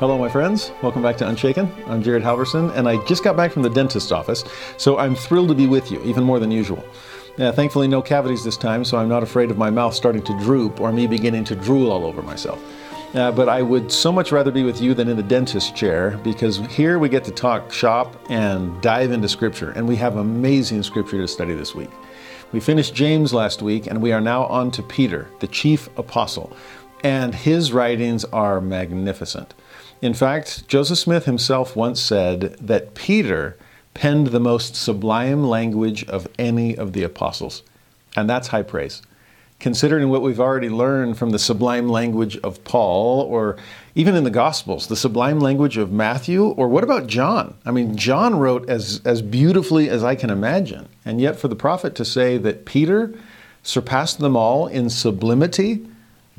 Hello, my friends. Welcome back to Unshaken. I'm Jared Halverson, and I just got back from the dentist's office, so I'm thrilled to be with you, even more than usual. Yeah, thankfully, no cavities this time, so I'm not afraid of my mouth starting to droop or me beginning to drool all over myself. Uh, but I would so much rather be with you than in the dentist chair because here we get to talk shop and dive into Scripture, and we have amazing Scripture to study this week. We finished James last week, and we are now on to Peter, the chief apostle, and his writings are magnificent. In fact, Joseph Smith himself once said that Peter penned the most sublime language of any of the apostles. And that's high praise. Considering what we've already learned from the sublime language of Paul, or even in the Gospels, the sublime language of Matthew, or what about John? I mean, John wrote as, as beautifully as I can imagine. And yet, for the prophet to say that Peter surpassed them all in sublimity,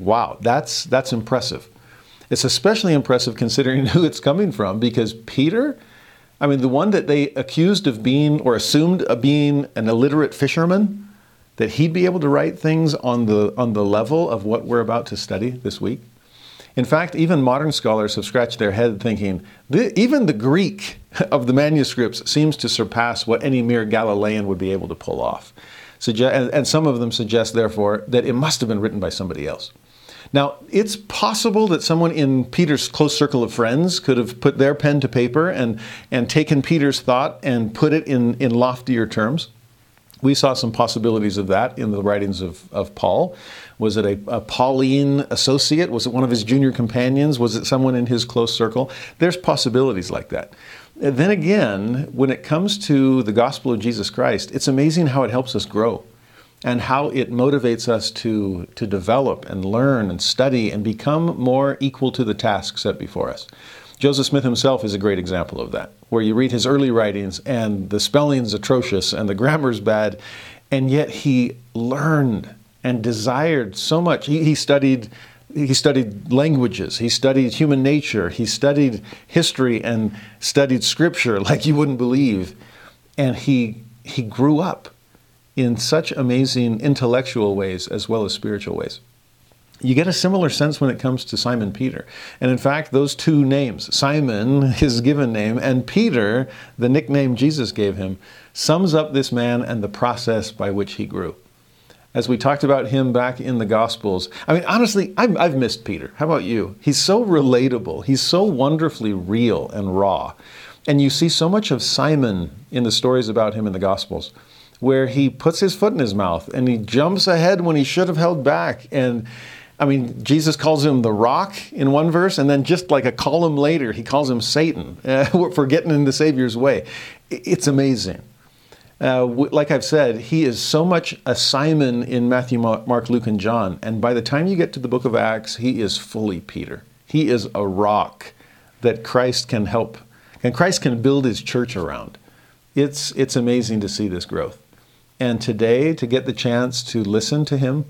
wow, that's, that's impressive. It's especially impressive considering who it's coming from because Peter, I mean, the one that they accused of being or assumed of being an illiterate fisherman, that he'd be able to write things on the, on the level of what we're about to study this week. In fact, even modern scholars have scratched their head thinking, even the Greek of the manuscripts seems to surpass what any mere Galilean would be able to pull off. And some of them suggest, therefore, that it must have been written by somebody else. Now, it's possible that someone in Peter's close circle of friends could have put their pen to paper and, and taken Peter's thought and put it in, in loftier terms. We saw some possibilities of that in the writings of, of Paul. Was it a, a, Pauline associate? Was it one of his junior companions? Was it someone in his close circle? There's possibilities like that. Then again, when it comes to the gospel of Jesus Christ, it's amazing how it helps us grow and how it motivates us to, to develop and learn and study and become more equal to the task set before us. Joseph Smith himself is a great example of that, where you read his early writings and the spelling's atrocious and the grammar's bad, and yet he learned and desired so much. He, he studied he studied languages, he studied human nature, he studied history and studied scripture like you wouldn't believe. And he he grew up in such amazing intellectual ways as well as spiritual ways. You get a similar sense when it comes to Simon Peter. And in fact, those two names, Simon, his given name, and Peter, the nickname Jesus gave him, sums up this man and the process by which he grew. As we talked about him back in the Gospels, I mean, honestly, I've, I've missed Peter. How about you? He's so relatable, he's so wonderfully real and raw. And you see so much of Simon in the stories about him in the Gospels where he puts his foot in his mouth and he jumps ahead when he should have held back. And I mean, Jesus calls him the rock in one verse, and then just like a column later, he calls him Satan uh, for getting in the Savior's way. It's amazing. Uh, like I've said, he is so much a Simon in Matthew, Mark, Luke, and John. And by the time you get to the book of Acts, he is fully Peter. He is a rock that Christ can help, and Christ can build his church around. It's, it's amazing to see this growth. And today, to get the chance to listen to him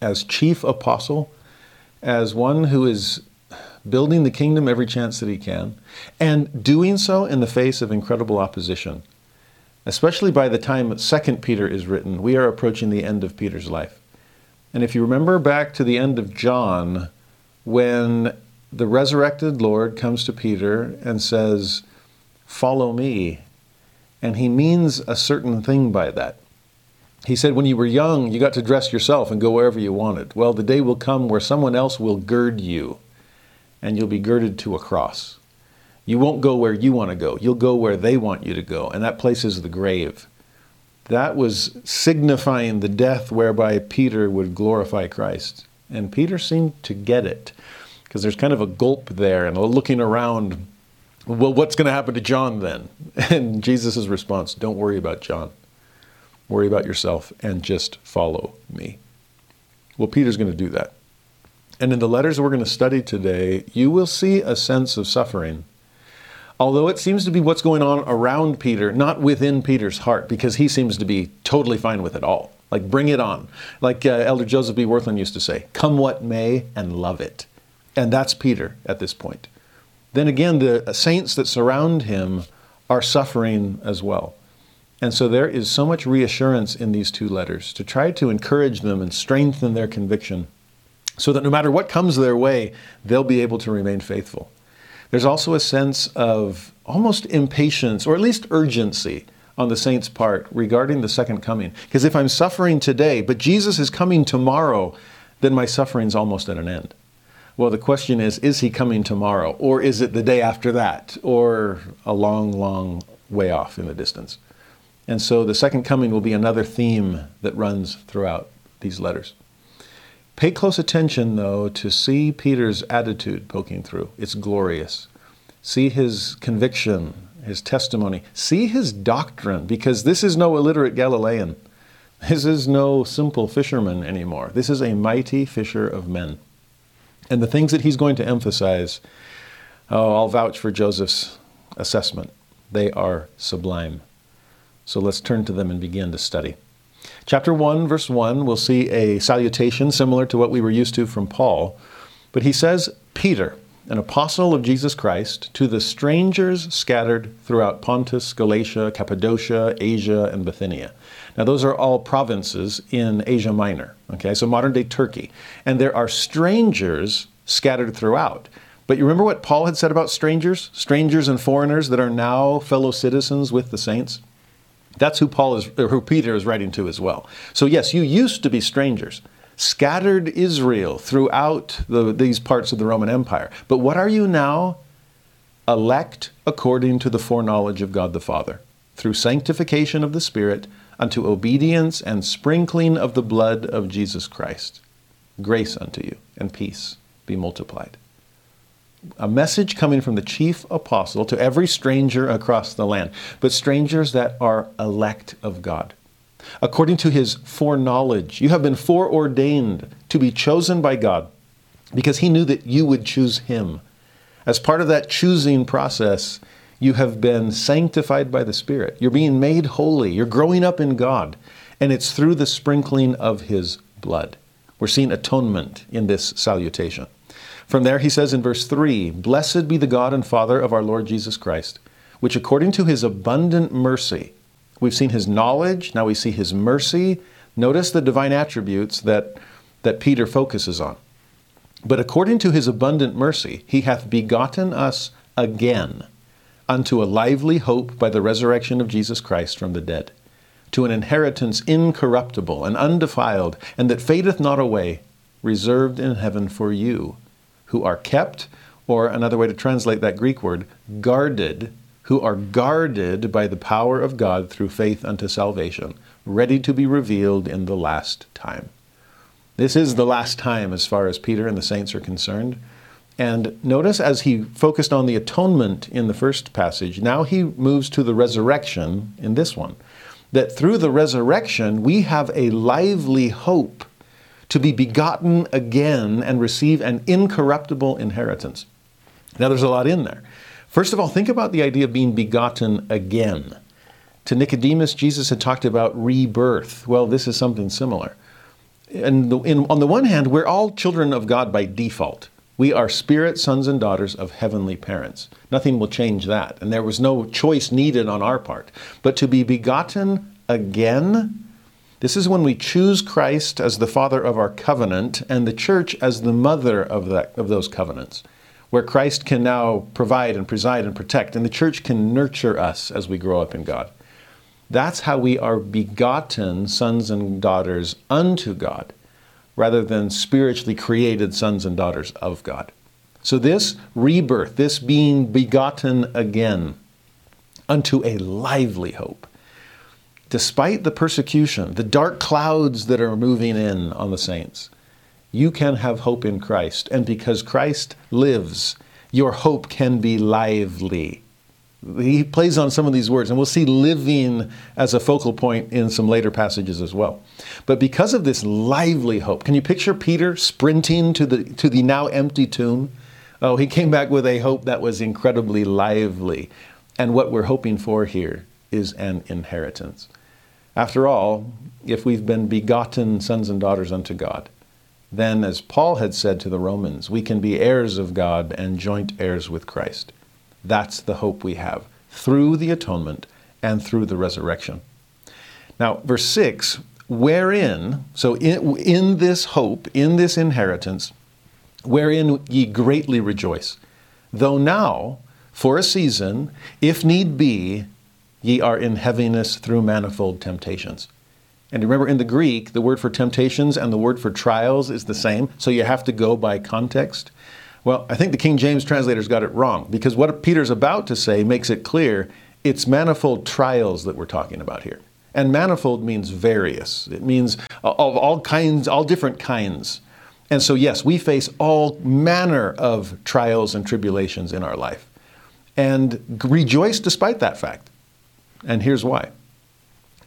as chief apostle, as one who is building the kingdom every chance that he can, and doing so in the face of incredible opposition. Especially by the time 2 Peter is written, we are approaching the end of Peter's life. And if you remember back to the end of John, when the resurrected Lord comes to Peter and says, Follow me, and he means a certain thing by that. He said, When you were young, you got to dress yourself and go wherever you wanted. Well, the day will come where someone else will gird you, and you'll be girded to a cross. You won't go where you want to go, you'll go where they want you to go, and that place is the grave. That was signifying the death whereby Peter would glorify Christ. And Peter seemed to get it, because there's kind of a gulp there and looking around well, what's going to happen to John then? And Jesus' response, don't worry about John. Worry about yourself, and just follow me. Well, Peter's going to do that. And in the letters we're going to study today, you will see a sense of suffering. Although it seems to be what's going on around Peter, not within Peter's heart, because he seems to be totally fine with it all. Like, bring it on. Like uh, Elder Joseph B. Wirthlin used to say, come what may and love it. And that's Peter at this point. Then again, the saints that surround him are suffering as well. And so there is so much reassurance in these two letters to try to encourage them and strengthen their conviction so that no matter what comes their way, they'll be able to remain faithful. There's also a sense of almost impatience or at least urgency on the saints' part regarding the second coming. Because if I'm suffering today, but Jesus is coming tomorrow, then my suffering's almost at an end. Well, the question is is he coming tomorrow? Or is it the day after that? Or a long, long way off in the distance? And so the second coming will be another theme that runs throughout these letters. Pay close attention, though, to see Peter's attitude poking through. It's glorious. See his conviction, his testimony. See his doctrine, because this is no illiterate Galilean. This is no simple fisherman anymore. This is a mighty fisher of men. And the things that he's going to emphasize, oh, I'll vouch for Joseph's assessment. They are sublime. So let's turn to them and begin to study. Chapter 1, verse 1, we'll see a salutation similar to what we were used to from Paul. But he says, Peter, an apostle of Jesus Christ, to the strangers scattered throughout Pontus, Galatia, Cappadocia, Asia, and Bithynia. Now, those are all provinces in Asia Minor, okay, so modern day Turkey. And there are strangers scattered throughout. But you remember what Paul had said about strangers? Strangers and foreigners that are now fellow citizens with the saints? That's who Paul is, who Peter is writing to as well. So yes, you used to be strangers, scattered Israel throughout the, these parts of the Roman Empire. But what are you now? Elect according to the foreknowledge of God the Father, through sanctification of the Spirit, unto obedience and sprinkling of the blood of Jesus Christ. Grace unto you and peace be multiplied a message coming from the chief apostle to every stranger across the land, but strangers that are elect of God. According to his foreknowledge, you have been foreordained to be chosen by God because he knew that you would choose him. As part of that choosing process, you have been sanctified by the Spirit. You're being made holy. You're growing up in God. And it's through the sprinkling of his blood. We're seeing atonement in this salutation. From there, he says in verse 3 Blessed be the God and Father of our Lord Jesus Christ, which according to his abundant mercy, we've seen his knowledge, now we see his mercy. Notice the divine attributes that, that Peter focuses on. But according to his abundant mercy, he hath begotten us again unto a lively hope by the resurrection of Jesus Christ from the dead, to an inheritance incorruptible and undefiled, and that fadeth not away, reserved in heaven for you who are kept, or another way to translate that Greek word, guarded, who are guarded by the power of God through faith unto salvation, ready to be revealed in the last time. This is the last time as far as Peter and the saints are concerned. And notice as he focused on the atonement in the first passage, now he moves to the resurrection in this one. That through the resurrection, we have a lively hope to be begotten again and receive an incorruptible inheritance. Now, there's a lot in there. First of all, think about the idea of being begotten again. To Nicodemus, Jesus had talked about rebirth. Well, this is something similar. And on the one hand, we're all children of God by default. We are spirit sons and daughters of heavenly parents. Nothing will change that. And there was no choice needed on our part. But to be begotten again, this is when we choose Christ as the father of our covenant and the church as the mother of, that, of those covenants, where Christ can now provide and preside and protect, and the church can nurture us as we grow up in God. That's how we are begotten sons and daughters unto God, rather than spiritually created sons and daughters of God. So, this rebirth, this being begotten again unto a lively hope, despite the persecution, the dark clouds that are moving in on the saints, you can have hope in Christ. And because Christ lives, your hope can be lively. He plays on some of these words, and we'll see living as a focal point in some later passages as well. But because of this lively hope, can you picture Peter sprinting to the, to the now empty tomb? Oh, he came back with a hope that was incredibly lively. And what we're hoping for here is an inheritance. After all, if we've been begotten sons and daughters unto God, then, as Paul had said to the Romans, we can be heirs of God and joint heirs with Christ. That's the hope we have through the atonement and through the resurrection. Now, verse 6 wherein, so in, in this hope, in this inheritance, wherein ye greatly rejoice, though now, for a season, if need be, ye are in heaviness through manifold temptations. And remember, in the Greek, the word for temptations and the word for trials is the same, so you have to go by context. Well, I think the King James translators got it wrong because what Peter's about to say makes it clear it's manifold trials that we're talking about here. And manifold means various, it means of all kinds, all different kinds. And so, yes, we face all manner of trials and tribulations in our life. And rejoice despite that fact. And here's why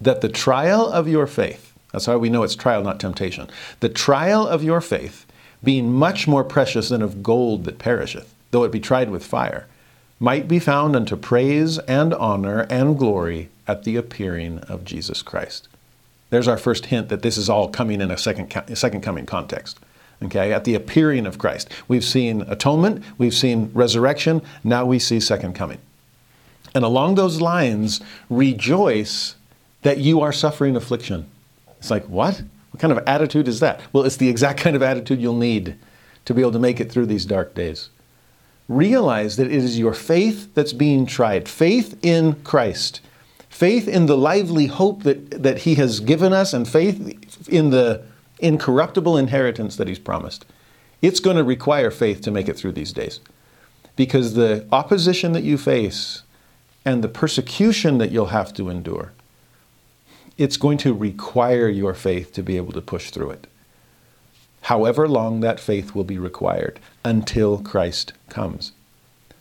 that the trial of your faith, that's how we know it's trial, not temptation, the trial of your faith, being much more precious than of gold that perisheth, though it be tried with fire, might be found unto praise and honor and glory at the appearing of Jesus Christ. There's our first hint that this is all coming in a second, second coming context. Okay, at the appearing of Christ. We've seen atonement, we've seen resurrection, now we see second coming. And along those lines, rejoice that you are suffering affliction. It's like, what? What kind of attitude is that? Well, it's the exact kind of attitude you'll need to be able to make it through these dark days. Realize that it is your faith that's being tried faith in Christ, faith in the lively hope that, that He has given us, and faith in the incorruptible inheritance that He's promised. It's going to require faith to make it through these days. Because the opposition that you face and the persecution that you'll have to endure it's going to require your faith to be able to push through it. However long that faith will be required until Christ comes.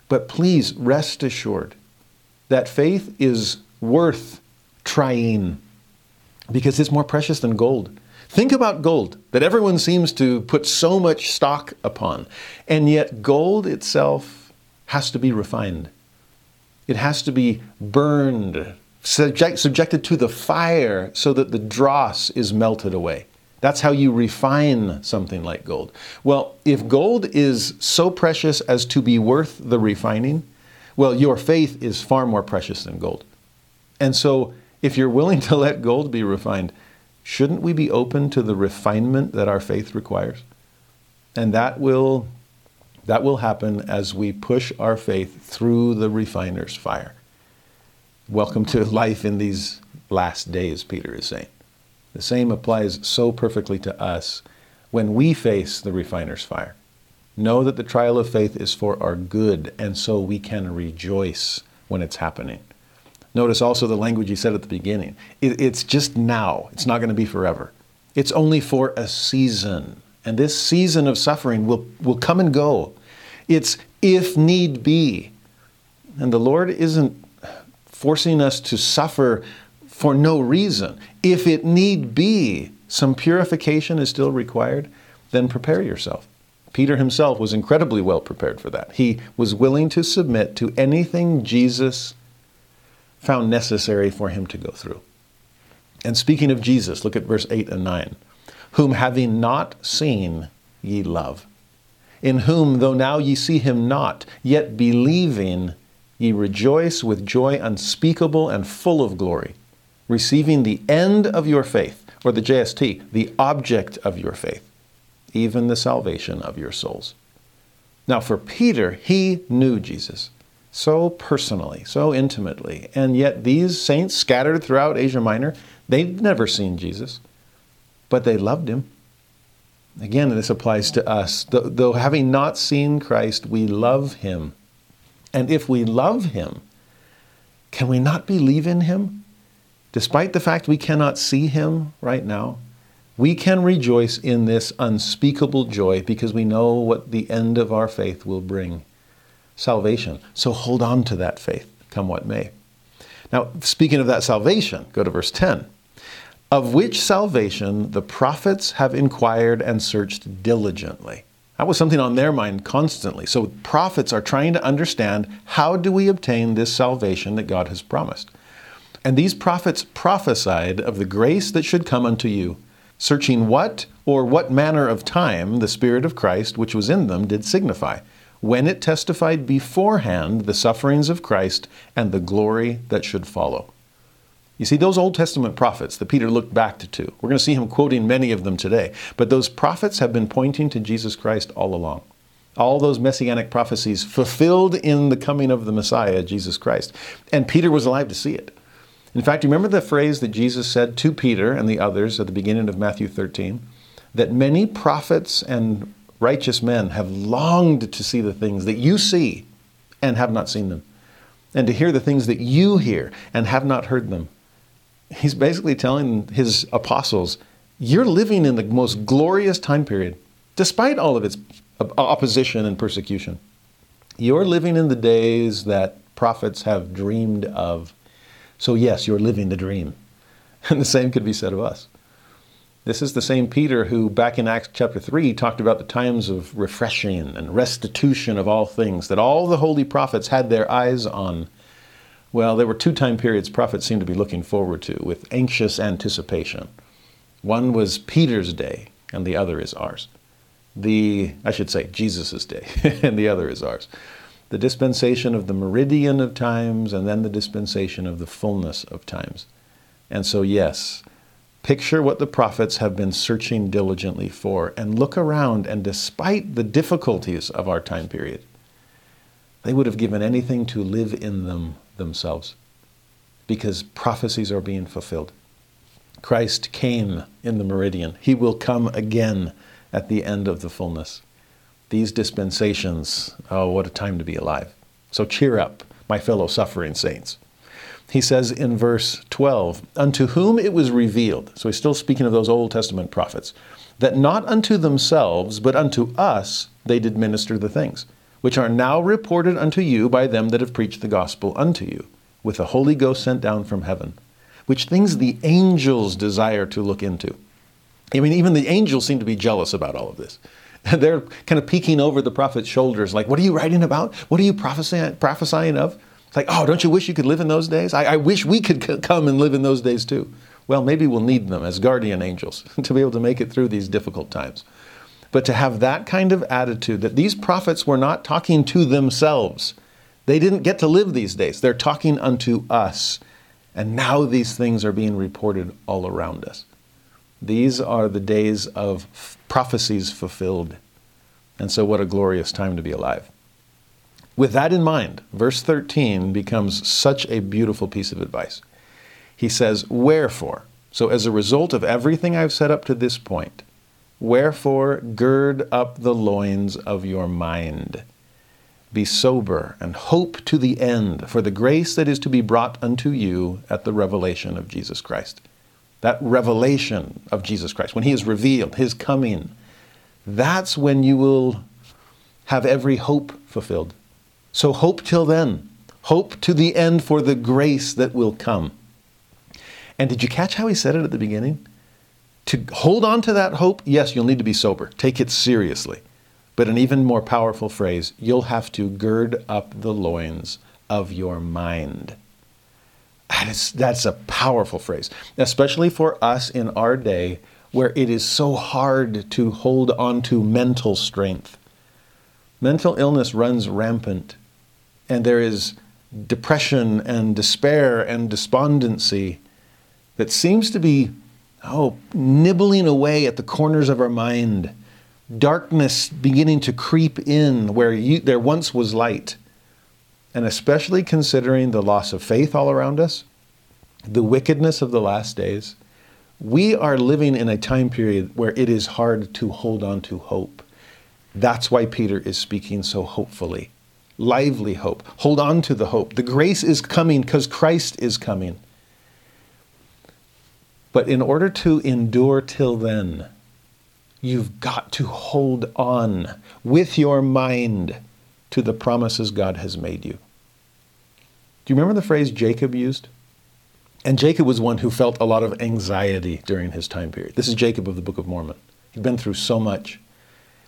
But please rest assured that faith is worth trying because it's more precious than gold. Think about gold that everyone seems to put so much stock upon, and yet gold itself has to be refined. It has to be burned subject, subjected to the fire so that the dross is melted away. That's how you refine something like gold. Well, if gold is so precious as to be worth the refining, well, your faith is far more precious than gold. And so, if you're willing to let gold be refined, shouldn't we be open to the refinement that our faith requires? And that will that will happen as we push our faith through the refiner's fire. Welcome to life in these last days, Peter is saying. The same applies so perfectly to us when we face the refiner's fire. Know that the trial of faith is for our good, and so we can rejoice when it's happening. Notice also the language he said at the beginning. it's just now, it's not going to be forever. It's only for a season. And this season of suffering will, will come and go. It's if need be. And the Lord isn't forcing us to suffer for no reason. If it need be, some purification is still required, then prepare yourself. Peter himself was incredibly well prepared for that. He was willing to submit to anything Jesus found necessary for him to go through. And speaking of Jesus, look at verse 8 and 9. Whom having not seen, ye love. In whom, though now ye see him not, yet believing, ye rejoice with joy unspeakable and full of glory, receiving the end of your faith, or the JST, the object of your faith, even the salvation of your souls. Now, for Peter, he knew Jesus so personally, so intimately, and yet these saints scattered throughout Asia Minor, they'd never seen Jesus, but they loved him. Again, this applies to us. Though having not seen Christ, we love him and if we love him, can we not believe in him? Despite the fact we cannot see him right now, we can rejoice in this unspeakable joy because we know what the end of our faith will bring salvation. So hold on to that faith. come what may. Now, speaking of that salvation, go to verse 10. Of which salvation the prophets have inquired and searched diligently. That was something on their mind constantly. So prophets are trying to understand how do we obtain this salvation that God has promised. And these prophets prophesied of the grace that should come unto you, searching what or what manner of time the Spirit of Christ which was in them did signify, when it testified beforehand the sufferings of Christ and the glory that should follow. You see, those Old Testament prophets that Peter looked back to, we're going to see him quoting many of them today, but those prophets have been pointing to Jesus Christ all along. All those messianic prophecies fulfilled in the coming of the Messiah, Jesus Christ. And Peter was alive to see it. In fact, you remember the phrase that Jesus said to Peter and the others at the beginning of Matthew 13? That many prophets and righteous men have longed to see the things that you see and have not seen them, and to hear the things that you hear and have not heard them. He's basically telling his apostles, You're living in the most glorious time period, despite all of its opposition and persecution. You're living in the days that prophets have dreamed of. So, yes, you're living the dream. And the same could be said of us. This is the same Peter who, back in Acts chapter 3, talked about the times of refreshing and restitution of all things that all the holy prophets had their eyes on. Well, there were two time periods prophets seemed to be looking forward to with anxious anticipation. One was Peter's day, and the other is ours. The, I should say, Jesus' day, and the other is ours the dispensation of the meridian of times, and then the dispensation of the fullness of times. And so, yes, picture what the prophets have been searching diligently for, and look around, and despite the difficulties of our time period, they would have given anything to live in them themselves because prophecies are being fulfilled. Christ came in the meridian, He will come again at the end of the fullness these dispensations, oh, what a time to be alive. So cheer up, my fellow suffering saints. He says in verse 12, Unto whom it was revealed, so he's still speaking of those Old Testament prophets, that not unto themselves, but unto us they did minister the things, which are now reported unto you by them that have preached the gospel unto you, with the Holy Ghost sent down from heaven, which things the angels desire to look into. I mean, even the angels seem to be jealous about all of this. They're kind of peeking over the prophet's shoulders, like, What are you writing about? What are you prophesying, of? It's like, Oh, don't you wish you could live in those days? I, I wish we could c- come and live in those days too. Well, maybe we'll need them as guardian angels to be able to make it through these difficult times. But to have that kind of attitude that these prophets were not talking to themselves, they didn't get to live these days. They're talking unto us. And now these things are being reported all around us. These are the days of prophecies fulfilled. And so, what a glorious time to be alive. With that in mind, verse 13 becomes such a beautiful piece of advice. He says, Wherefore, so as a result of everything I've said up to this point, wherefore gird up the loins of your mind. Be sober and hope to the end for the grace that is to be brought unto you at the revelation of Jesus Christ that revelation of Jesus Christ, when He is revealed, His coming, that's when you will have every hope fulfilled. So hope till then. Hope to the end for the grace that will come. And did you catch how he said it at the beginning? To hold on to that hope, yes, you'll need to be sober. Take it seriously. But an even more powerful phrase, you'll have to gird up the loins of your mind. That is, that's a powerful phrase, especially for us in our day where it is so hard to hold on to mental strength. Mental illness runs rampant, and there is depression and despair and despondency that seems to be, oh, nibbling away at the corners of our mind. Darkness beginning to creep in where you, there once was light and especially considering the loss of faith all around us, the wickedness of the last days, we are living in a time period where it is hard to hold on to hope. That's why Peter is speaking so hopefully. Lively hope. Hold on to the hope. The grace is coming because Christ is coming. But in order to endure till then, you've got to hold on with your mind to the promises God has made you. Do you remember the phrase Jacob used? And Jacob was one who felt a lot of anxiety during his time period. This is Jacob of the Book of Mormon. He'd been through so much.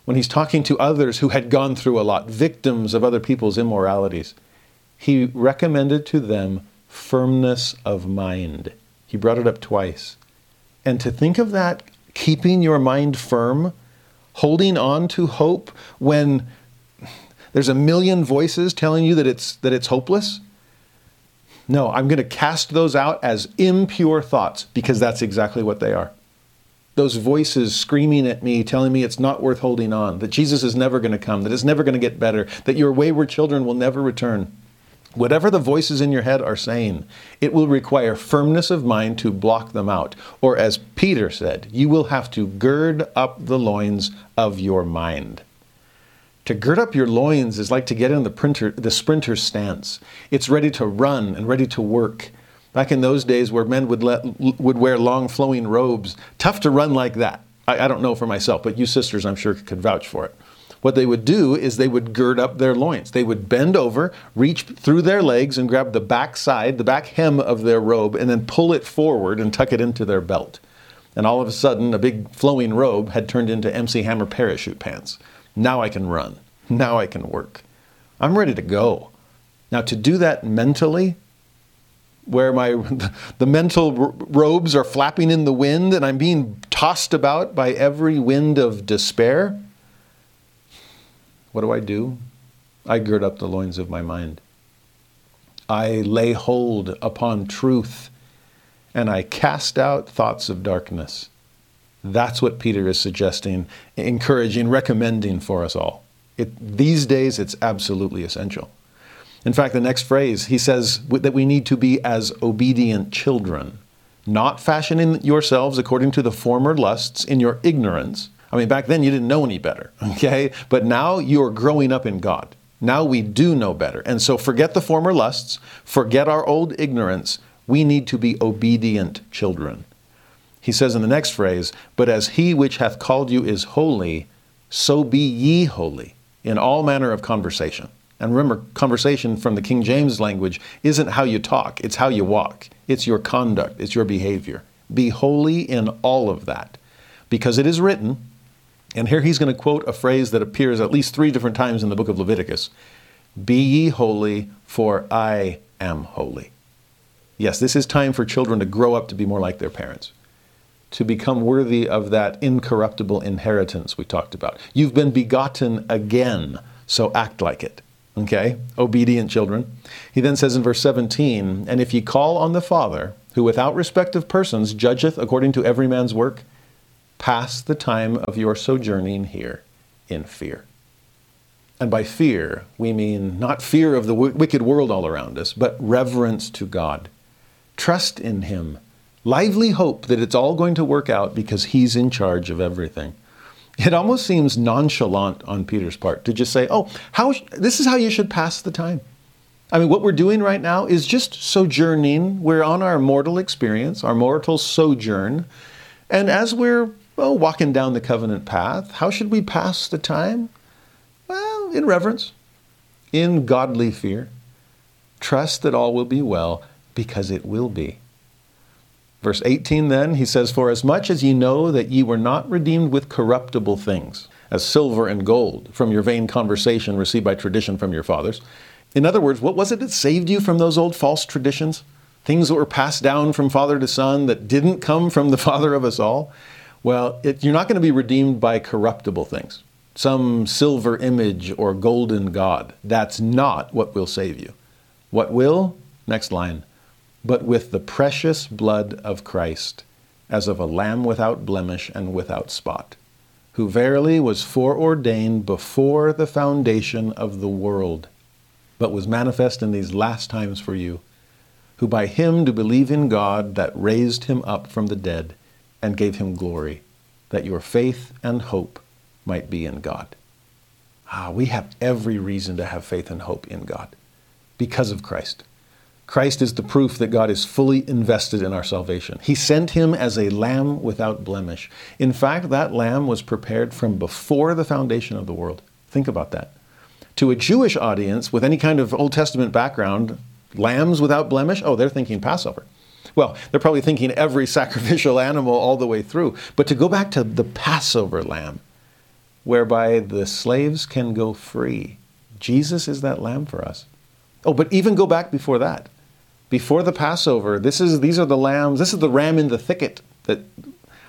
When he's talking to others who had gone through a lot, victims of other people's immoralities, he recommended to them firmness of mind. He brought it up twice. And to think of that, keeping your mind firm, holding on to hope when there's a million voices telling you that it's, that it's hopeless, no, I'm going to cast those out as impure thoughts because that's exactly what they are. Those voices screaming at me, telling me it's not worth holding on, that Jesus is never going to come, that it's never going to get better, that your wayward children will never return. Whatever the voices in your head are saying, it will require firmness of mind to block them out. Or, as Peter said, you will have to gird up the loins of your mind. To gird up your loins is like to get in the printer, the sprinter stance. It's ready to run and ready to work. Back in those days where men would, let, would wear long flowing robes, tough to run like that. I, I don't know for myself, but you sisters, I'm sure, could vouch for it. What they would do is they would gird up their loins. They would bend over, reach through their legs, and grab the back side, the back hem of their robe, and then pull it forward and tuck it into their belt. And all of a sudden, a big flowing robe had turned into MC Hammer parachute pants. Now I can run. Now I can work. I'm ready to go. Now, to do that mentally, where my the mental robes are flapping in the wind and I'm being tossed about by every wind of despair, what do I do? I gird up the loins of my mind. I lay hold upon truth and I cast out thoughts of darkness. That's what Peter is suggesting, encouraging, recommending for us all. It, these days, it's absolutely essential. In fact, the next phrase, he says that we need to be as obedient children, not fashioning yourselves according to the former lusts in your ignorance. I mean, back then you didn't know any better, okay? But now you're growing up in God. Now we do know better. And so forget the former lusts, forget our old ignorance. We need to be obedient children. He says in the next phrase, But as he which hath called you is holy, so be ye holy in all manner of conversation. And remember, conversation from the King James language isn't how you talk, it's how you walk. It's your conduct, it's your behavior. Be holy in all of that. Because it is written, and here he's going to quote a phrase that appears at least three different times in the book of Leviticus Be ye holy, for I am holy. Yes, this is time for children to grow up to be more like their parents to become worthy of that incorruptible inheritance we talked about. You've been begotten again, so act like it. Okay? Obedient children. He then says in verse 17, And if ye call on the Father, who without respect of persons judgeth according to every man's work, pass the time of your sojourning here in fear. And by fear, we mean not fear of the wicked world all around us, but reverence to God. Trust in Him lively hope that it's all going to work out because he's in charge of everything. It almost seems nonchalant on Peter's part to just say, "Oh, how this is how you should pass the time." I mean, what we're doing right now is just sojourning. We're on our mortal experience, our mortal sojourn. And as we're well, walking down the covenant path, how should we pass the time? Well, in reverence, in godly fear. Trust that all will be well because it will be. Verse 18 then, he says, For as much as ye know that ye were not redeemed with corruptible things, as silver and gold, from your vain conversation received by tradition from your fathers. In other words, what was it that saved you from those old false traditions? Things that were passed down from father to son that didn't come from the father of us all? Well, it, you're not going to be redeemed by corruptible things, some silver image or golden god. That's not what will save you. What will? Next line but with the precious blood of Christ, as of a lamb without blemish and without spot, who verily was foreordained before the foundation of the world, but was manifest in these last times for you, who by him do believe in God that raised him up from the dead and gave him glory, that your faith and hope might be in God. Ah, we have every reason to have faith and hope in God because of Christ. Christ is the proof that God is fully invested in our salvation. He sent him as a lamb without blemish. In fact, that lamb was prepared from before the foundation of the world. Think about that. To a Jewish audience with any kind of Old Testament background, lambs without blemish? Oh, they're thinking Passover. Well, they're probably thinking every sacrificial animal all the way through. But to go back to the Passover lamb, whereby the slaves can go free, Jesus is that lamb for us. Oh, but even go back before that. Before the Passover, this is, these are the lambs, this is the ram in the thicket that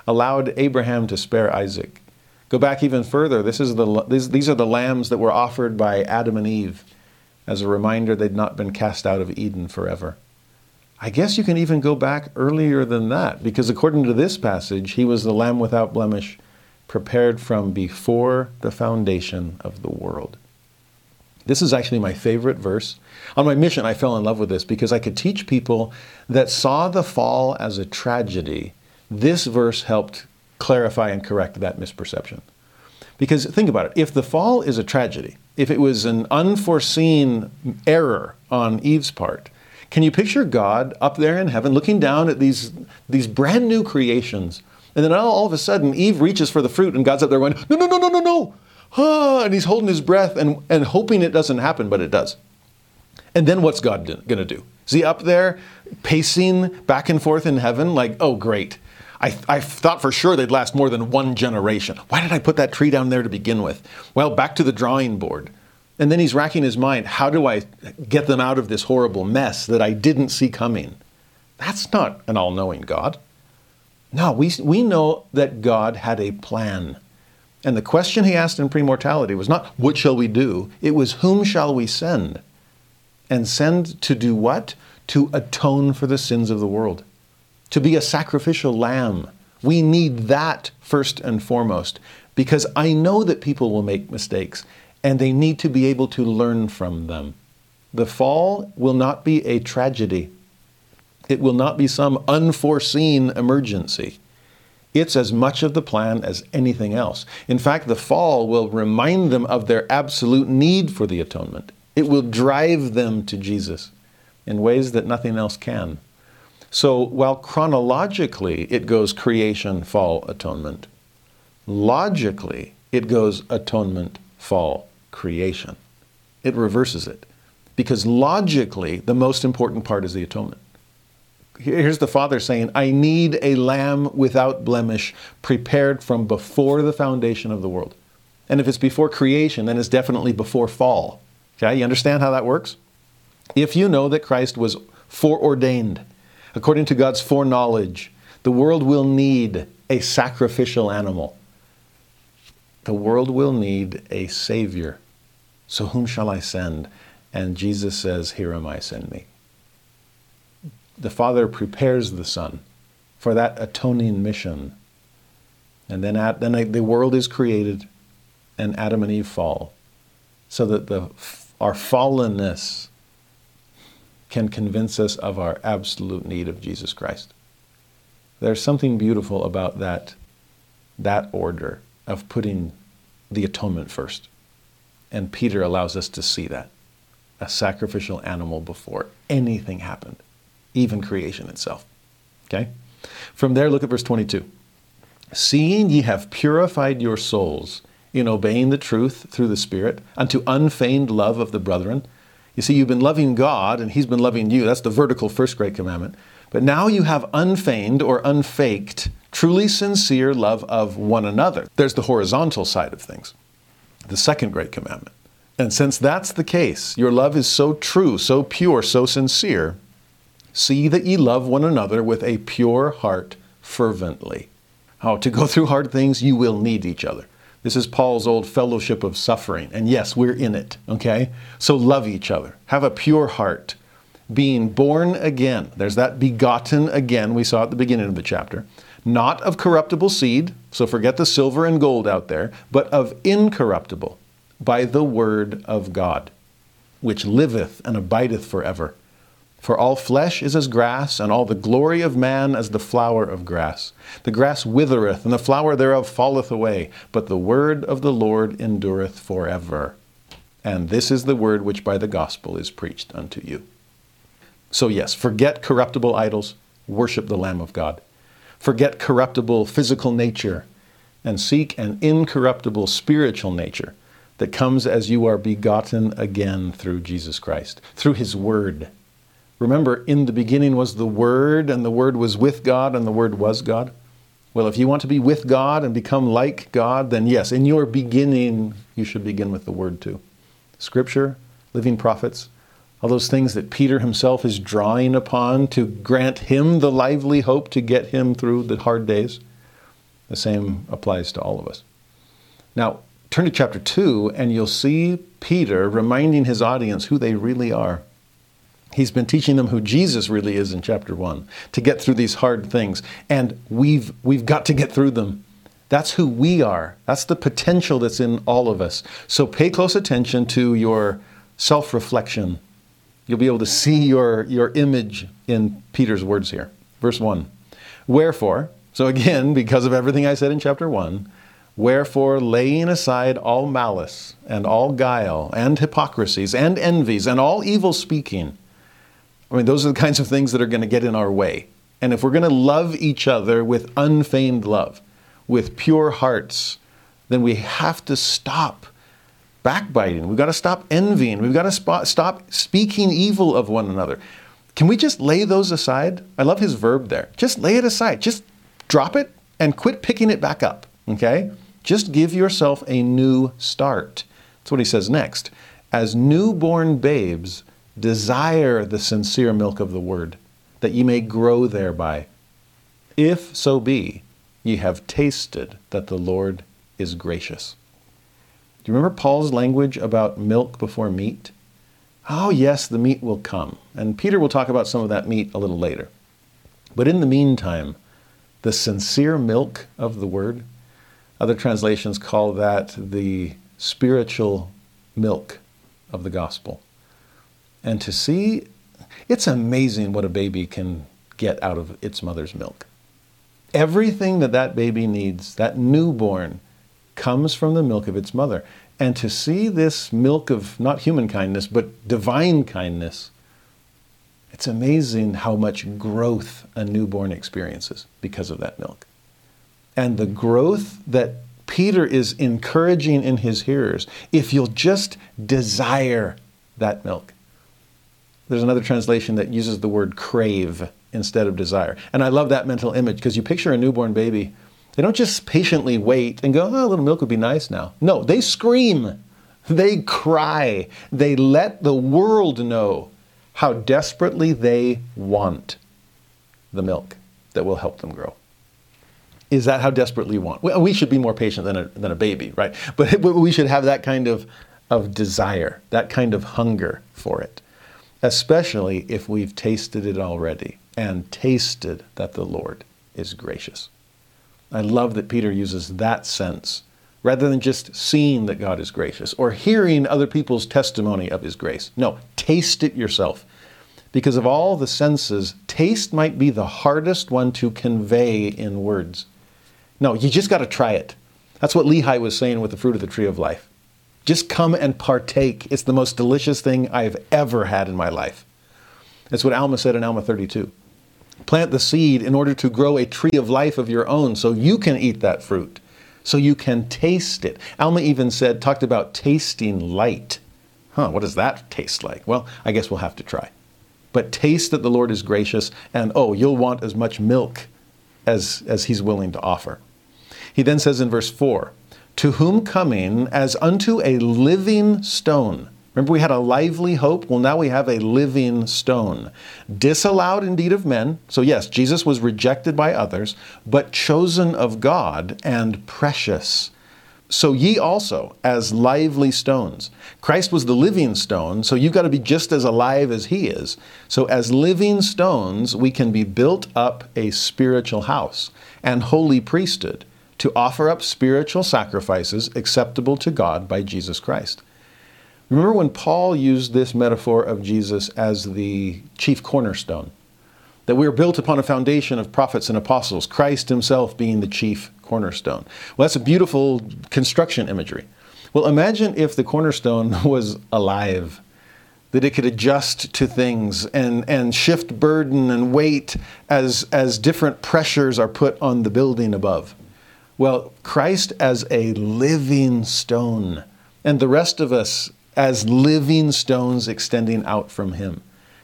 allowed Abraham to spare Isaac. Go back even further. This is the, these, these are the lambs that were offered by Adam and Eve as a reminder they'd not been cast out of Eden forever. I guess you can even go back earlier than that, because according to this passage, he was the lamb without blemish, prepared from before the foundation of the world. This is actually my favorite verse. On my mission, I fell in love with this because I could teach people that saw the fall as a tragedy. This verse helped clarify and correct that misperception. Because think about it if the fall is a tragedy, if it was an unforeseen error on Eve's part, can you picture God up there in heaven looking down at these, these brand new creations? And then all, all of a sudden, Eve reaches for the fruit, and God's up there going, No, no, no, no, no, no. Ah, and he's holding his breath and, and hoping it doesn't happen, but it does. And then what's God going to do? Is he up there pacing back and forth in heaven like, oh, great. I, I thought for sure they'd last more than one generation. Why did I put that tree down there to begin with? Well, back to the drawing board. And then he's racking his mind how do I get them out of this horrible mess that I didn't see coming? That's not an all knowing God. No, we, we know that God had a plan. And the question he asked in premortality was not, What shall we do? It was, Whom shall we send? And send to do what? To atone for the sins of the world, to be a sacrificial lamb. We need that first and foremost because I know that people will make mistakes and they need to be able to learn from them. The fall will not be a tragedy. It will not be some unforeseen emergency. It's as much of the plan as anything else. In fact, the fall will remind them of their absolute need for the atonement. It will drive them to Jesus in ways that nothing else can. So while chronologically it goes creation, fall, atonement, logically it goes atonement, fall, creation. It reverses it. Because logically, the most important part is the atonement. Here's the Father saying, I need a lamb without blemish, prepared from before the foundation of the world. And if it's before creation, then it's definitely before fall. Okay, you understand how that works? If you know that Christ was foreordained, according to God's foreknowledge, the world will need a sacrificial animal. The world will need a Savior. So whom shall I send? And Jesus says, Here am I, send me. The Father prepares the Son for that atoning mission. And then, at, then the world is created and Adam and Eve fall so that the, our fallenness can convince us of our absolute need of Jesus Christ. There's something beautiful about that, that order of putting the atonement first. And Peter allows us to see that a sacrificial animal before anything happened, even creation itself. Okay? From there, look at verse 22. Seeing ye have purified your souls in obeying the truth through the Spirit unto unfeigned love of the brethren. You see, you've been loving God and He's been loving you. That's the vertical first great commandment. But now you have unfeigned or unfaked, truly sincere love of one another. There's the horizontal side of things the second great commandment. And since that's the case, your love is so true, so pure, so sincere, see that ye love one another with a pure heart fervently. How to go through hard things, you will need each other. This is Paul's old fellowship of suffering. And yes, we're in it, okay? So love each other. Have a pure heart. Being born again. There's that begotten again we saw at the beginning of the chapter not of corruptible seed, so forget the silver and gold out there, but of incorruptible, by the word of God, which liveth and abideth forever. For all flesh is as grass, and all the glory of man as the flower of grass. The grass withereth, and the flower thereof falleth away, but the word of the Lord endureth forever. And this is the word which by the gospel is preached unto you. So, yes, forget corruptible idols, worship the Lamb of God. Forget corruptible physical nature and seek an incorruptible spiritual nature that comes as you are begotten again through Jesus Christ, through His Word. Remember, in the beginning was the Word, and the Word was with God, and the Word was God. Well, if you want to be with God and become like God, then yes, in your beginning, you should begin with the Word too. Scripture, living prophets, all those things that Peter himself is drawing upon to grant him the lively hope to get him through the hard days. The same applies to all of us. Now, turn to chapter 2, and you'll see Peter reminding his audience who they really are. He's been teaching them who Jesus really is in chapter 1 to get through these hard things. And we've, we've got to get through them. That's who we are. That's the potential that's in all of us. So pay close attention to your self reflection. You'll be able to see your, your image in Peter's words here. Verse 1 Wherefore, so again, because of everything I said in chapter 1, Wherefore, laying aside all malice, and all guile, and hypocrisies, and envies, and all evil speaking, I mean, those are the kinds of things that are going to get in our way. And if we're going to love each other with unfeigned love, with pure hearts, then we have to stop backbiting. We've got to stop envying. We've got to stop speaking evil of one another. Can we just lay those aside? I love his verb there. Just lay it aside. Just drop it and quit picking it back up. Okay? Just give yourself a new start. That's what he says next. As newborn babes, desire the sincere milk of the word, that ye may grow thereby. If so be ye have tasted that the Lord is gracious. Do you remember Paul's language about milk before meat? Oh, yes, the meat will come. And Peter will talk about some of that meat a little later. But in the meantime, the sincere milk of the word, other translations call that the spiritual milk of the gospel. And to see, it's amazing what a baby can get out of its mother's milk. Everything that that baby needs, that newborn, comes from the milk of its mother. And to see this milk of not human kindness, but divine kindness, it's amazing how much growth a newborn experiences because of that milk. And the growth that Peter is encouraging in his hearers, if you'll just desire that milk. There's another translation that uses the word crave instead of desire. And I love that mental image because you picture a newborn baby. They don't just patiently wait and go, oh, a little milk would be nice now. No, they scream. They cry. They let the world know how desperately they want the milk that will help them grow. Is that how desperately we want? We should be more patient than a, than a baby, right? But we should have that kind of, of desire, that kind of hunger for it, especially if we've tasted it already and tasted that the Lord is gracious. I love that Peter uses that sense rather than just seeing that God is gracious or hearing other people's testimony of his grace. No, taste it yourself. Because of all the senses, taste might be the hardest one to convey in words. No, you just got to try it. That's what Lehi was saying with the fruit of the tree of life. Just come and partake. It's the most delicious thing I've ever had in my life. That's what Alma said in Alma 32. Plant the seed in order to grow a tree of life of your own so you can eat that fruit, so you can taste it. Alma even said, talked about tasting light. Huh, what does that taste like? Well, I guess we'll have to try. But taste that the Lord is gracious, and oh, you'll want as much milk as, as He's willing to offer. He then says in verse 4 To whom coming as unto a living stone. Remember, we had a lively hope. Well, now we have a living stone. Disallowed indeed of men. So, yes, Jesus was rejected by others, but chosen of God and precious. So ye also, as lively stones. Christ was the living stone, so you've got to be just as alive as he is. So, as living stones, we can be built up a spiritual house and holy priesthood to offer up spiritual sacrifices acceptable to God by Jesus Christ. Remember when Paul used this metaphor of Jesus as the chief cornerstone? That we are built upon a foundation of prophets and apostles, Christ himself being the chief cornerstone. Well, that's a beautiful construction imagery. Well, imagine if the cornerstone was alive, that it could adjust to things and, and shift burden and weight as, as different pressures are put on the building above. Well, Christ as a living stone, and the rest of us as living stones extending out from Him.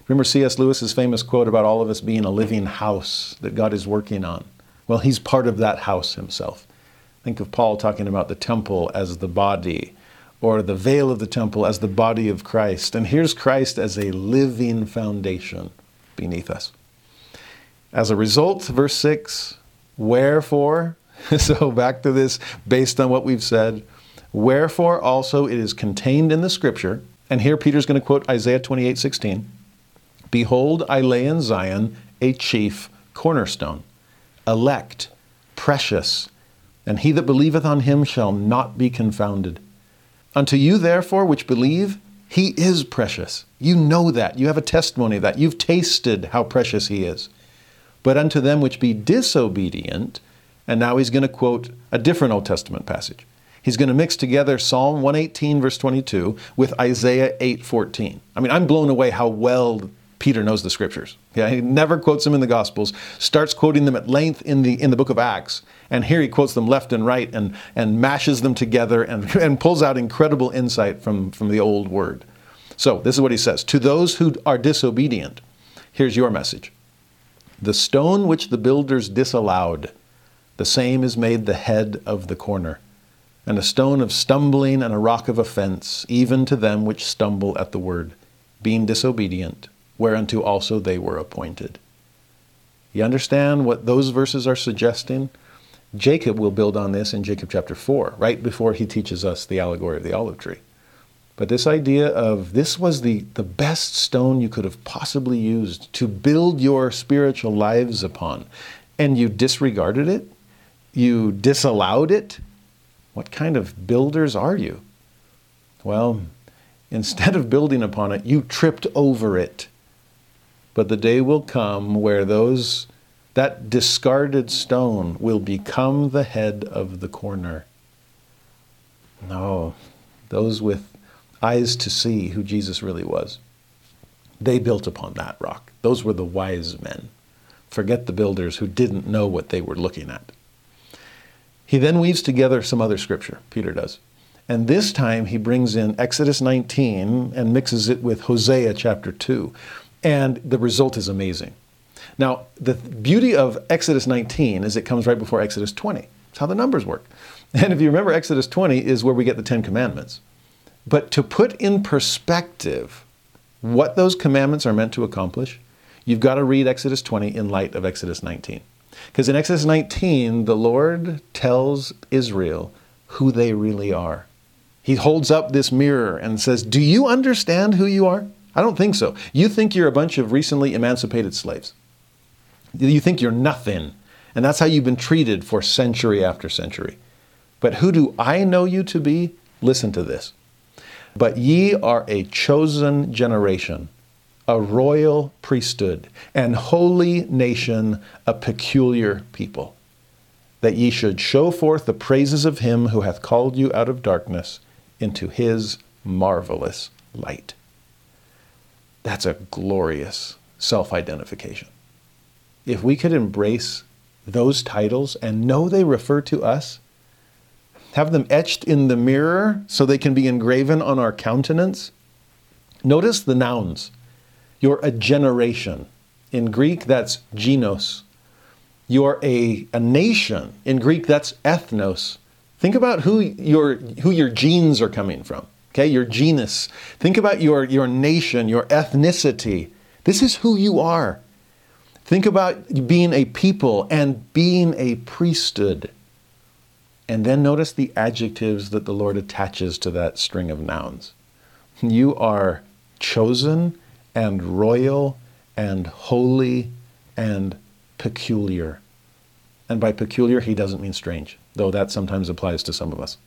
Remember C.S. Lewis's famous quote about all of us being a living house that God is working on? Well, he's part of that house himself. Think of Paul talking about the temple as the body, or the veil of the temple as the body of Christ. And here's Christ as a living foundation beneath us. As a result, verse 6, wherefore, so back to this based on what we've said, wherefore also it is contained in the scripture, and here Peter's going to quote Isaiah 28 16. Behold, I lay in Zion a chief cornerstone, elect, precious, and he that believeth on him shall not be confounded. Unto you, therefore, which believe, he is precious. You know that. You have a testimony of that. You've tasted how precious he is. But unto them which be disobedient, and now he's going to quote a different Old Testament passage. He's going to mix together Psalm 118, verse 22, with Isaiah 8, 14. I mean, I'm blown away how well Peter knows the scriptures. Yeah, he never quotes them in the Gospels, starts quoting them at length in the, in the book of Acts. And here he quotes them left and right and, and mashes them together and, and pulls out incredible insight from, from the old word. So, this is what he says To those who are disobedient, here's your message The stone which the builders disallowed, the same is made the head of the corner, and a stone of stumbling and a rock of offense, even to them which stumble at the word, being disobedient whereunto also they were appointed. You understand what those verses are suggesting? Jacob will build on this in Jacob chapter 4, right before he teaches us the allegory of the olive tree. But this idea of this was the, the best stone you could have possibly used to build your spiritual lives upon, and you disregarded it, you disallowed it. What kind of builders are you? Well, instead of building upon it, you tripped over it but the day will come where those that discarded stone will become the head of the corner. No, those with eyes to see who Jesus really was. They built upon that rock. Those were the wise men. Forget the builders who didn't know what they were looking at. He then weaves together some other scripture, Peter does. And this time he brings in Exodus 19 and mixes it with Hosea chapter 2 and the result is amazing. Now, the beauty of Exodus 19 is it comes right before Exodus 20. It's how the numbers work. And if you remember, Exodus 20 is where we get the Ten Commandments. But to put in perspective what those commandments are meant to accomplish, you've got to read Exodus 20 in light of Exodus 19. Because in Exodus 19, the Lord tells Israel who they really are. He holds up this mirror and says, Do you understand who you are? I don't think so. You think you're a bunch of recently emancipated slaves. You think you're nothing. And that's how you've been treated for century after century. But who do I know you to be? Listen to this. But ye are a chosen generation, a royal priesthood, and holy nation, a peculiar people, that ye should show forth the praises of him who hath called you out of darkness into his marvelous light. That's a glorious self identification. If we could embrace those titles and know they refer to us, have them etched in the mirror so they can be engraven on our countenance. Notice the nouns. You're a generation. In Greek, that's genos. You're a, a nation. In Greek, that's ethnos. Think about who your, who your genes are coming from okay, your genus. Think about your, your nation, your ethnicity. This is who you are. Think about being a people and being a priesthood. And then notice the adjectives that the Lord attaches to that string of nouns. You are chosen and royal and holy and peculiar. And by peculiar, he doesn't mean strange, though that sometimes applies to some of us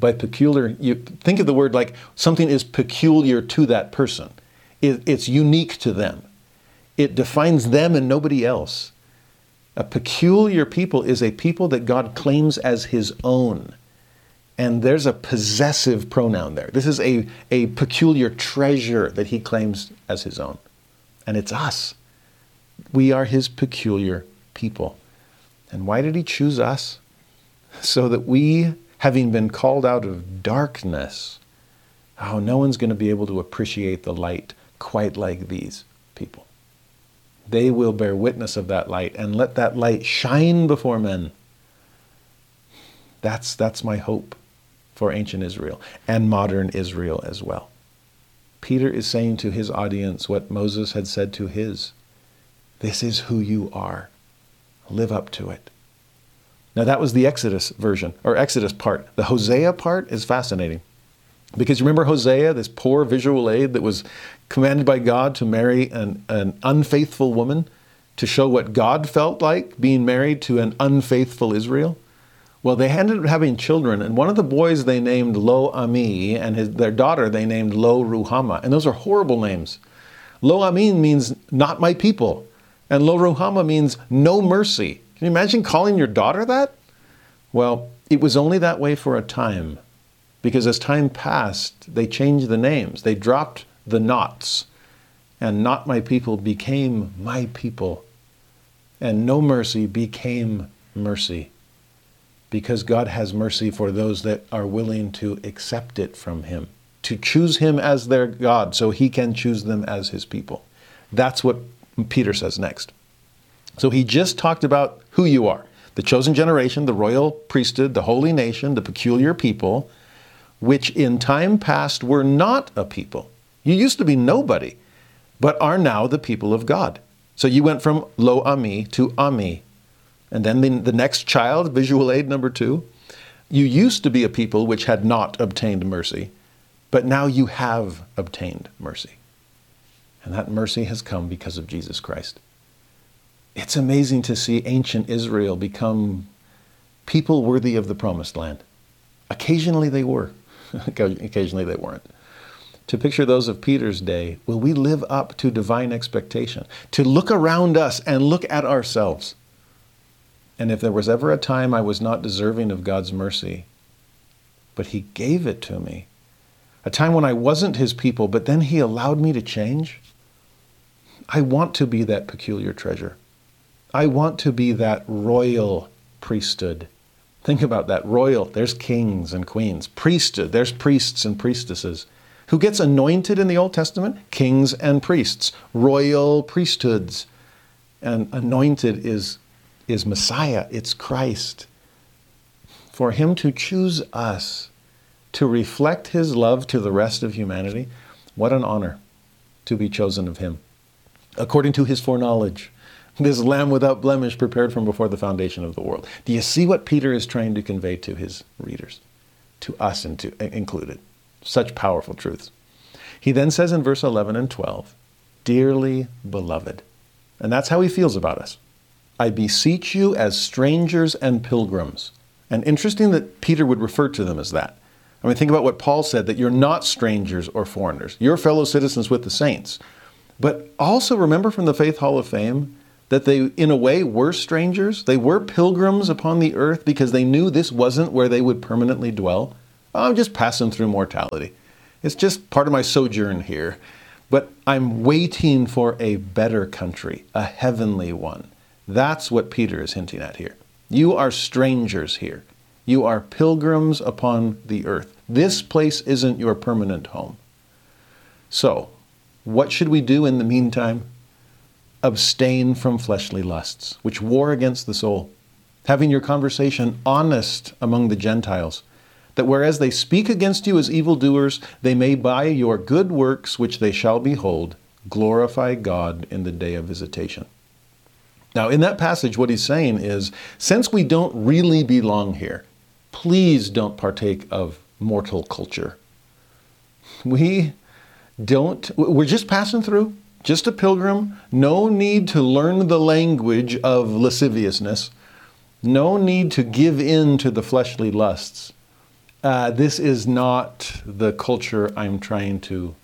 by peculiar, you think of the word like something is peculiar to that person. It, it's unique to them. It defines them and nobody else. A peculiar people is a people that God claims as his own. And there's a possessive pronoun there. This is a, a peculiar treasure that he claims as his own. And it's us. We are his peculiar people. And why did he choose us? So that we having been called out of darkness, oh, no one's going to be able to appreciate the light quite like these people. They will bear witness of that light and let that light shine before men. That's, that's my hope for ancient Israel and modern Israel as well. Peter is saying to his audience what Moses had said to his This is who you are. Live up to it. Now, that was the Exodus version, or Exodus part. The Hosea part is fascinating. Because you remember Hosea, this poor visual aid that was commanded by God to marry an, an unfaithful woman to show what God felt like being married to an unfaithful Israel? Well, they ended up having children, and one of the boys they named Lo Ami, and his, their daughter they named Lo Ruhama. And those are horrible names. Lo Ami means not my people, and Lo Ruhama means no mercy. Can you imagine calling your daughter that? Well, it was only that way for a time, because as time passed, they changed the names. They dropped the nots, and not my people became my people, and no mercy became mercy because God has mercy for those that are willing to accept it from Him, to choose Him as their God so He can choose them as His people. That's what Peter says next. So he just talked about who you are the chosen generation, the royal priesthood, the holy nation, the peculiar people, which in time past were not a people. You used to be nobody, but are now the people of God. So you went from lo ami to ami, and then the, the next child, visual aid number two, you used to be a people which had not obtained mercy, but now you have obtained mercy. And that mercy has come because of Jesus Christ. It's amazing to see ancient Israel become people worthy of the promised land. Occasionally they were, occasionally they weren't. To picture those of Peter's day, will we live up to divine expectation? To look around us and look at ourselves and if there was ever a time I was not deserving of God's mercy, but He gave it to me, a time when I wasn't His people, but then He allowed me to change, I want to be that peculiar treasure. I want to be that royal priesthood. Think about that royal, there's kings and queens. Priesthood, there's priests and priestesses. Who gets anointed in the Old Testament? Kings and priests, royal priesthoods. And anointed is is Messiah, it's Christ. For him to choose us to reflect his love to the rest of humanity, what an honor to be chosen of him. According to his foreknowledge, this lamb without blemish prepared from before the foundation of the world. Do you see what Peter is trying to convey to his readers, to us uh, included? Such powerful truths. He then says in verse 11 and 12, Dearly beloved. And that's how he feels about us. I beseech you as strangers and pilgrims. And interesting that Peter would refer to them as that. I mean, think about what Paul said that you're not strangers or foreigners. You're fellow citizens with the saints. But also remember from the Faith Hall of Fame that they, in a way, were strangers. They were pilgrims upon the earth because they knew this wasn't where they would permanently dwell. Oh, I'm just passing through mortality. It's just part of my sojourn here. But I'm waiting for a better country, a heavenly one. That's what Peter is hinting at here. You are strangers here. You are pilgrims upon the earth. This place isn't your permanent home. So, what should we do in the meantime? Abstain from fleshly lusts, which war against the soul. Having your conversation honest among the Gentiles, that whereas they speak against you as evildoers, they may by your good works, which they shall behold, glorify God in the day of visitation. Now, in that passage, what he's saying is since we don't really belong here, please don't partake of mortal culture. We don't, we're just passing through, just a pilgrim. No need to learn the language of lasciviousness, no need to give in to the fleshly lusts. Uh, this is not the culture I'm trying to,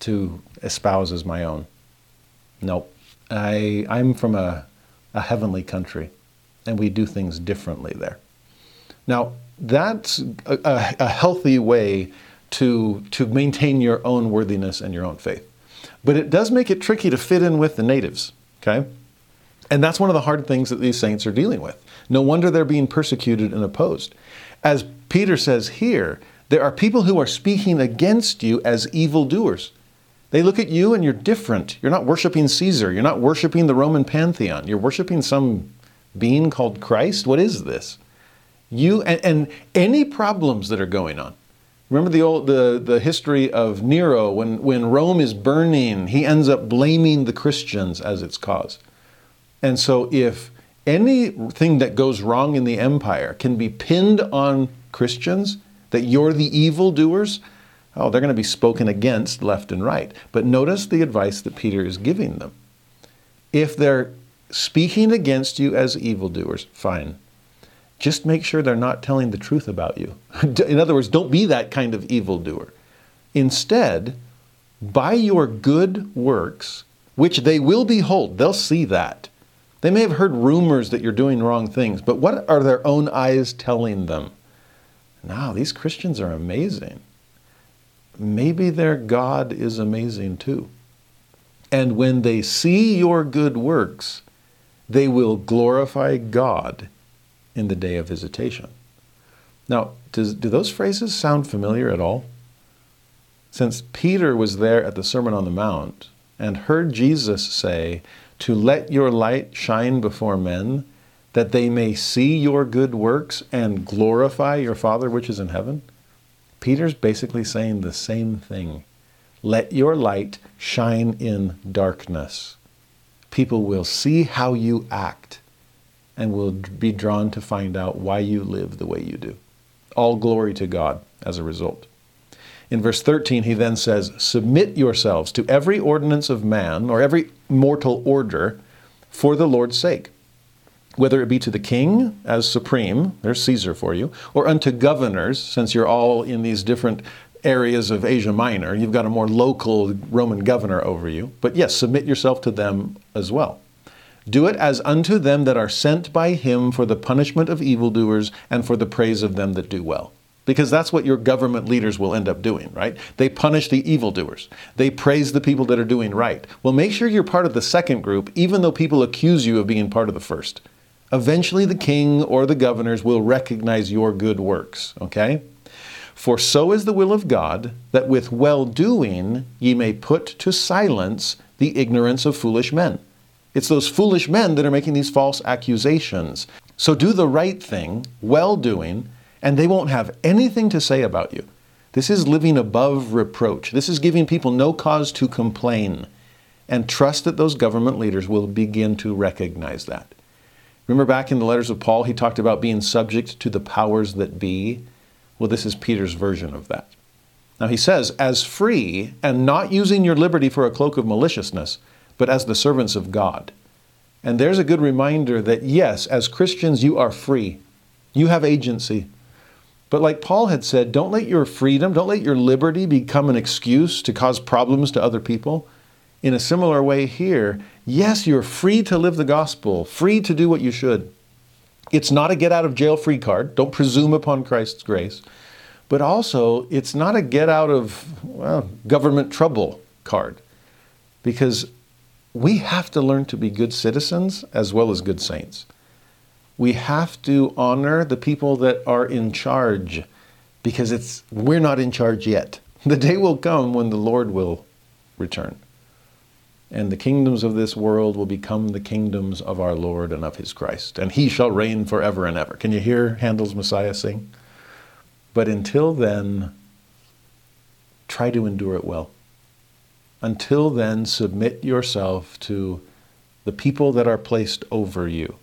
to espouse as my own. Nope. I, I'm from a, a heavenly country, and we do things differently there. Now, that's a, a, a healthy way to, to maintain your own worthiness and your own faith. But it does make it tricky to fit in with the natives, okay? And that's one of the hard things that these saints are dealing with. No wonder they're being persecuted and opposed. As Peter says here, there are people who are speaking against you as evildoers. They look at you and you're different. You're not worshiping Caesar. You're not worshiping the Roman pantheon. You're worshiping some being called Christ. What is this? You and, and any problems that are going on. Remember the old the, the history of Nero when, when Rome is burning, he ends up blaming the Christians as its cause. And so if anything that goes wrong in the empire can be pinned on Christians, that you're the evildoers, oh, they're going to be spoken against left and right. But notice the advice that Peter is giving them. If they're speaking against you as evildoers, fine. Just make sure they're not telling the truth about you. In other words, don't be that kind of evildoer. Instead, by your good works, which they will behold, they'll see that. They may have heard rumors that you're doing wrong things, but what are their own eyes telling them? Now, these Christians are amazing. Maybe their God is amazing too. And when they see your good works, they will glorify God in the day of visitation. Now, does, do those phrases sound familiar at all? Since Peter was there at the Sermon on the Mount and heard Jesus say, To let your light shine before men, that they may see your good works and glorify your Father which is in heaven, Peter's basically saying the same thing. Let your light shine in darkness. People will see how you act and will be drawn to find out why you live the way you do. All glory to God as a result. In verse 13, he then says, Submit yourselves to every ordinance of man or every mortal order for the Lord's sake, whether it be to the king as supreme, there's Caesar for you, or unto governors, since you're all in these different areas of Asia Minor, you've got a more local Roman governor over you. But yes, submit yourself to them as well. Do it as unto them that are sent by him for the punishment of evildoers and for the praise of them that do well. Because that's what your government leaders will end up doing, right? They punish the evildoers. They praise the people that are doing right. Well, make sure you're part of the second group, even though people accuse you of being part of the first. Eventually, the king or the governors will recognize your good works, okay? For so is the will of God, that with well doing ye may put to silence the ignorance of foolish men. It's those foolish men that are making these false accusations. So do the right thing, well doing, and they won't have anything to say about you. This is living above reproach. This is giving people no cause to complain. And trust that those government leaders will begin to recognize that. Remember back in the letters of Paul, he talked about being subject to the powers that be. Well, this is Peter's version of that. Now he says, as free and not using your liberty for a cloak of maliciousness, but as the servants of God. And there's a good reminder that yes, as Christians, you are free. You have agency. But like Paul had said, don't let your freedom, don't let your liberty become an excuse to cause problems to other people. In a similar way here, yes, you're free to live the gospel, free to do what you should. It's not a get out of jail free card. Don't presume upon Christ's grace. But also, it's not a get out of well, government trouble card. Because we have to learn to be good citizens as well as good saints. We have to honor the people that are in charge because it's we're not in charge yet. The day will come when the Lord will return. And the kingdoms of this world will become the kingdoms of our Lord and of his Christ, and he shall reign forever and ever. Can you hear Handel's Messiah sing? But until then, try to endure it well. Until then, submit yourself to the people that are placed over you.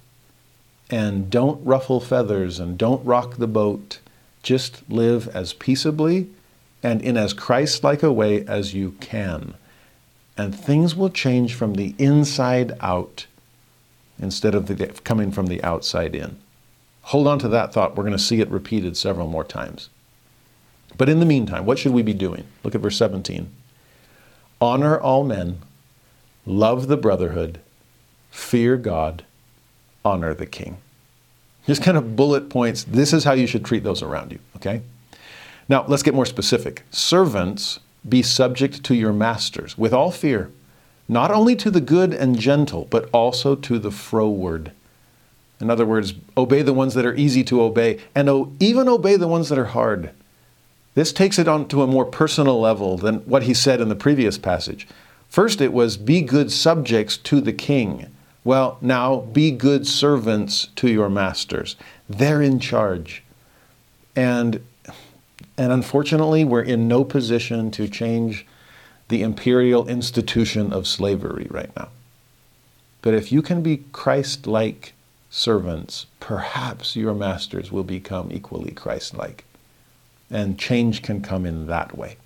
And don't ruffle feathers and don't rock the boat. Just live as peaceably and in as Christ like a way as you can. And things will change from the inside out instead of the, coming from the outside in. Hold on to that thought. We're going to see it repeated several more times. But in the meantime, what should we be doing? Look at verse 17 honor all men, love the brotherhood, fear God, honor the king. Just kind of bullet points. This is how you should treat those around you, okay? Now, let's get more specific. Servants, be subject to your masters with all fear, not only to the good and gentle, but also to the froward. In other words, obey the ones that are easy to obey, and even obey the ones that are hard. This takes it on to a more personal level than what he said in the previous passage. First, it was, Be good subjects to the king. Well, now, be good servants to your masters. They're in charge. And, and unfortunately, we're in no position to change the imperial institution of slavery right now. But if you can be Christ like servants, perhaps your masters will become equally Christ like. And change can come in that way.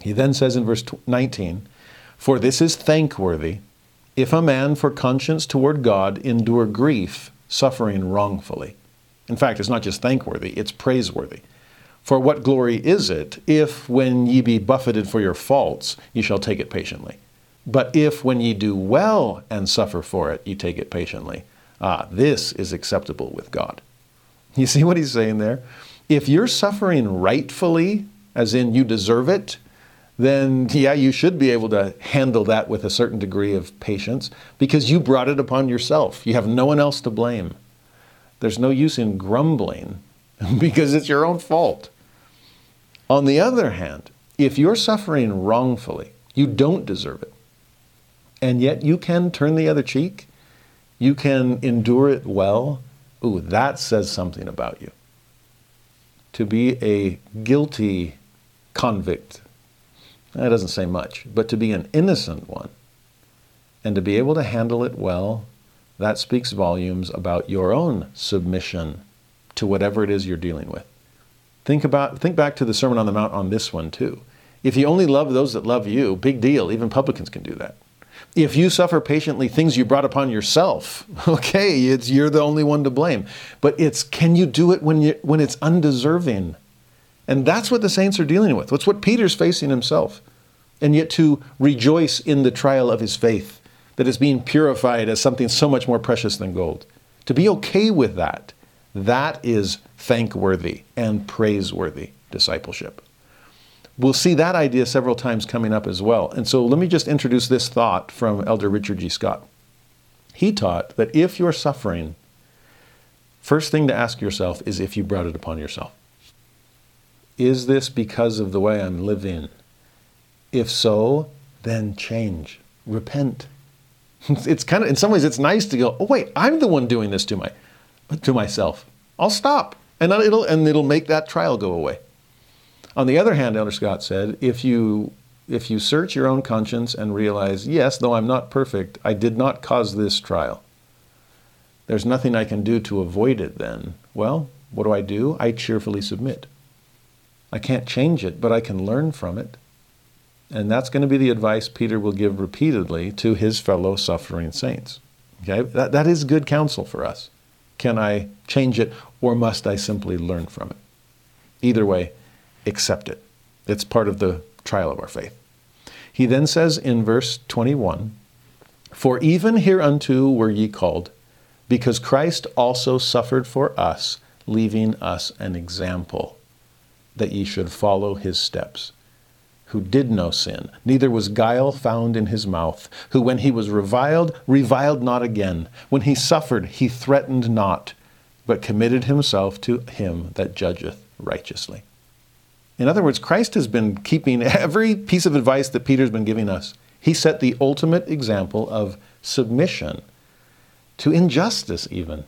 He then says in verse 19, For this is thankworthy if a man for conscience toward God endure grief, suffering wrongfully. In fact, it's not just thankworthy, it's praiseworthy. For what glory is it if, when ye be buffeted for your faults, ye shall take it patiently? But if, when ye do well and suffer for it, ye take it patiently, ah, this is acceptable with God. You see what he's saying there? If you're suffering rightfully, as in you deserve it, then yeah, you should be able to handle that with a certain degree of patience because you brought it upon yourself. You have no one else to blame. There's no use in grumbling because it's your own fault. On the other hand, if you're suffering wrongfully, you don't deserve it, and yet you can turn the other cheek, you can endure it well, ooh, that says something about you. To be a guilty convict, that doesn't say much, but to be an innocent one and to be able to handle it well, that speaks volumes about your own submission to whatever it is you're dealing with. Think about think back to the Sermon on the Mount on this one too. If you only love those that love you, big deal. Even publicans can do that. If you suffer patiently things you brought upon yourself, okay, it's you're the only one to blame. But it's can you do it when you when it's undeserving? And that's what the saints are dealing with. That's what Peter's facing himself. And yet to rejoice in the trial of his faith that is being purified as something so much more precious than gold. To be okay with that, that is thankworthy and praiseworthy discipleship. We'll see that idea several times coming up as well. And so let me just introduce this thought from Elder Richard G. Scott. He taught that if you're suffering, first thing to ask yourself is if you brought it upon yourself. Is this because of the way I'm living? If so, then change, repent. It's kind of, in some ways, it's nice to go, oh, wait, I'm the one doing this to, my, to myself. I'll stop. And it'll, and it'll make that trial go away. On the other hand, Elder Scott said, if you if you search your own conscience and realize, yes, though I'm not perfect, I did not cause this trial. There's nothing I can do to avoid it then. Well, what do I do? I cheerfully submit. I can't change it, but I can learn from it. And that's going to be the advice Peter will give repeatedly to his fellow suffering saints. Okay? That, that is good counsel for us. Can I change it or must I simply learn from it? Either way, accept it. It's part of the trial of our faith. He then says in verse 21 For even hereunto were ye called, because Christ also suffered for us, leaving us an example, that ye should follow his steps. Who did no sin, neither was guile found in his mouth, who when he was reviled, reviled not again. When he suffered, he threatened not, but committed himself to him that judgeth righteously. In other words, Christ has been keeping every piece of advice that Peter's been giving us. He set the ultimate example of submission to injustice, even.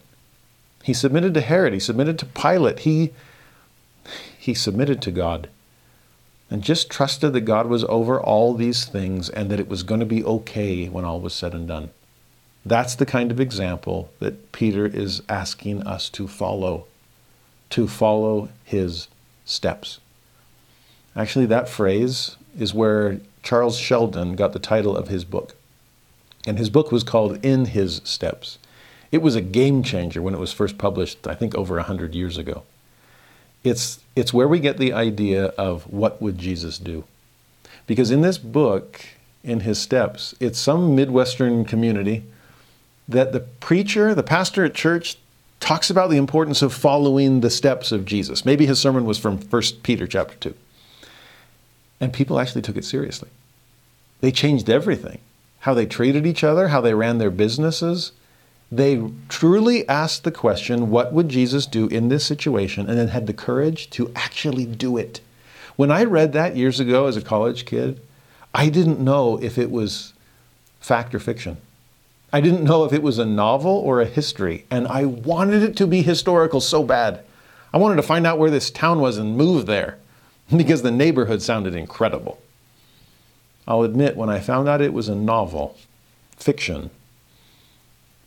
He submitted to Herod, he submitted to Pilate, he, he submitted to God and just trusted that God was over all these things and that it was going to be okay when all was said and done. That's the kind of example that Peter is asking us to follow, to follow his steps. Actually, that phrase is where Charles Sheldon got the title of his book. And his book was called In His Steps. It was a game changer when it was first published, I think over 100 years ago. It's, it's where we get the idea of what would Jesus do. Because in this book, in his steps, it's some Midwestern community that the preacher, the pastor at church, talks about the importance of following the steps of Jesus. Maybe his sermon was from 1 Peter chapter 2. And people actually took it seriously. They changed everything how they treated each other, how they ran their businesses. They truly asked the question, what would Jesus do in this situation? And then had the courage to actually do it. When I read that years ago as a college kid, I didn't know if it was fact or fiction. I didn't know if it was a novel or a history, and I wanted it to be historical so bad. I wanted to find out where this town was and move there because the neighborhood sounded incredible. I'll admit, when I found out it was a novel, fiction,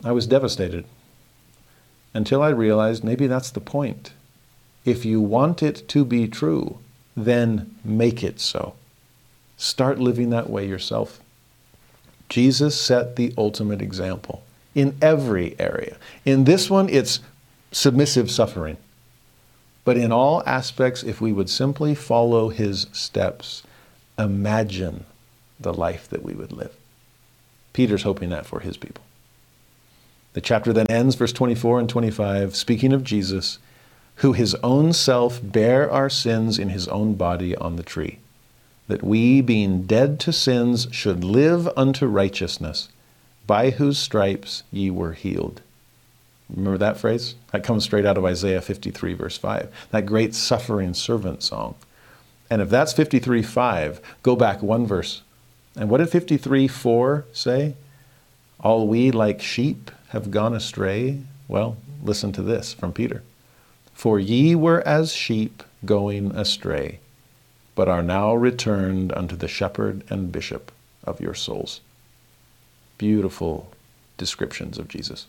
I was devastated until I realized maybe that's the point. If you want it to be true, then make it so. Start living that way yourself. Jesus set the ultimate example in every area. In this one, it's submissive suffering. But in all aspects, if we would simply follow his steps, imagine the life that we would live. Peter's hoping that for his people. The chapter then ends, verse 24 and 25, speaking of Jesus, who his own self bare our sins in his own body on the tree, that we, being dead to sins, should live unto righteousness, by whose stripes ye were healed. Remember that phrase? That comes straight out of Isaiah 53, verse 5, that great suffering servant song. And if that's 53, 5, go back one verse. And what did 53, 4 say? All we like sheep have gone astray? Well, listen to this from Peter. For ye were as sheep going astray, but are now returned unto the shepherd and bishop of your souls. Beautiful descriptions of Jesus.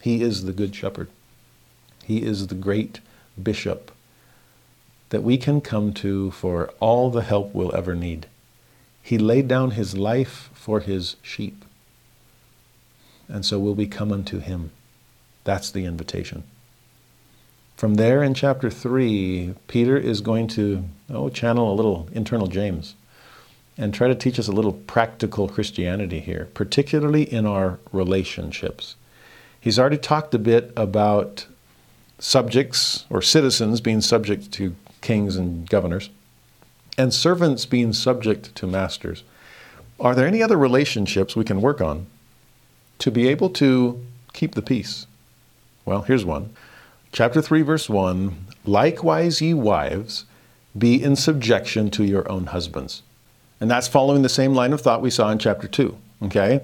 He is the good shepherd. He is the great bishop that we can come to for all the help we'll ever need. He laid down his life for his sheep. And so will we come unto him. That's the invitation. From there in chapter 3, Peter is going to oh, channel a little internal James and try to teach us a little practical Christianity here, particularly in our relationships. He's already talked a bit about subjects or citizens being subject to kings and governors, and servants being subject to masters. Are there any other relationships we can work on to be able to keep the peace? Well, here's one. Chapter 3, verse 1 Likewise, ye wives, be in subjection to your own husbands. And that's following the same line of thought we saw in chapter 2. Okay?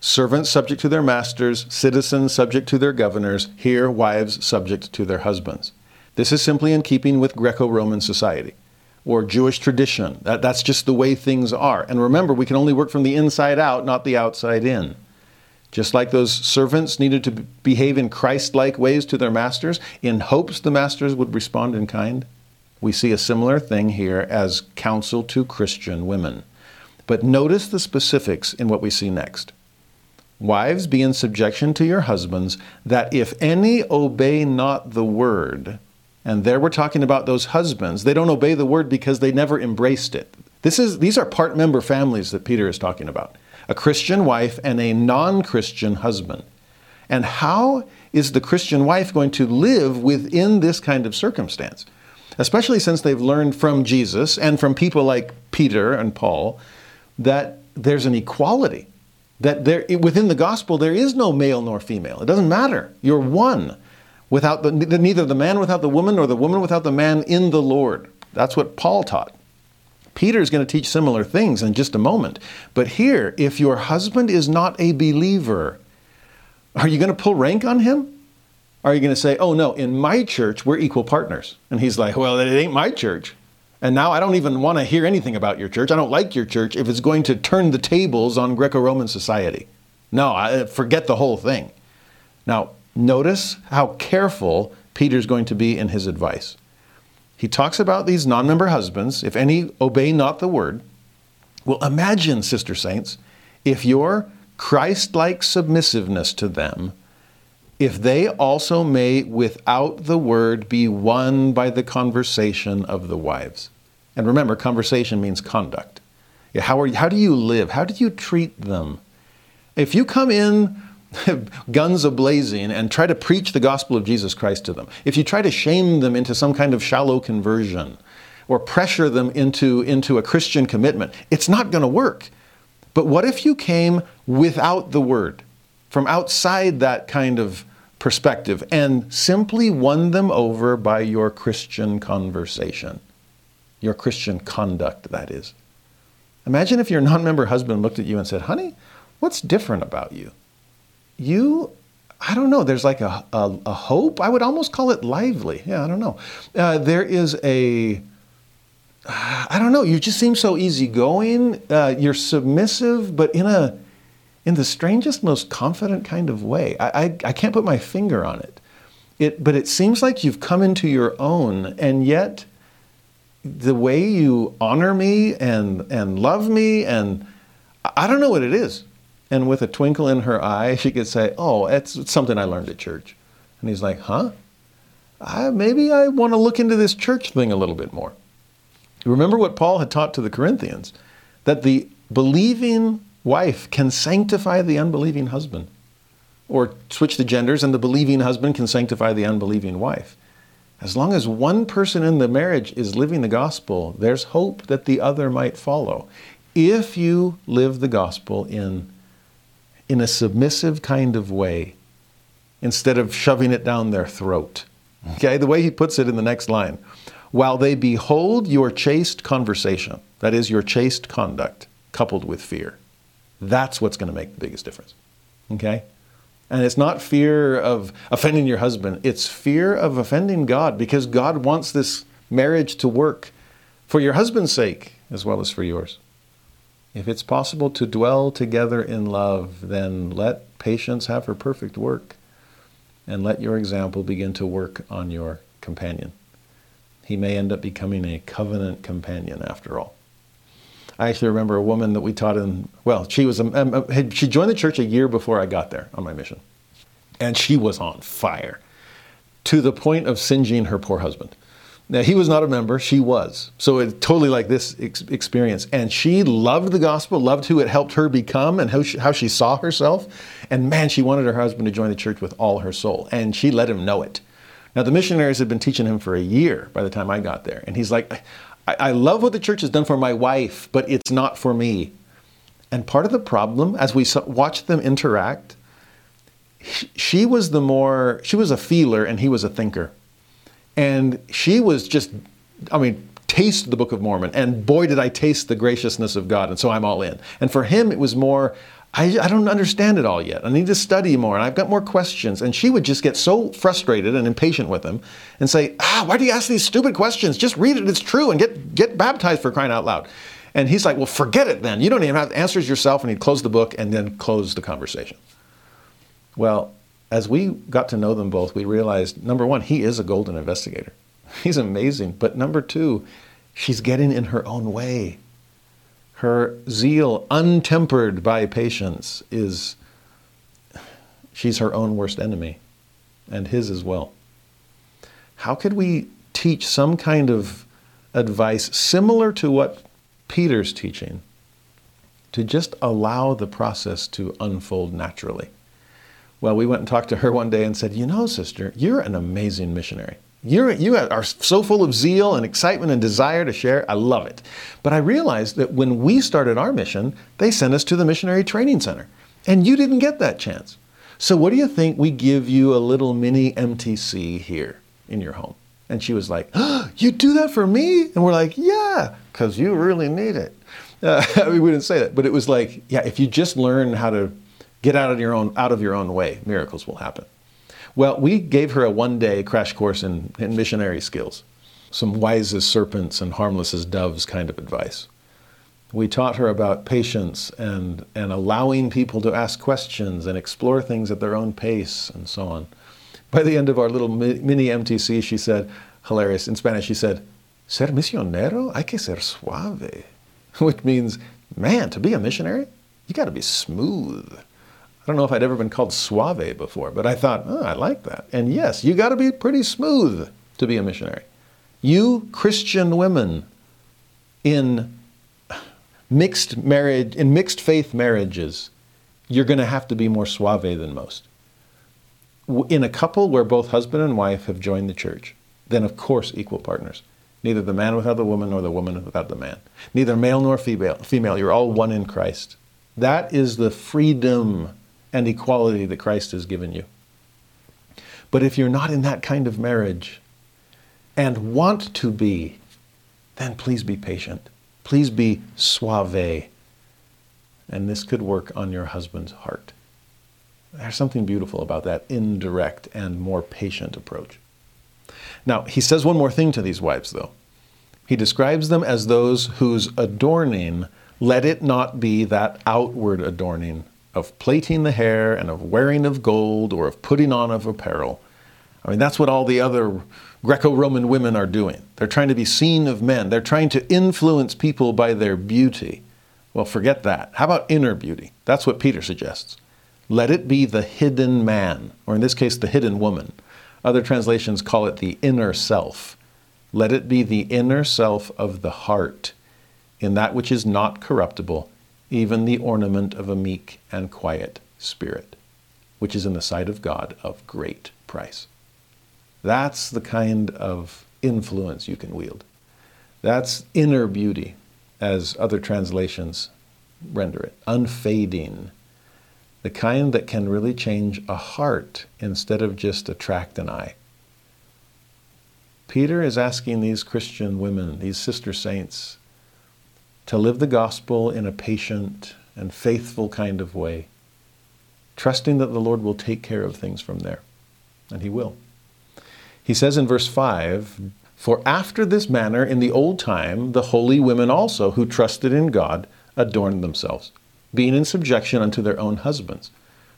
Servants subject to their masters, citizens subject to their governors, here, wives subject to their husbands. This is simply in keeping with Greco Roman society or Jewish tradition. That, that's just the way things are. And remember, we can only work from the inside out, not the outside in. Just like those servants needed to behave in Christ like ways to their masters, in hopes the masters would respond in kind, we see a similar thing here as counsel to Christian women. But notice the specifics in what we see next. Wives, be in subjection to your husbands, that if any obey not the word, and there we're talking about those husbands, they don't obey the word because they never embraced it. This is, these are part member families that Peter is talking about a Christian wife and a non Christian husband. And how is the Christian wife going to live within this kind of circumstance? Especially since they've learned from Jesus and from people like Peter and Paul that there's an equality. That there, within the gospel, there is no male nor female. It doesn't matter. You're one. Without the, neither the man without the woman nor the woman without the man in the Lord. That's what Paul taught. Peter is going to teach similar things in just a moment. But here, if your husband is not a believer, are you going to pull rank on him? Are you going to say, oh no, in my church, we're equal partners? And he's like, well, it ain't my church. And now I don't even want to hear anything about your church. I don't like your church if it's going to turn the tables on Greco Roman society. No, I, uh, forget the whole thing. Now, notice how careful Peter's going to be in his advice he talks about these non member husbands, if any obey not the word. Well, imagine, sister saints, if your Christ like submissiveness to them, if they also may without the word be won by the conversation of the wives. And remember, conversation means conduct. How, are, how do you live? How do you treat them? If you come in guns ablazing and try to preach the gospel of Jesus Christ to them, if you try to shame them into some kind of shallow conversion or pressure them into, into a Christian commitment, it's not going to work. But what if you came without the word? from outside that kind of perspective and simply won them over by your Christian conversation, your Christian conduct, that is. Imagine if your non member husband looked at you and said, Honey, what's different about you? You, I don't know, there's like a, a, a hope. I would almost call it lively. Yeah, I don't know. Uh, there is a, I don't know, you just seem so easygoing. Uh, you're submissive, but in a, in the strangest, most confident kind of way. I, I, I can't put my finger on it. it. But it seems like you've come into your own, and yet the way you honor me and, and love me, and I don't know what it is. And with a twinkle in her eye, she could say, Oh, it's something I learned at church. And he's like, Huh? I, maybe I want to look into this church thing a little bit more. Remember what Paul had taught to the Corinthians that the believing wife can sanctify the unbelieving husband. Or switch the genders, and the believing husband can sanctify the unbelieving wife. As long as one person in the marriage is living the gospel, there's hope that the other might follow. If you live the gospel in, in a submissive kind of way, instead of shoving it down their throat. Okay, the way he puts it in the next line while they behold your chaste conversation, that is, your chaste conduct, coupled with fear. That's what's going to make the biggest difference. Okay? And it's not fear of offending your husband, it's fear of offending God because God wants this marriage to work for your husband's sake as well as for yours. If it's possible to dwell together in love, then let patience have her perfect work and let your example begin to work on your companion. He may end up becoming a covenant companion after all. I actually remember a woman that we taught in, well, she was, um, um, a, a, she joined the church a year before I got there on my mission. And she was on fire to the point of singeing her poor husband. Now, he was not a member, she was. So it's totally like this ex- experience. And she loved the gospel, loved who it helped her become and how she, how she saw herself. And man, she wanted her husband to join the church with all her soul. And she let him know it. Now, the missionaries had been teaching him for a year by the time I got there. And he's like, I, I love what the church has done for my wife, but it's not for me. And part of the problem, as we watched them interact, she was the more, she was a feeler and he was a thinker. And she was just, I mean, taste the Book of Mormon. And boy, did I taste the graciousness of God. And so I'm all in. And for him, it was more, I, I, don't understand it all yet. I need to study more, and I've got more questions. And she would just get so frustrated and impatient with him and say, Ah, why do you ask these stupid questions? Just read it, it's true, and get, get baptized for crying out loud. And he's like, Well, forget it then. You don't even have answers yourself. And he'd close the book and then close the conversation. Well, as we got to know them both, we realized number one, he is a golden investigator. He's amazing. But number two, she's getting in her own way her zeal, untempered by patience, is she's her own worst enemy, and his as well. How could we teach some kind of advice similar to what Peter's teaching to just allow the process to unfold naturally? Well, we went and talked to her one day and said, You know, sister, you're an amazing missionary. You're, you are so full of zeal and excitement and desire to share. I love it. But I realized that when we started our mission, they sent us to the Missionary Training Center. And you didn't get that chance. So, what do you think we give you a little mini MTC here in your home? And she was like, oh, You do that for me? And we're like, Yeah, because you really need it. Uh, we didn't say that, but it was like, Yeah, if you just learn how to get out of your own, out of your own way, miracles will happen. Well, we gave her a one day crash course in, in missionary skills, some wise as serpents and harmless as doves kind of advice. We taught her about patience and, and allowing people to ask questions and explore things at their own pace and so on. By the end of our little mini MTC, she said, hilarious, in Spanish, she said, Ser misionero, hay que ser suave. Which means, man, to be a missionary, you got to be smooth. I don't know if I'd ever been called suave before, but I thought, oh, I like that. And yes, you got to be pretty smooth to be a missionary. You Christian women in mixed marriage, in mixed faith marriages, you're going to have to be more suave than most. In a couple where both husband and wife have joined the church, then of course equal partners. Neither the man without the woman nor the woman without the man. Neither male nor female. Female. You're all one in Christ. That is the freedom and equality that Christ has given you. But if you're not in that kind of marriage and want to be, then please be patient. Please be suave. And this could work on your husband's heart. There's something beautiful about that indirect and more patient approach. Now, he says one more thing to these wives, though. He describes them as those whose adorning, let it not be that outward adorning of plaiting the hair and of wearing of gold or of putting on of apparel. I mean, that's what all the other Greco Roman women are doing. They're trying to be seen of men, they're trying to influence people by their beauty. Well, forget that. How about inner beauty? That's what Peter suggests. Let it be the hidden man, or in this case, the hidden woman. Other translations call it the inner self. Let it be the inner self of the heart, in that which is not corruptible, even the ornament of a meek and quiet spirit, which is in the sight of God of great price. That's the kind of influence you can wield. That's inner beauty, as other translations render it, unfading, the kind that can really change a heart instead of just attract an eye. Peter is asking these Christian women, these sister saints, to live the gospel in a patient and faithful kind of way, trusting that the Lord will take care of things from there. And He will. He says in verse 5 For after this manner in the old time the holy women also, who trusted in God, adorned themselves, being in subjection unto their own husbands.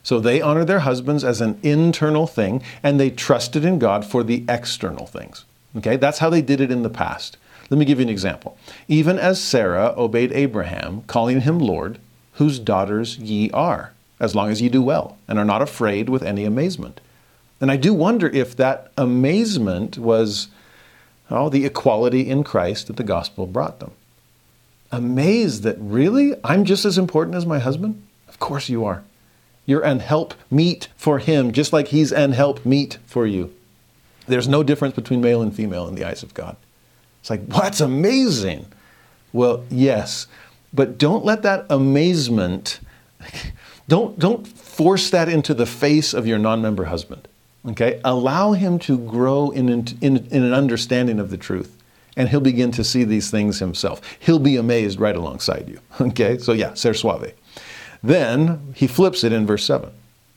So they honored their husbands as an internal thing, and they trusted in God for the external things. Okay, that's how they did it in the past. Let me give you an example. Even as Sarah obeyed Abraham, calling him Lord, whose daughters ye are, as long as ye do well, and are not afraid with any amazement. And I do wonder if that amazement was oh, the equality in Christ that the gospel brought them. Amazed that really I'm just as important as my husband? Of course you are. You're an help meet for him, just like he's an help meet for you. There's no difference between male and female in the eyes of God. It's like, what's amazing? Well, yes, but don't let that amazement, don't, don't force that into the face of your non member husband. Okay? Allow him to grow in, in, in an understanding of the truth. And he'll begin to see these things himself. He'll be amazed right alongside you. Okay? So, yeah, ser suave. Then he flips it in verse 7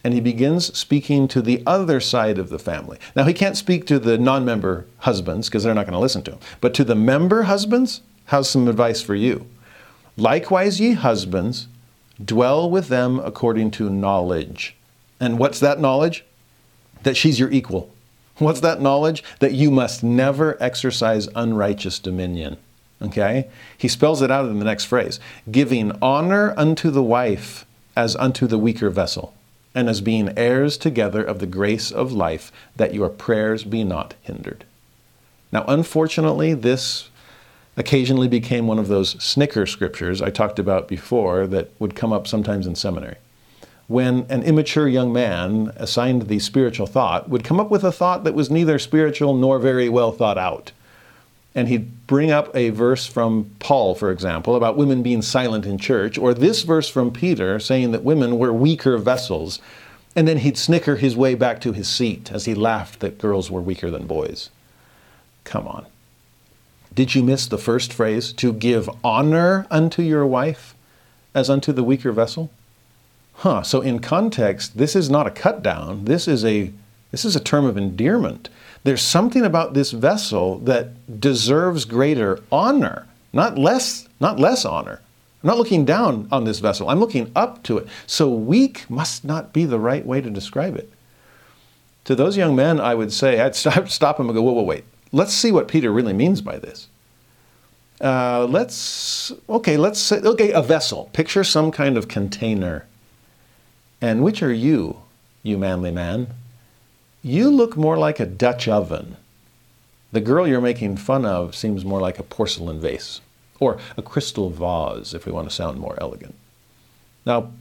and he begins speaking to the other side of the family. Now, he can't speak to the non member husbands because they're not going to listen to him. But to the member husbands, how's some advice for you? Likewise, ye husbands, dwell with them according to knowledge. And what's that knowledge? That she's your equal. What's that knowledge? That you must never exercise unrighteous dominion. Okay? He spells it out in the next phrase giving honor unto the wife as unto the weaker vessel and as being heirs together of the grace of life, that your prayers be not hindered. Now, unfortunately, this occasionally became one of those snicker scriptures I talked about before that would come up sometimes in seminary. When an immature young man assigned the spiritual thought would come up with a thought that was neither spiritual nor very well thought out and he'd bring up a verse from Paul, for example, about women being silent in church, or this verse from Peter saying that women were weaker vessels, and then he'd snicker his way back to his seat as he laughed that girls were weaker than boys. Come on. Did you miss the first phrase, to give honor unto your wife as unto the weaker vessel? Huh, so in context, this is not a cut down, this is a this is a term of endearment. There's something about this vessel that deserves greater honor, not less, not less honor. I'm not looking down on this vessel. I'm looking up to it. So weak must not be the right way to describe it. To those young men, I would say, I'd stop, stop them and go, whoa, whoa, wait. Let's see what Peter really means by this. Uh, let's, okay, let's say, okay, a vessel. Picture some kind of container. And which are you, you manly man? You look more like a Dutch oven. The girl you're making fun of seems more like a porcelain vase or a crystal vase, if we want to sound more elegant. Now,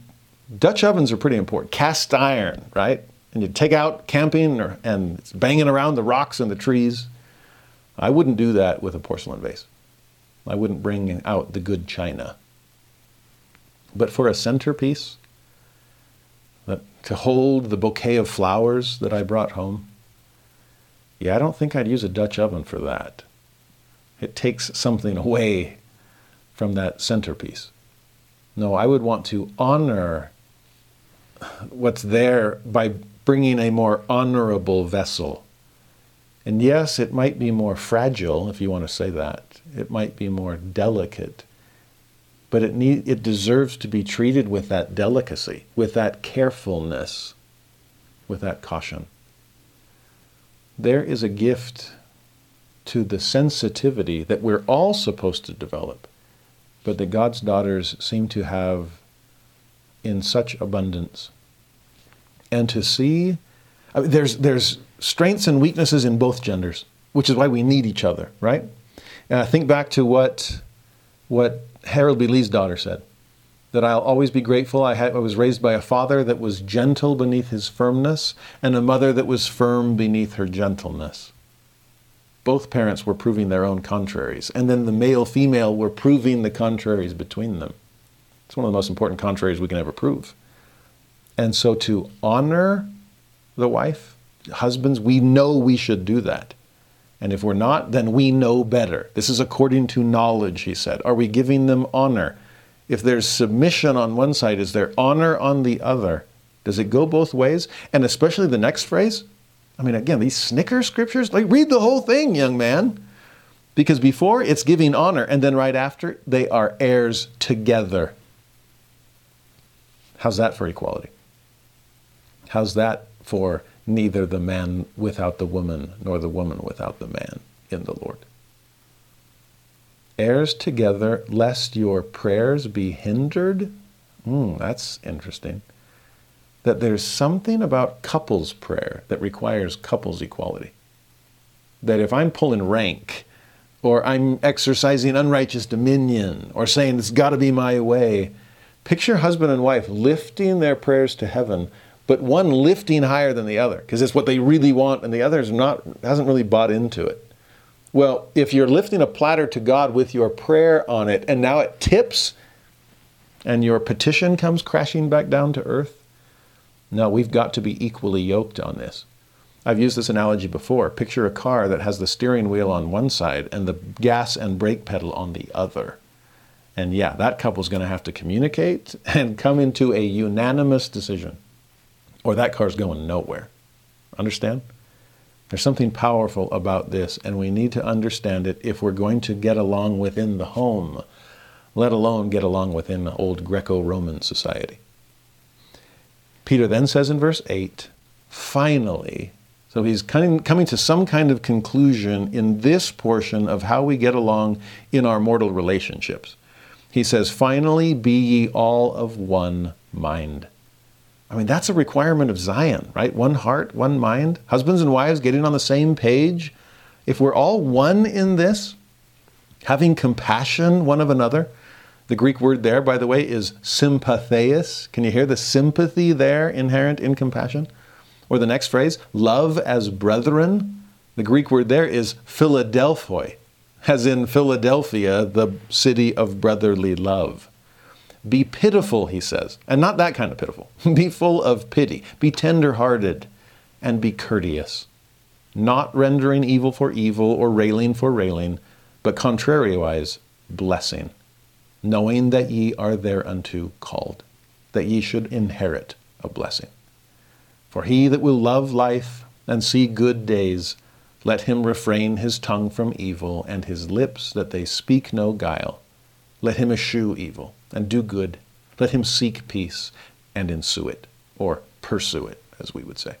Dutch ovens are pretty important. Cast iron, right? And you take out camping or, and it's banging around the rocks and the trees. I wouldn't do that with a porcelain vase. I wouldn't bring out the good china. But for a centerpiece, to hold the bouquet of flowers that I brought home. Yeah, I don't think I'd use a Dutch oven for that. It takes something away from that centerpiece. No, I would want to honor what's there by bringing a more honorable vessel. And yes, it might be more fragile, if you want to say that. It might be more delicate. But it, need, it deserves to be treated with that delicacy, with that carefulness, with that caution. There is a gift to the sensitivity that we're all supposed to develop but that God's daughters seem to have in such abundance. And to see, I mean, there's, there's strengths and weaknesses in both genders, which is why we need each other, right? And I think back to what, what Harold B. Lee's daughter said that I'll always be grateful. I, had, I was raised by a father that was gentle beneath his firmness and a mother that was firm beneath her gentleness both parents were proving their own contraries. And then the male female were proving the contraries between them. It's one of the most important contraries we can ever prove. And so to honor the wife, husbands, we know we should do that. And if we're not, then we know better. This is according to knowledge, he said. Are we giving them honor? If there's submission on one side, is there honor on the other? Does it go both ways? And especially the next phrase, I mean, again, these snicker scriptures, like read the whole thing, young man. Because before it's giving honor, and then right after, they are heirs together. How's that for equality? How's that for neither the man without the woman nor the woman without the man in the Lord? Heirs together, lest your prayers be hindered. Hmm, that's interesting that there's something about couples prayer that requires couples equality. That if I'm pulling rank, or I'm exercising unrighteous dominion, or saying it's got to be my way, picture husband and wife lifting their prayers to heaven, but one lifting higher than the other, because it's what they really want, and the other not hasn't really bought into it. Well, if you're lifting a platter to God with your prayer on it, and now it tips, and your petition comes crashing back down to earth, no, we've got to be equally yoked on this. I've used this analogy before. Picture a car that has the steering wheel on one side and the gas and brake pedal on the other. And yeah, that couple's going to have to communicate and come into a unanimous decision, or that car's going nowhere. Understand? There's something powerful about this, and we need to understand it if we're going to get along within the home, let alone get along within old Greco Roman society. Peter then says in verse 8, finally, so he's coming, coming to some kind of conclusion in this portion of how we get along in our mortal relationships. He says, Finally, be ye all of one mind. I mean, that's a requirement of Zion, right? One heart, one mind. Husbands and wives getting on the same page. If we're all one in this, having compassion one of another, the Greek word there, by the way, is sympatheus. Can you hear the sympathy there inherent in compassion? Or the next phrase, love as brethren. The Greek word there is Philadelphoi, as in Philadelphia, the city of brotherly love. Be pitiful, he says, and not that kind of pitiful. be full of pity, be tender hearted, and be courteous, not rendering evil for evil or railing for railing, but contrariwise, blessing knowing that ye are thereunto called, that ye should inherit a blessing. For he that will love life and see good days, let him refrain his tongue from evil, and his lips that they speak no guile. Let him eschew evil and do good. Let him seek peace and ensue it, or pursue it, as we would say.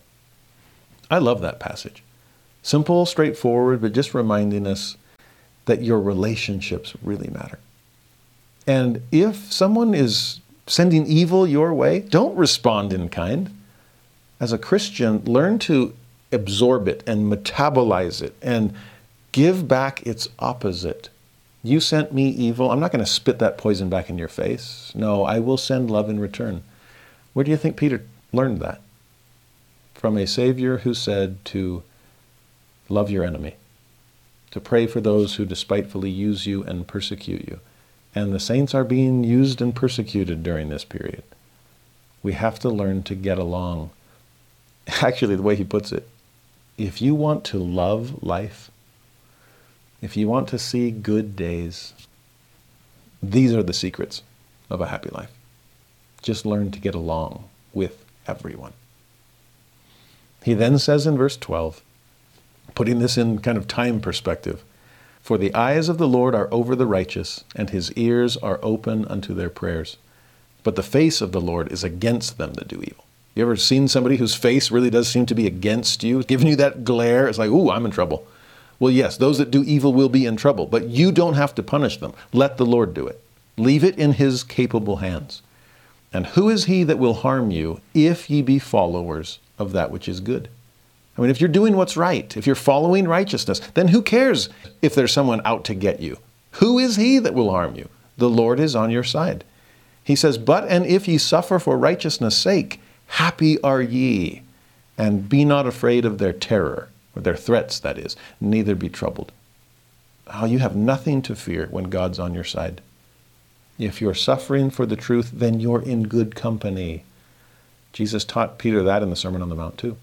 I love that passage. Simple, straightforward, but just reminding us that your relationships really matter. And if someone is sending evil your way, don't respond in kind. As a Christian, learn to absorb it and metabolize it and give back its opposite. You sent me evil. I'm not going to spit that poison back in your face. No, I will send love in return. Where do you think Peter learned that? From a Savior who said to love your enemy, to pray for those who despitefully use you and persecute you and the saints are being used and persecuted during this period. We have to learn to get along. Actually, the way he puts it, if you want to love life, if you want to see good days, these are the secrets of a happy life. Just learn to get along with everyone. He then says in verse 12, putting this in kind of time perspective, For the eyes of the Lord are over the righteous, and his ears are open unto their prayers. But the face of the Lord is against them that do evil. You ever seen somebody whose face really does seem to be against you, giving you that glare? It's like, ooh, I'm in trouble. Well, yes, those that do evil will be in trouble, but you don't have to punish them. Let the Lord do it. Leave it in his capable hands. And who is he that will harm you if ye be followers of that which is good? I mean, if you're doing what's right, if you're following righteousness, then who cares if there's someone out to get you? Who is he that will harm you? The Lord is on your side. He says, But and if ye suffer for righteousness' sake, happy are ye, and be not afraid of their terror, or their threats, that is, neither be troubled. Oh, you have nothing to fear when God's on your side. If you're suffering for the truth, then you're in good company. Jesus taught Peter that in the Sermon on the Mount, too.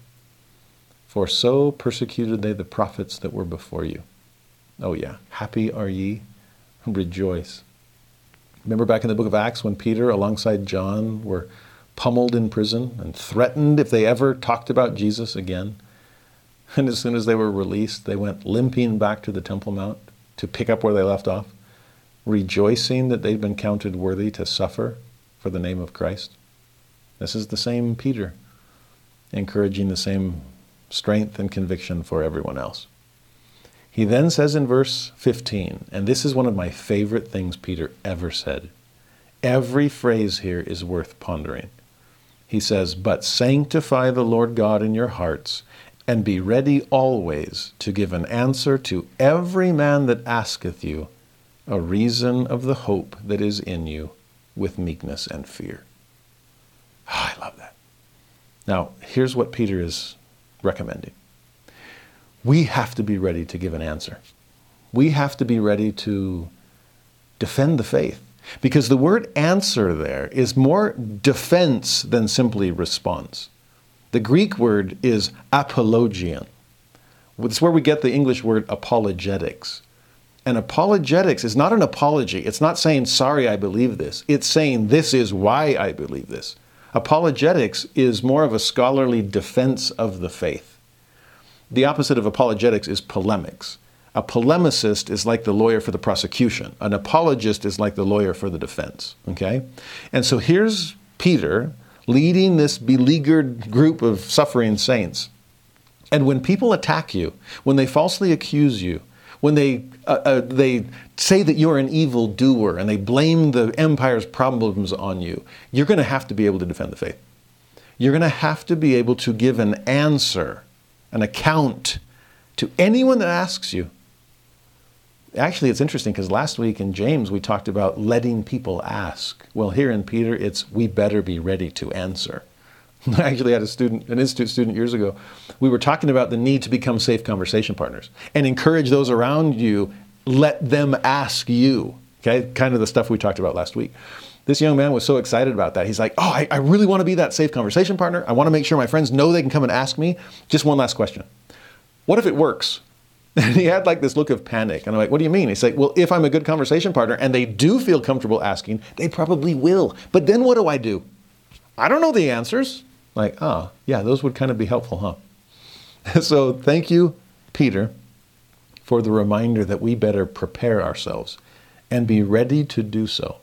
For so persecuted they the prophets that were before you. Oh, yeah. Happy are ye. Rejoice. Remember back in the book of Acts when Peter, alongside John, were pummeled in prison and threatened if they ever talked about Jesus again? And as soon as they were released, they went limping back to the Temple Mount to pick up where they left off rejoicing that they'd been counted worthy to suffer for the name of Christ. This is the same Peter, encouraging the same strength and conviction for everyone else. He then says in verse 15, and this is one of my favorite things Peter ever said. Every phrase here is worth pondering. He says, But sanctify the Lord God in your hearts, and be ready always to give an answer to every man that asketh you a reason of the hope that is in you with meekness and fear. Oh, I love that. Now, here's what Peter is recommending we have to be ready to give an answer. We have to be ready to defend the faith. Because the word answer there is more defense than simply response. The Greek word is apologian. It's where we get the English word apologetics. And apologetics is not an apology. It's not saying, sorry, I believe this. It's saying, this is why I believe this. Apologetics is more of a scholarly defense of the faith. The opposite of apologetics is polemics. A polemicist is like the lawyer for the prosecution. An apologist is like the lawyer for the defense. Okay? And so here's Peter leading this beleaguered group of suffering saints. And when people attack you, when they falsely accuse you, when they, uh, uh, they say that you're an evil doer and they blame the empire's problems on you, you're going to have to be able to defend the faith. You're going to have to be able to give an answer, an account to anyone that asks you. Actually, it's interesting because last week in James we talked about letting people ask. Well, here in Peter, it's we better be ready to answer. I actually had a student, an institute student years ago. We were talking about the need to become safe conversation partners and encourage those around you. Let them ask you. Okay, kind of the stuff we talked about last week. This young man was so excited about that. He's like, "Oh, I, I really want to be that safe conversation partner. I want to make sure my friends know they can come and ask me." Just one last question: What if it works? And he had like this look of panic. And I'm like, what do you mean? He's like, well, if I'm a good conversation partner and they do feel comfortable asking, they probably will. But then what do I do? I don't know the answers. Like, ah, oh, yeah, those would kind of be helpful, huh? so thank you, Peter, for the reminder that we better prepare ourselves and be ready to do so.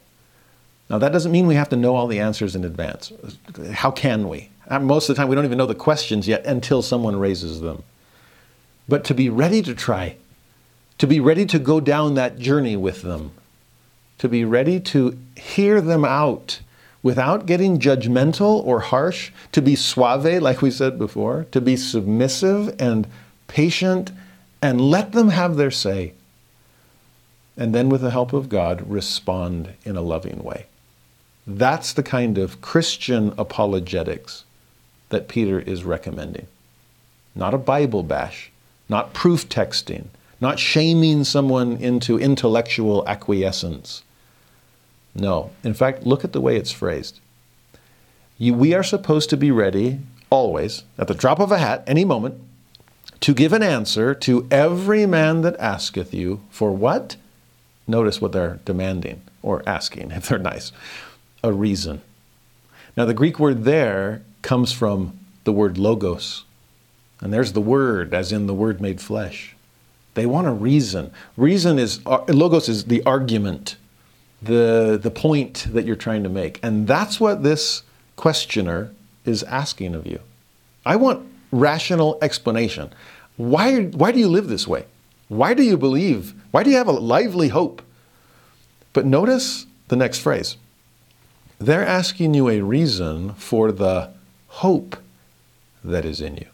Now, that doesn't mean we have to know all the answers in advance. How can we? Uh, most of the time, we don't even know the questions yet until someone raises them. But to be ready to try, to be ready to go down that journey with them, to be ready to hear them out without getting judgmental or harsh, to be suave, like we said before, to be submissive and patient, and let them have their say. And then, with the help of God, respond in a loving way. That's the kind of Christian apologetics that Peter is recommending. Not a Bible bash, not proof texting, not shaming someone into intellectual acquiescence no. In fact, look at the way it's phrased. You, we are supposed to be ready always, at the drop of a hat, any moment, to give an answer to every man that asketh you for what? Notice what they're demanding or asking, if they're nice. A reason. Now, the Greek word there comes from the word logos. And there's the word, as in the word made flesh. They want a reason. Reason is, uh, logos is the argument, the, the point that you're trying to make. And that's what this questioner is asking of you. I want rational explanation. Why, why do you live this way? Why do you believe? Why do you have a lively hope? But notice the next phrase. They're asking you a reason for the hope that is in you.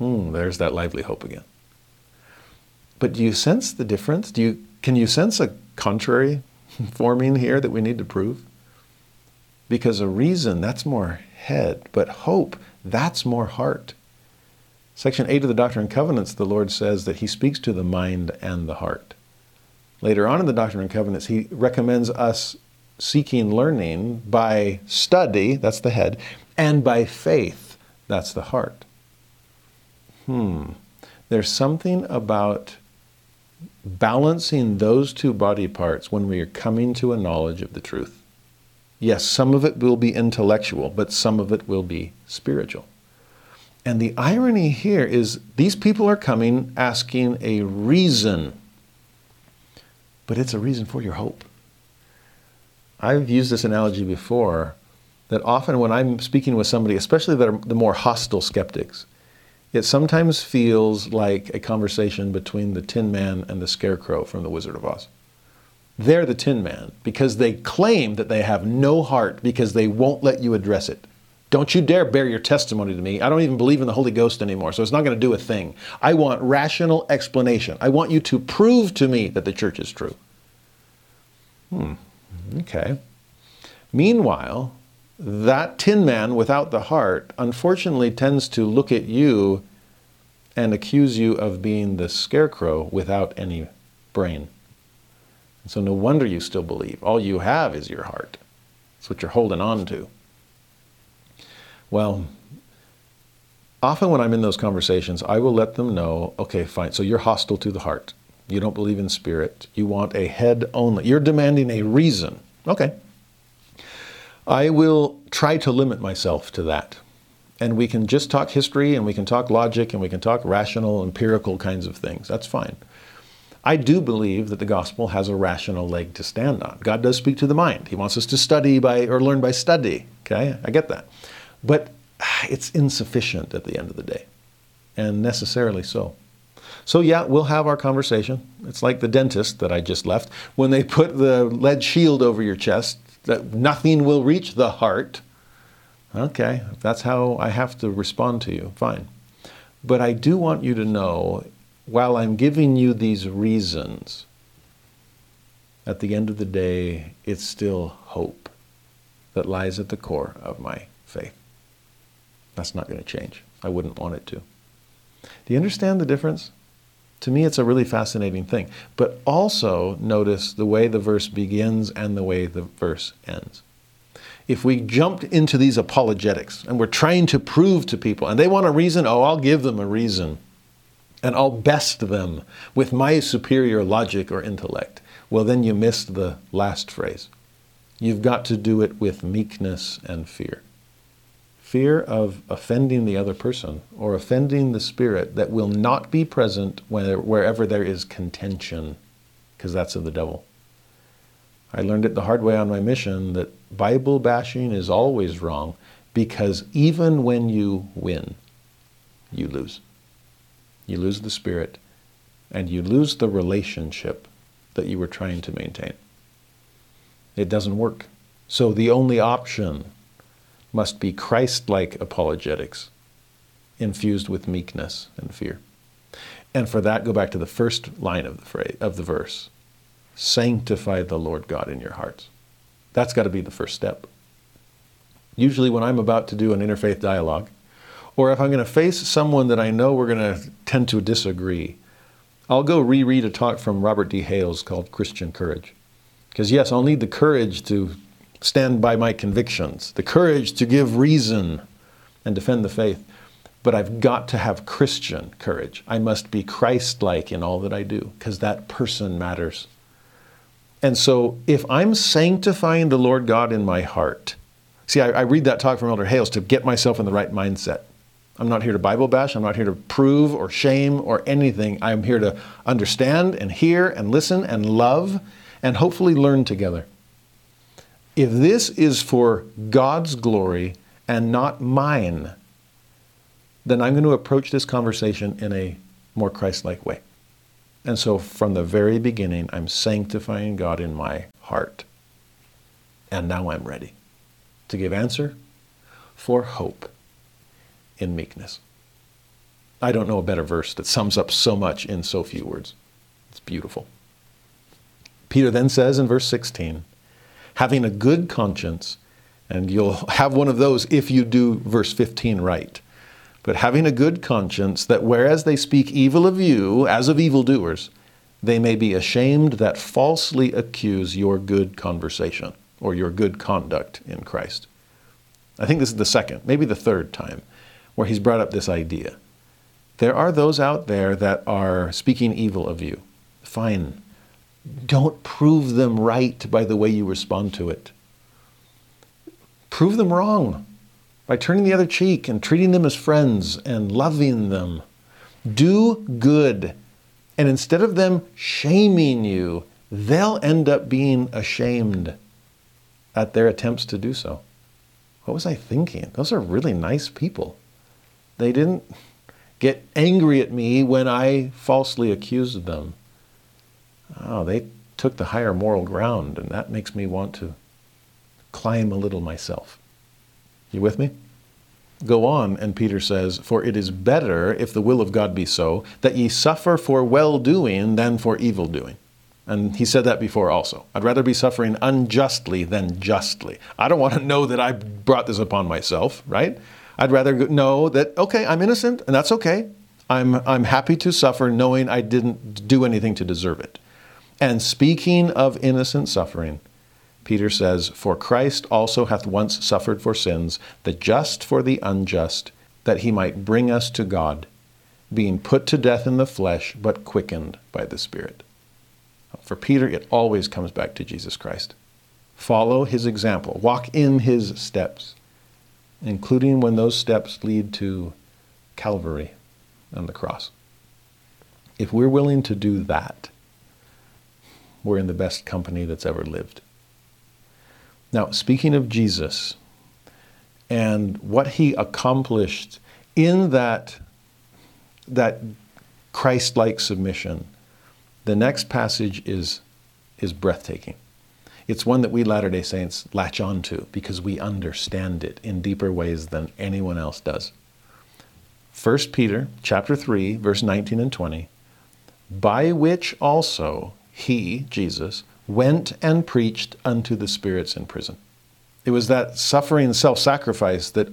Hmm, there's that lively hope again. But do you sense the difference? Do you, can you sense a contrary forming here that we need to prove? Because a reason, that's more head, but hope, that's more heart. Section 8 of the Doctrine and Covenants, the Lord says that He speaks to the mind and the heart. Later on in the Doctrine and Covenants, He recommends us seeking learning by study, that's the head, and by faith, that's the heart. Hmm. There's something about balancing those two body parts when we are coming to a knowledge of the truth. Yes, some of it will be intellectual, but some of it will be spiritual. And the irony here is these people are coming asking a reason, but it's a reason for your hope. I've used this analogy before that often when I'm speaking with somebody, especially the more hostile skeptics, it sometimes feels like a conversation between the Tin Man and the Scarecrow from The Wizard of Oz. They're the Tin Man because they claim that they have no heart because they won't let you address it. Don't you dare bear your testimony to me. I don't even believe in the Holy Ghost anymore, so it's not going to do a thing. I want rational explanation. I want you to prove to me that the church is true. Hmm, okay. Meanwhile, that tin man without the heart unfortunately tends to look at you and accuse you of being the scarecrow without any brain. So no wonder you still believe. All you have is your heart. It's what you're holding on to. Well, often when I'm in those conversations, I will let them know okay, fine, so you're hostile to the heart. You don't believe in spirit. You want a head only. You're demanding a reason. Okay, I will try to limit myself to that. And we can just talk history and we can talk logic and we can talk rational, empirical kinds of things. That's fine. I do believe that the gospel has a rational leg to stand on. God does speak to the mind. He wants us to study by or learn by study. Okay? I get that. But it's insufficient at the end of the day. And necessarily so. So, yeah, we'll have our conversation. It's like the dentist that I just left. When they put the lead shield over your chest, that nothing will reach the heart. Okay, that's how I have to respond to you, fine. But I do want you to know, while I'm giving you these reasons, at the end of the day, it's still hope that lies at the core of my faith. That's not going to change. I wouldn't want it to. Do you understand the difference? To me, it's a really fascinating thing. But also notice the way the verse begins and the way the verse ends. If we jumped into these apologetics and we're trying to prove to people, and they want a reason, oh, I'll give them a reason, and I'll best them with my superior logic or intellect, well, then you missed the last phrase. You've got to do it with meekness and fear fear of offending the other person or offending the spirit that will not be present wherever there is contention, because that's of the devil. I learned it the hard way on my mission that Bible bashing is always wrong because even when you win, you lose. You lose the spirit and you lose the relationship that you were trying to maintain. It doesn't work. So the only option must be Christ like apologetics, infused with meekness and fear. And for that, go back to the first line of the, phrase, of the verse Sanctify the Lord God in your hearts. That's got to be the first step. Usually, when I'm about to do an interfaith dialogue, or if I'm going to face someone that I know we're going to tend to disagree, I'll go reread a talk from Robert D. Hales called Christian Courage. Because, yes, I'll need the courage to stand by my convictions, the courage to give reason and defend the faith. But I've got to have Christian courage. I must be Christ like in all that I do, because that person matters. And so if I'm sanctifying the Lord God in my heart, see, I, I read that talk from Elder Hales to get myself in the right mindset. I'm not here to Bible bash. I'm not here to prove or shame or anything. I'm here to understand and hear and listen and love and hopefully learn together. If this is for God's glory and not mine, then I'm going to approach this conversation in a more Christ like way. And so from the very beginning, I'm sanctifying God in my heart. And now I'm ready to give answer for hope in meekness. I don't know a better verse that sums up so much in so few words. It's beautiful. Peter then says in verse 16, having a good conscience, and you'll have one of those if you do verse 15 right but having a good conscience, that whereas they speak evil of you, as of evildoers, they may be ashamed that falsely accuse your good conversation or your good conduct in Christ. I think this is the second, maybe the third time, where he's brought up this idea. There are those out there that are speaking evil of you. Fine. Don't prove them right by the way you respond to it. Prove them wrong by turning the other cheek and treating them as friends and loving them. Do good. And instead of them shaming you, they'll end up being ashamed at their attempts to do so. What was I thinking? Those are really nice people. They didn't get angry at me when I falsely accused them. Oh, they took the higher moral ground, and that makes me want to climb a little myself. You with me? Go on, and Peter says, For it is better, if the will of God be so, that ye suffer for well doing than for evil doing. And he said that before also. I'd rather be suffering unjustly than justly. I don't want to know that I brought this upon myself, right? I'd rather know that, okay, I'm innocent, and that's okay. I'm, I'm happy to suffer knowing I didn't do anything to deserve it. And speaking of innocent suffering, Peter says, For Christ also hath once suffered for sins, the just for the unjust, that he might bring us to God, being put to death in the flesh, but quickened by the Spirit. For Peter, it always comes back to Jesus Christ. Follow his example, walk in his steps, including when those steps lead to Calvary and the cross. If we're willing to do that, we're in the best company that's ever lived. Now, speaking of Jesus and what he accomplished in that, that Christ like submission, the next passage is, is breathtaking. It's one that we Latter day Saints latch onto because we understand it in deeper ways than anyone else does. 1 Peter chapter 3 verse 19 and 20 by which also he Jesus went and preached unto the spirits in prison. It was that suffering self sacrifice that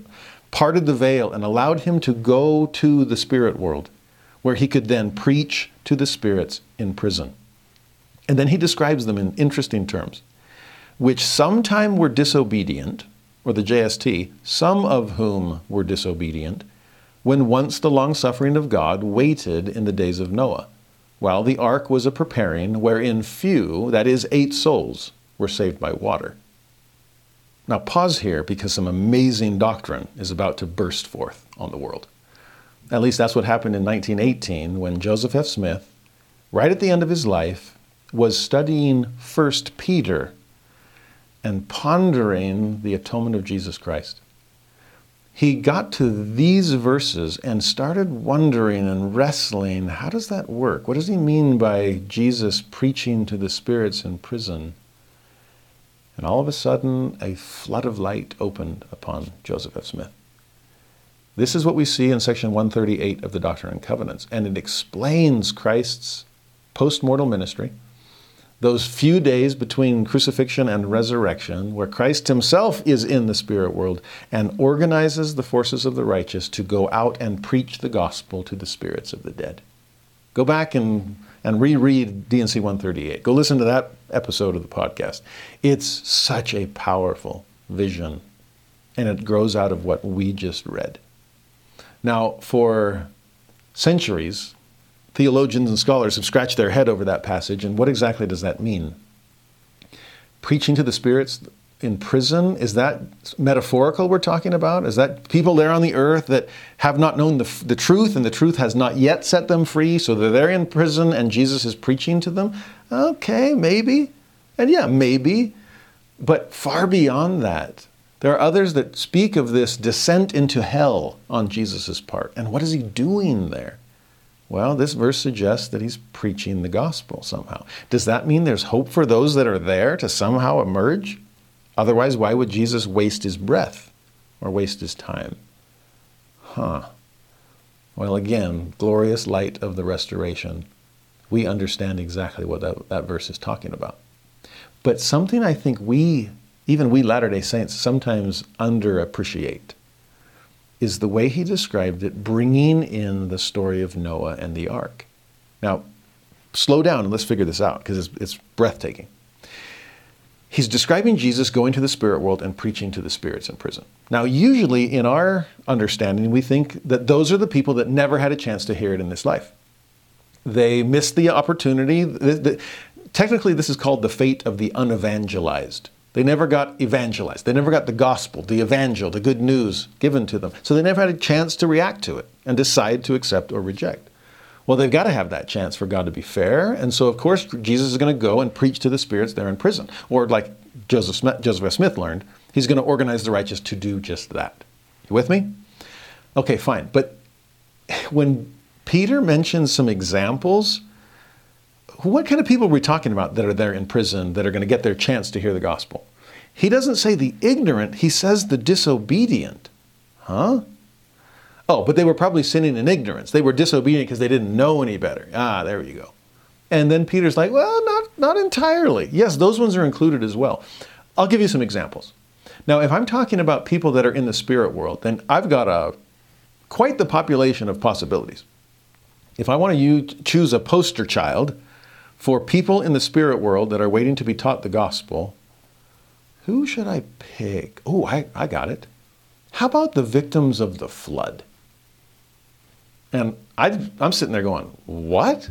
parted the veil and allowed him to go to the spirit world, where he could then preach to the spirits in prison. And then he describes them in interesting terms, which sometime were disobedient, or the JST, some of whom were disobedient, when once the long suffering of God waited in the days of Noah while the ark was a preparing, wherein few, that is, eight souls, were saved by water. Now, pause here because some amazing doctrine is about to burst forth on the world. At least that's what happened in 1918 when Joseph F. Smith, right at the end of his life, was studying 1 Peter and pondering the atonement of Jesus Christ he got to these verses and started wondering and wrestling how does that work? What does he mean by Jesus preaching to the spirits in prison? And all of a sudden, a flood of light opened upon Joseph F. Smith. This is what we see in section 138 of the Doctrine and Covenants, and it explains Christ's post mortal ministry those few days between crucifixion and resurrection, where Christ himself is in the spirit world and organizes the forces of the righteous to go out and preach the gospel to the spirits of the dead. Go back and, and reread D&C 138. Go listen to that episode of the podcast. It's such a powerful vision, and it grows out of what we just read. Now, for centuries, theologians and scholars have scratched their head over that passage, and what exactly does that mean? Preaching to the spirits in prison, is that metaphorical we're talking about? Is that people there on the earth that have not known the, the truth and the truth has not yet set them free, so they're there in prison and Jesus is preaching to them? Okay, maybe. And yeah, maybe. But far beyond that, there are others that speak of this descent into hell on Jesus' part. And what is he doing there? Well, this verse suggests that he's preaching the gospel somehow. Does that mean there's hope for those that are there to somehow emerge? Otherwise, why would Jesus waste his breath or waste his time? Huh. Well, again, glorious light of the restoration. We understand exactly what that, that verse is talking about. But something I think we, even we Latter day Saints, sometimes underappreciate is the way he described it, bringing in the story of Noah and the ark. Now, slow down and let's figure this out because it's, it's breathtaking. He's describing Jesus going to the spirit world and preaching to the spirits in prison. Now, usually in our understanding, we think that those are the people that never had a chance to hear it in this life. They missed the opportunity. Technically, this is called the fate of the unevangelized. They never got evangelized. They never got the gospel, the evangel, the good news given to them. So they never had a chance to react to it and decide to accept or reject. Well, they've got to have that chance for God to be fair. And so, of course, Jesus is going to go and preach to the spirits there in prison. Or, like Joseph Smith, Joseph. Smith learned, he's going to organize the righteous to do just that. You with me? Okay, fine. But when Peter mentions some examples, what kind of people are we talking about that are there in prison that are going to get their chance to hear the gospel? He doesn't say the ignorant, he says the disobedient. Huh? Oh, but they were probably sinning in ignorance. They were disobedient because they didn't know any better. Ah, there you go. And then Peter's like, well, not, not entirely. Yes, those ones are included as well. I'll give you some examples. Now, if I'm talking about people that are in the spirit world, then I've got a quite the population of possibilities. If I want to use, choose a poster child for people in the spirit world that are waiting to be taught the gospel, who should I pick? Oh, I, I got it. How about the victims of the flood? And I, I'm sitting there going, what?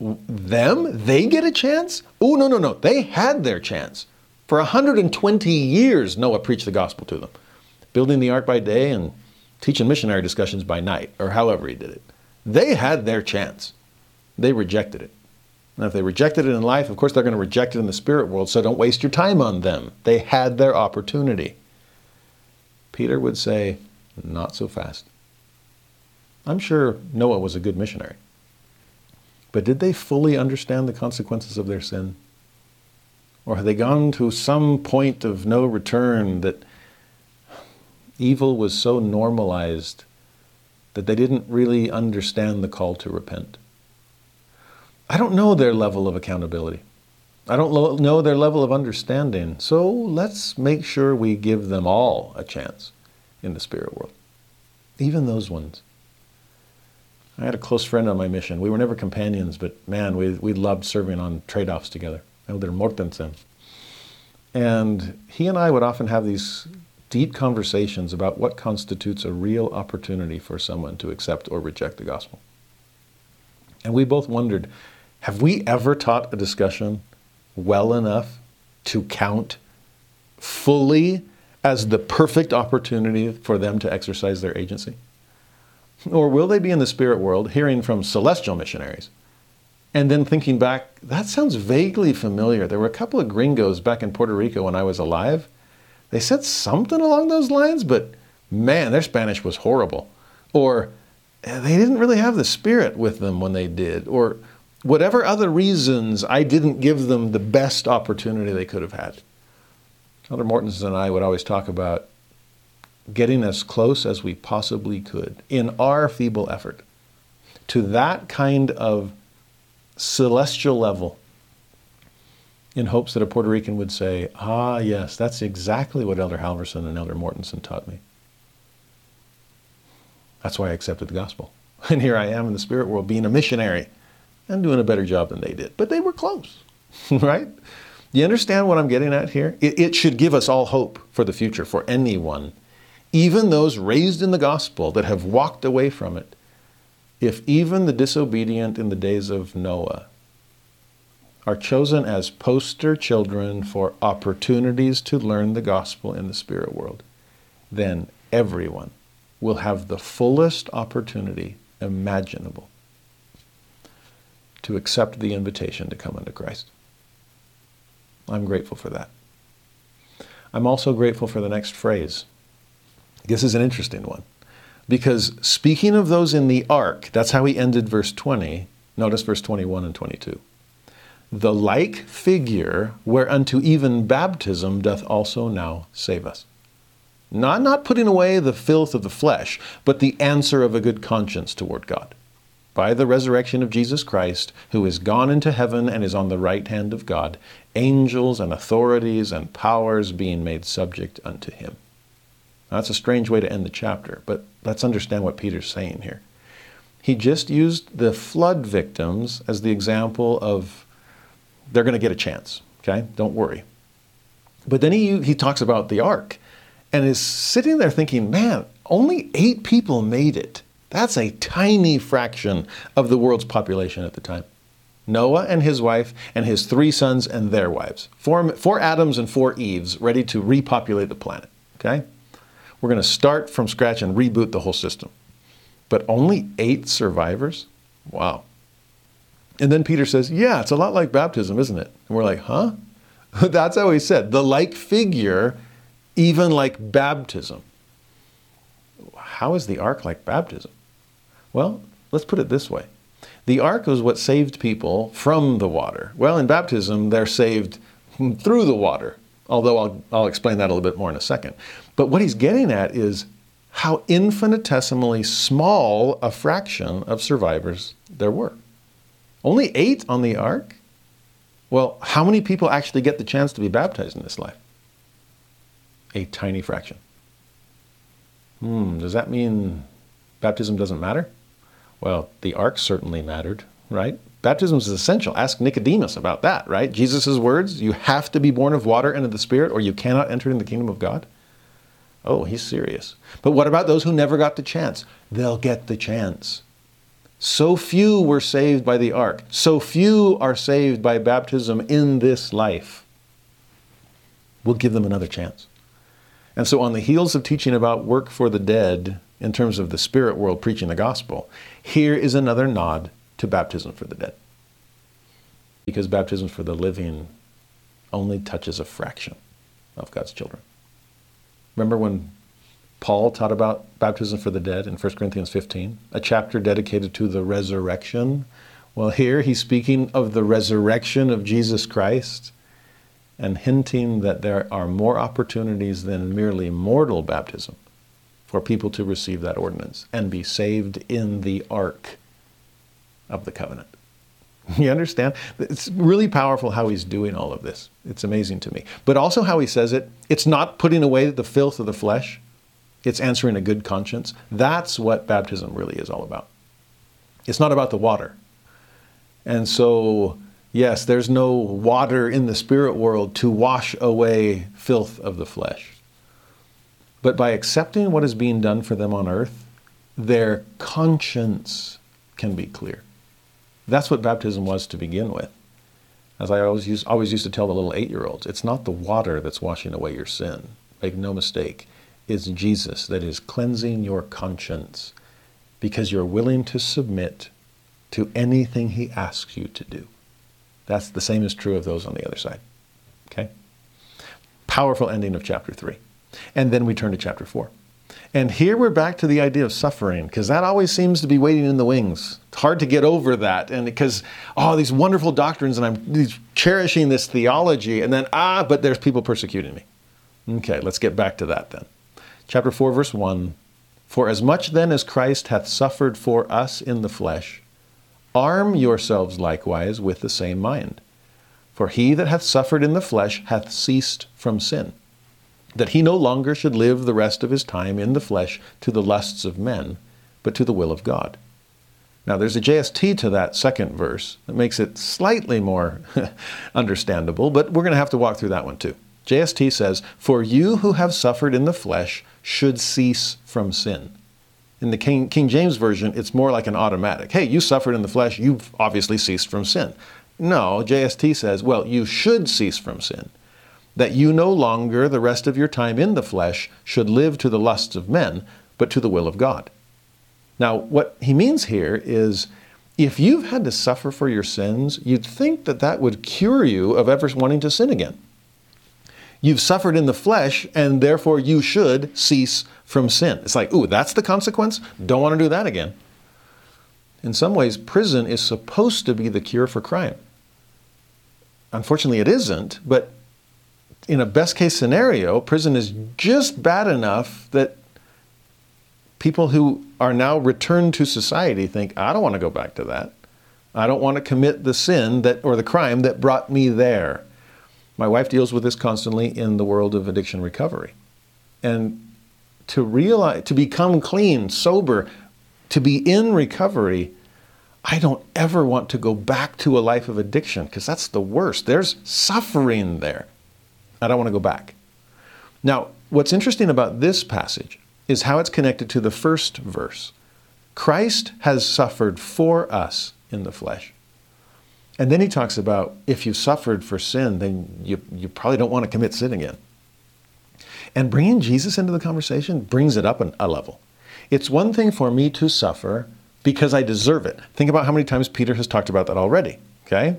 Them? They get a chance? Oh, no, no, no. They had their chance. For 120 years, Noah preached the gospel to them, building the ark by day and teaching missionary discussions by night, or however he did it. They had their chance. They rejected it. And if they rejected it in life, of course, they're going to reject it in the spirit world, so don't waste your time on them. They had their opportunity. Peter would say, not so fast. I'm sure Noah was a good missionary. But did they fully understand the consequences of their sin? Or had they gone to some point of no return that evil was so normalized that they didn't really understand the call to repent? I don't know their level of accountability. I don't know their level of understanding. So let's make sure we give them all a chance in the spirit world, even those ones. I had a close friend on my mission. We were never companions, but man, we, we loved serving on trade offs together. Elder Mortensen. And he and I would often have these deep conversations about what constitutes a real opportunity for someone to accept or reject the gospel. And we both wondered have we ever taught a discussion well enough to count fully as the perfect opportunity for them to exercise their agency? Or will they be in the spirit world hearing from celestial missionaries and then thinking back, that sounds vaguely familiar? There were a couple of gringos back in Puerto Rico when I was alive. They said something along those lines, but man, their Spanish was horrible. Or they didn't really have the spirit with them when they did. Or whatever other reasons, I didn't give them the best opportunity they could have had. Elder Mortensen and I would always talk about getting as close as we possibly could in our feeble effort to that kind of celestial level in hopes that a Puerto Rican would say, Ah, yes, that's exactly what Elder Halverson and Elder Mortensen taught me. That's why I accepted the gospel. And here I am in the spirit world being a missionary and doing a better job than they did, but they were close, right? You understand what I'm getting at here? It, it, should give us all hope for the future for anyone, even those raised in the gospel that have walked away from it. If even the disobedient in the days of Noah are chosen as poster children for opportunities to learn the gospel in the spirit world, then everyone will have the fullest opportunity imaginable to accept the invitation to come unto Christ. I'm grateful for that. I'm also grateful for the next phrase. This is an interesting one. Because speaking of those in the ark, that's how he ended verse 20. Notice verse 21 and 22. The like figure whereunto even baptism doth also now save us. Not, not putting away the filth of the flesh, but the answer of a good conscience toward God. By the resurrection of Jesus Christ, who is gone into heaven and is on the right hand of God, angels and authorities and powers being made subject unto him. Now, that's a strange way to end the chapter, but let's understand what Peter's saying here. He just used the flood victims as the example of they're going to get a chance, okay? Don't worry. But then he, he talks about the ark and is sitting there thinking, man, only eight people made it. That's a tiny fraction of the world's population at the time. Noah and his wife and his three sons and their wives. Four, four Adams and four Eves ready to repopulate the planet. Okay? We're going to start from scratch and reboot the whole system. But only eight survivors? Wow. And then Peter says, Yeah, it's a lot like baptism, isn't it? And we're like, Huh? That's how he said. The like figure, even like baptism. How is the ark like baptism? Well, let's put it this way the ark was what saved people from the water. Well, in baptism, they're saved through the water, although I'll, I'll explain that a little bit more in a second. But what he's getting at is how infinitesimally small a fraction of survivors there were. Only eight on the ark? Well, how many people actually get the chance to be baptized in this life? A tiny fraction. Hmm, does that mean baptism doesn't matter? Well, the ark certainly mattered, right? Baptism is essential. Ask Nicodemus about that, right? Jesus' words, you have to be born of water and of the Spirit, or you cannot enter in the kingdom of God. Oh, he's serious. But what about those who never got the chance? They'll get the chance. So few were saved by the ark. So few are saved by baptism in this life. We'll give them another chance. And so, on the heels of teaching about work for the dead, in terms of the spirit world preaching the gospel, here is another nod to baptism for the dead. Because baptism for the living only touches a fraction of God's children. Remember when Paul taught about baptism for the dead in 1 Corinthians 15, a chapter dedicated to the resurrection? Well, here he's speaking of the resurrection of Jesus Christ and hinting that there are more opportunities than merely mortal baptism for people to receive that ordinance and be saved in the ark of the covenant. You understand? It's really powerful how he's doing all of this. It's amazing to me. But also how he says it it's not putting away the filth of the flesh, it's answering a good conscience. That's what baptism really is all about. It's not about the water. And so, yes, there's no water in the spirit world to wash away filth of the flesh. But by accepting what is being done for them on earth, their conscience can be clear. That's what baptism was to begin with. As I always used, always used to tell the little eight year olds, it's not the water that's washing away your sin. Make no mistake. It's Jesus that is cleansing your conscience because you're willing to submit to anything He asks you to do. That's the same is true of those on the other side. Okay? Powerful ending of chapter 3. And then we turn to chapter 4. And here we're back to the idea of suffering, because that always seems to be waiting in the wings. It's hard to get over that. And because, oh, these wonderful doctrines, and I'm cherishing this theology, and then, ah, but there's people persecuting me. Okay, let's get back to that then. Chapter 4, verse 1 For as much then as Christ hath suffered for us in the flesh, arm yourselves likewise with the same mind. For he that hath suffered in the flesh hath ceased from sin that he no longer should live the rest of his time in the flesh to the lusts of men, but to the will of God. Now, there's a JST to that second verse that makes it slightly more understandable, but we're going to have to walk through that one too. JST says, For you who have suffered in the flesh should cease from sin. In the King, King James Version, it's more like an automatic. Hey, you suffered in the flesh, you've obviously ceased from sin. No, JST says, well, you should cease from sin. That you no longer, the rest of your time in the flesh, should live to the lusts of men, but to the will of God. Now, what he means here is if you've had to suffer for your sins, you'd think that that would cure you of ever wanting to sin again. You've suffered in the flesh, and therefore you should cease from sin. It's like, ooh, that's the consequence? Don't want to do that again. In some ways, prison is supposed to be the cure for crime. Unfortunately, it isn't, but in a best case scenario, prison is just bad enough that people who are now returned to society think, I don't want to go back to that. I don't want to commit the sin that or the crime that brought me there. My wife deals with this constantly in the world of addiction recovery. And to realize to become clean, sober, to be in recovery, I don't ever want to go back to a life of addiction because that's the worst. There's suffering there. I don't want to go back. Now, what's interesting about this passage is how it's connected to the first verse. Christ has suffered for us in the flesh. And then he talks about if you've suffered for sin, then you, you probably don't want to commit sin again. And bringing Jesus into the conversation brings it up a level. It's one thing for me to suffer because I deserve it. Think about how many times Peter has talked about that already, okay?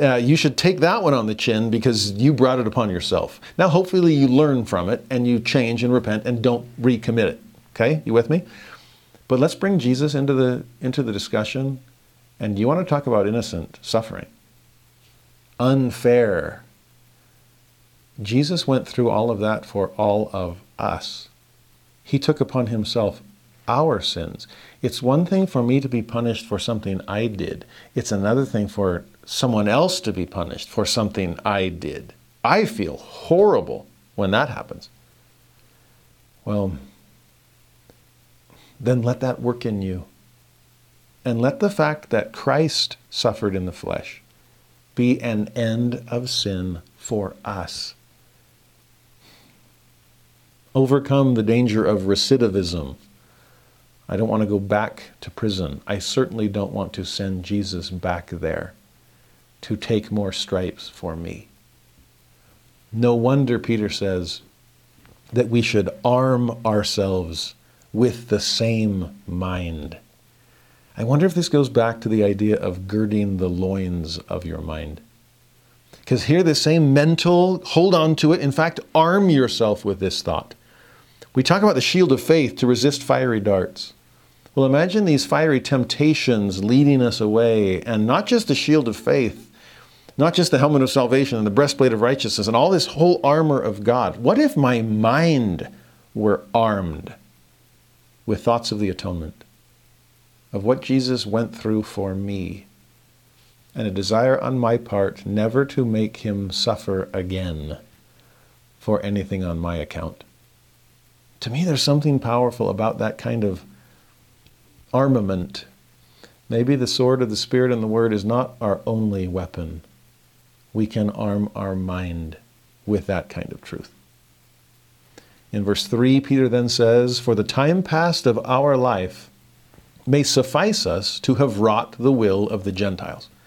Uh, you should take that one on the chin because you brought it upon yourself. Now, hopefully, you learn from it and you change and repent and don't recommit it. Okay, you with me? But let's bring Jesus into the into the discussion. And you want to talk about innocent suffering, unfair. Jesus went through all of that for all of us. He took upon himself our sins. It's one thing for me to be punished for something I did. It's another thing for someone else to be punished for something I did. I feel horrible when that happens. Well, then let that work in you. And let the fact that Christ suffered in the flesh be an end of sin for us. Overcome the danger of recidivism. I don't want to go back to prison. I certainly don't want to send Jesus back there to take more stripes for me. No wonder Peter says that we should arm ourselves with the same mind. I wonder if this goes back to the idea of girding the loins of your mind. Because here, the same mental, hold on to it. In fact, arm yourself with this thought. We talk about the shield of faith to resist fiery darts. Well, imagine these fiery temptations leading us away, and not just the shield of faith, not just the helmet of salvation and the breastplate of righteousness and all this whole armor of God. What if my mind were armed with thoughts of the atonement, of what Jesus went through for me, and a desire on my part never to make him suffer again for anything on my account? To me, there's something powerful about that kind of armament. Maybe the sword of the Spirit and the Word is not our only weapon we can arm our mind with that kind of truth. In verse 3, Peter then says, For the time past of our life may suffice us to have wrought the will of the Gentiles.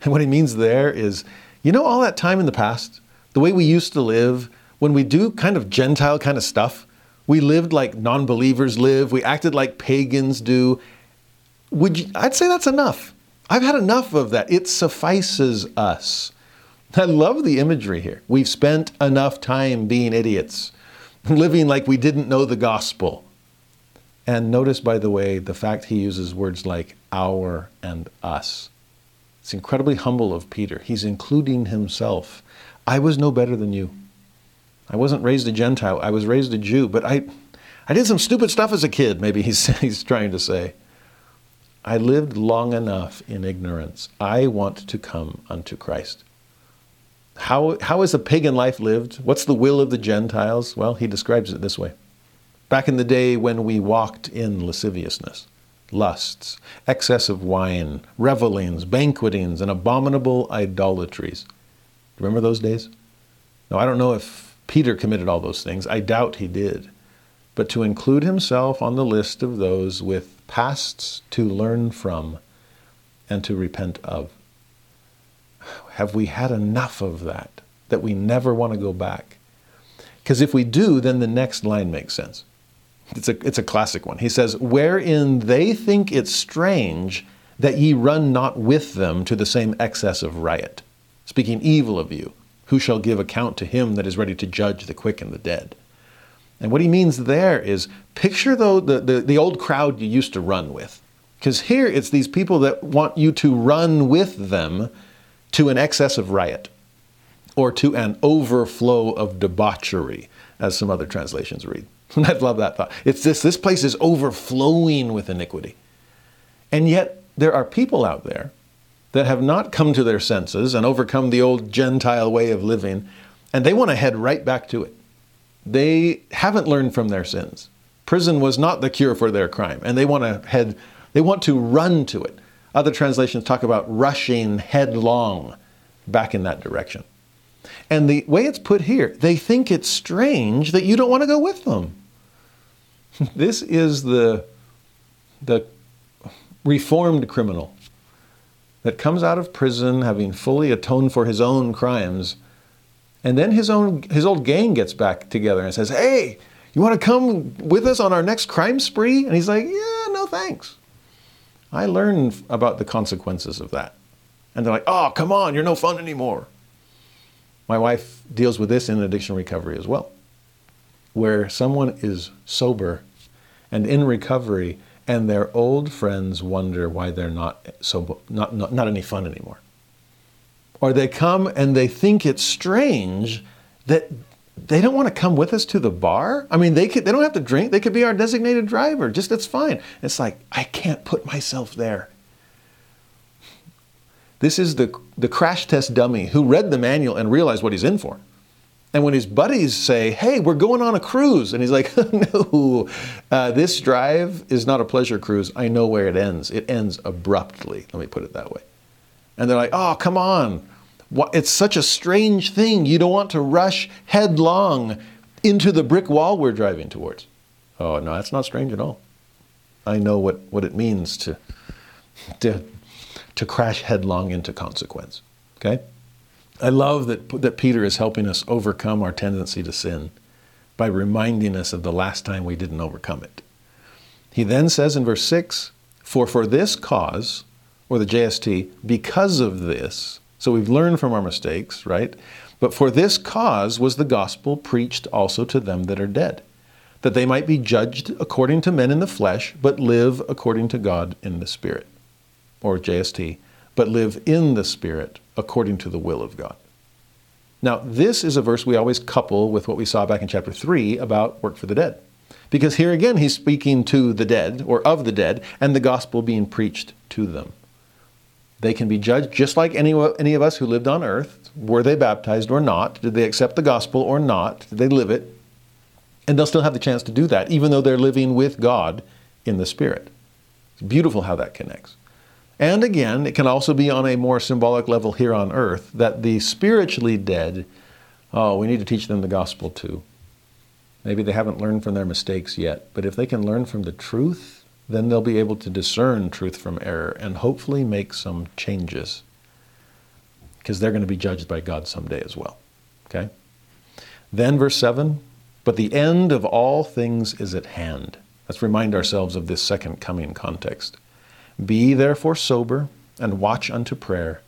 And what he means there is, you know, all that time in the past, the way we used to live, when we do kind of Gentile kind of stuff, we lived like non believers live, we acted like pagans do. Would you, I'd say that's enough. I've had enough of that. It suffices us. I love the imagery here. We've spent enough time being idiots, living like we didn't know the gospel. And notice, by the way, the fact he uses words like our and us. It's incredibly humble of Peter. He's including himself. I was no better than you. I wasn't raised a Gentile. I was raised a Jew, but I, I did some stupid stuff as a kid, maybe he's, he's trying to say. I lived long enough in ignorance. I want to come unto Christ. How, how is a pagan life lived? What's the will of the Gentiles? Well, he describes it this way. Back in the day when we walked in lasciviousness, lusts, excess of wine, revelings, banquetings, and abominable idolatries. Remember those days? Now, I don't know if Peter committed all those things. I doubt he did. But to include himself on the list of those with pasts to learn from and to repent of. Have we had enough of that that we never want to go back? Because if we do, then the next line makes sense. It's a, it's a classic one. He says, Wherein they think it strange that ye run not with them to the same excess of riot, speaking evil of you, who shall give account to him that is ready to judge the quick and the dead. And what he means there is picture though the, the, the old crowd you used to run with. Because here it's these people that want you to run with them to an excess of riot or to an overflow of debauchery, as some other translations read. I love that thought. It's this this place is overflowing with iniquity. And yet there are people out there that have not come to their senses and overcome the old Gentile way of living, and they want to head right back to it. They haven't learned from their sins. Prison was not the cure for their crime, and they want to head they want to run to it. Other translations talk about rushing headlong back in that direction. And the way it's put here, they think it's strange that you don't want to go with them. this is the, the reformed criminal that comes out of prison having fully atoned for his own crimes. And then his own his old gang gets back together and says, "Hey, you want to come with us on our next crime spree?" And he's like, "Yeah, no thanks." I learned about the consequences of that. And they're like, "Oh, come on, you're no fun anymore." My wife deals with this in addiction recovery as well, where someone is sober and in recovery and their old friends wonder why they're not so not, not, not any fun anymore. Or they come and they think it's strange that they don't want to come with us to the bar. I mean, they could they don't have to drink. They could be our designated driver. Just that's fine. It's like I can't put myself there. This is the, the crash test dummy who read the manual and realized what he's in for. And when his buddies say, hey, we're going on a cruise, and he's like, no, uh, this drive is not a pleasure cruise. I know where it ends. It ends abruptly. Let me put it that way. And they're like, oh, come on. It's such a strange thing. You don't want to rush headlong into the brick wall we're driving towards. Oh, no, that's not strange at all. I know what, what it means to, to to crash headlong into consequence. Okay? I love that, that Peter is helping us overcome our tendency to sin by reminding us of the last time we didn't overcome it. He then says in verse 6 For for this cause, or the JST, because of this, so we've learned from our mistakes, right? But for this cause was the gospel preached also to them that are dead, that they might be judged according to men in the flesh, but live according to God in the Spirit or JST, but live in the Spirit according to the will of God. Now, this is a verse we always couple with what we saw back in chapter 3 about work for the dead. Because here again, he's speaking to the dead or of the dead and the gospel being preached to them. They can be judged just like any, any of us who lived on earth. Were they baptized or not? Did they accept the gospel or not? Did they live it? And they'll still have the chance to do that, even though they're living with God in the Spirit. It's beautiful how that connects. And again, it can also be on a more symbolic level here on earth that the spiritually dead, oh, we need to teach them the gospel too. Maybe they haven't learned from their mistakes yet, but if they can learn from the truth, then they'll be able to discern truth from error and hopefully make some changes because they're going to be judged by God someday as well. Okay? Then, verse 7 But the end of all things is at hand. Let's remind ourselves of this second coming context. Be therefore sober and watch unto prayer,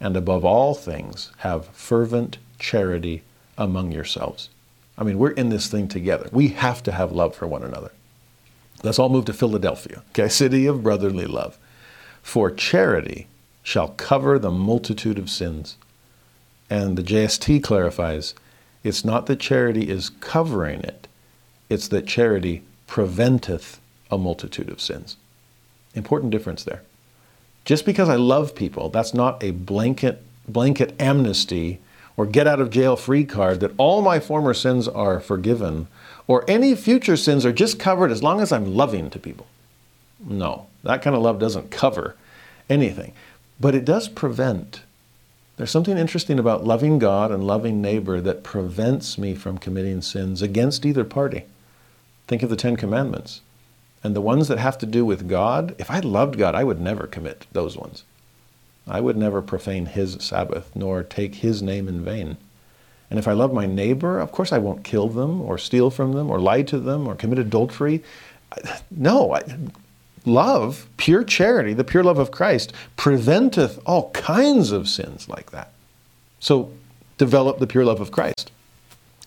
and above all things have fervent charity among yourselves. I mean, we're in this thing together. We have to have love for one another. Let's all move to Philadelphia, okay? City of brotherly love. For charity shall cover the multitude of sins. And the JST clarifies it's not that charity is covering it, it's that charity preventeth a multitude of sins. Important difference there. Just because I love people, that's not a blanket blanket amnesty or get out of jail free card that all my former sins are forgiven or any future sins are just covered as long as I'm loving to people. No, That kind of love doesn't cover anything, but it does prevent. There's something interesting about loving God and loving neighbor that prevents me from committing sins against either party. Think of the Ten Commandments. And the ones that have to do with God, if I loved God, I would never commit those ones. I would never profane His Sabbath, nor take His name in vain. And if I love my neighbor, of course I won't kill them, or steal from them, or lie to them, or commit adultery. No, I, love, pure charity, the pure love of Christ, preventeth all kinds of sins like that. So develop the pure love of Christ.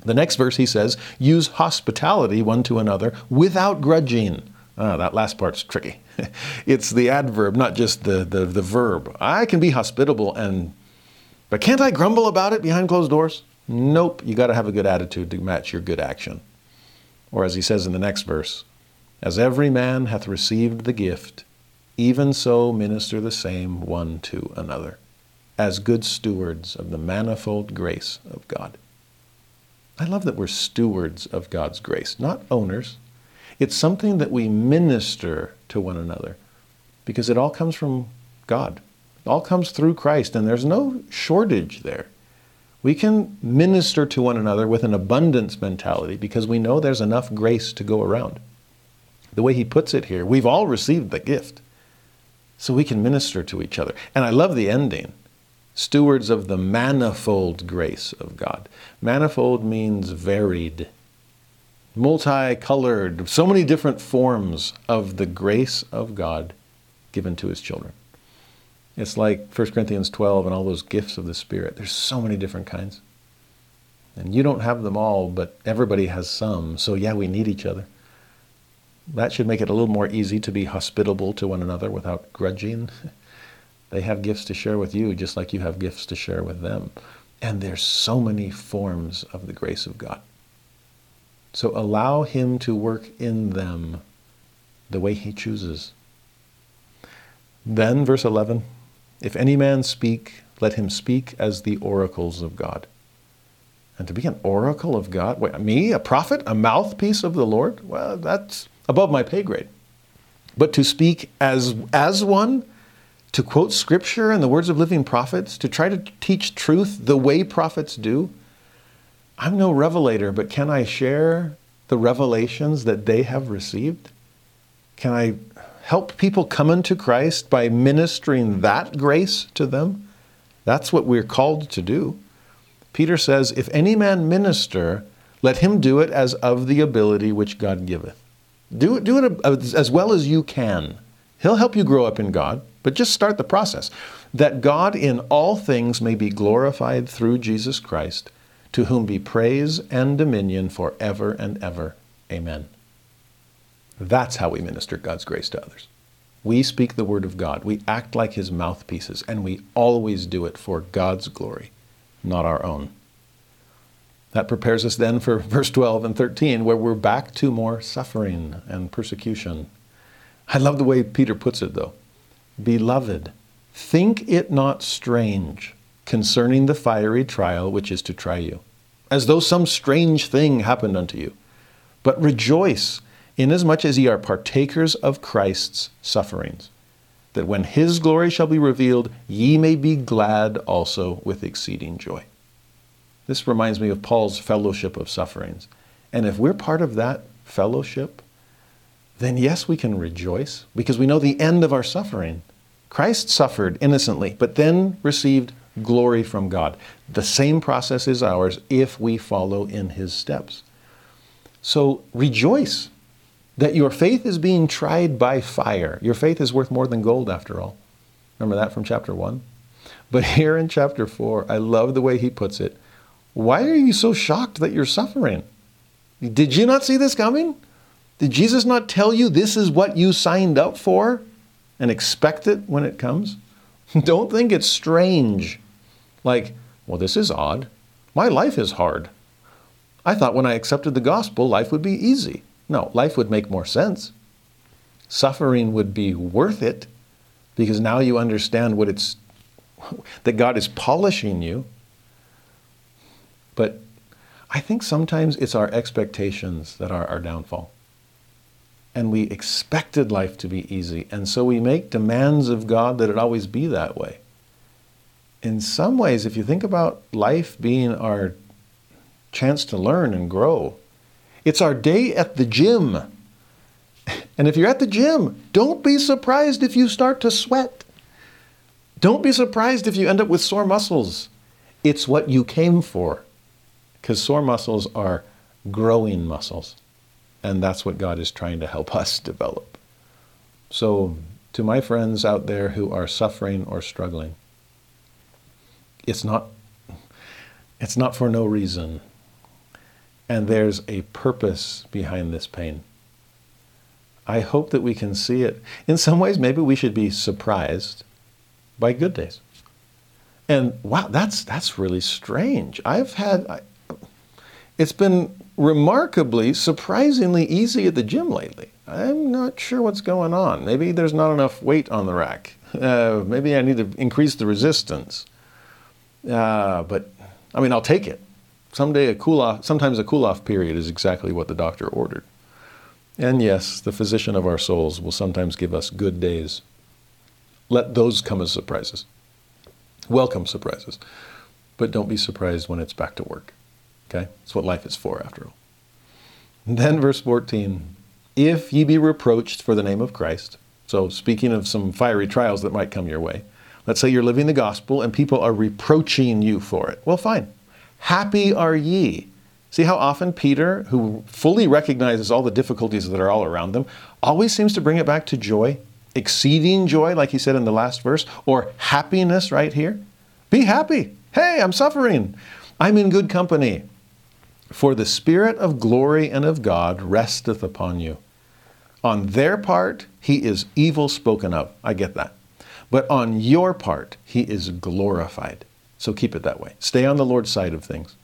The next verse he says, use hospitality one to another without grudging. Ah, that last part's tricky. it's the adverb, not just the, the, the verb. I can be hospitable and but can't I grumble about it behind closed doors? Nope, you got to have a good attitude to match your good action. Or as he says in the next verse, as every man hath received the gift, even so minister the same one to another, as good stewards of the manifold grace of God. I love that we're stewards of God's grace, not owners. It's something that we minister to one another because it all comes from God. It all comes through Christ, and there's no shortage there. We can minister to one another with an abundance mentality because we know there's enough grace to go around the way he puts it here, we've all received the gift. So we can minister to each other. And I love the ending stewards of the manifold grace of God. Manifold means varied, multicolored, so many different forms of the grace of God given to his children. It's like 1 Corinthians 12 and all those gifts of the Spirit. There's so many different kinds. And you don't have them all, but everybody has some. So, yeah, we need each other. That should make it a little more easy to be hospitable to one another without grudging. They have gifts to share with you just like you have gifts to share with them. And there's so many forms of the grace of God. So allow Him to work in them the way He chooses. Then, verse 11 If any man speak, let him speak as the oracles of God. And to be an oracle of God, wait, me, a prophet, a mouthpiece of the Lord? Well, that's above my pay grade. But to speak as, as one, to quote scripture and the words of living prophets, to try to teach truth the way prophets do, I'm no revelator, but can I share the revelations that they have received? Can I help people come into Christ by ministering that grace to them? That's what we're called to do. Peter says, If any man minister, let him do it as of the ability which God giveth. Do, do it as well as you can. He'll help you grow up in God, but just start the process. That God in all things may be glorified through Jesus Christ, to whom be praise and dominion forever and ever. Amen. That's how we minister God's grace to others. We speak the word of God. We act like his mouthpieces, and we always do it for God's glory, not our own. That prepares us then for verse 12 and 13, where we're back to more suffering and persecution. I love the way Peter puts it, though. Beloved, think it not strange concerning the fiery trial which is to try you, as though some strange thing happened unto you. But rejoice, inasmuch as ye are partakers of Christ's sufferings, that when his glory shall be revealed, ye may be glad also with exceeding joy. This reminds me of Paul's fellowship of sufferings. And if we're part of that fellowship, then yes, we can rejoice because we know the end of our suffering. Christ suffered innocently, but then received glory from God. The same process is ours if we follow in his steps. So rejoice that your faith is being tried by fire. Your faith is worth more than gold, after all. Remember that from chapter 1? But here in chapter 4, I love the way he puts it. Why are you so shocked that you're suffering? Did you not see this coming? Did Jesus not tell you this is what you signed up for and expect it when it comes? Don't think it's strange. Like, well, this is odd. My life is hard. I thought when I accepted the gospel, life would be easy. No, life would make more sense. Suffering would be worth it because now you understand what it's that God is polishing you but I think sometimes it's our expectations that are our downfall. and we expected life to be easy. And so we make demands of God that it always be that way. In some ways, if you think about life being our chance to learn and grow, it's our day at the gym. And if you're at the gym, don't be surprised if you start to sweat. Don't be surprised if you end up with sore muscles. It's what you came for. Because sore muscles are growing muscles. And that's what God is trying to help us develop. So, to my friends out there who are suffering or struggling, it's not, it's not for no reason. And there's a purpose behind this pain. I hope that we can see it. In some ways, maybe we should be surprised by good days. And wow, that's that's really strange. I've had I, it's been remarkably, surprisingly easy at the gym lately. I'm not sure what's going on. Maybe there's not enough weight on the rack. Uh, maybe I need to increase the resistance. Uh, but I mean, I'll take it. Someday a cool off, sometimes a cool off period is exactly what the doctor ordered. And yes, the physician of our souls will sometimes give us good days. Let those come as surprises. Welcome surprises. But don't be surprised when it's back to work. Okay? That's what life is for, after all. And then, verse 14 If ye be reproached for the name of Christ, so speaking of some fiery trials that might come your way, let's say you're living the gospel and people are reproaching you for it. Well, fine. Happy are ye. See how often Peter, who fully recognizes all the difficulties that are all around them, always seems to bring it back to joy, exceeding joy, like he said in the last verse, or happiness right here. Be happy. Hey, I'm suffering. I'm in good company. For the Spirit of glory and of God resteth upon you. On their part, he is evil spoken of. I get that. But on your part, he is glorified. So keep it that way. Stay on the Lord's side of things.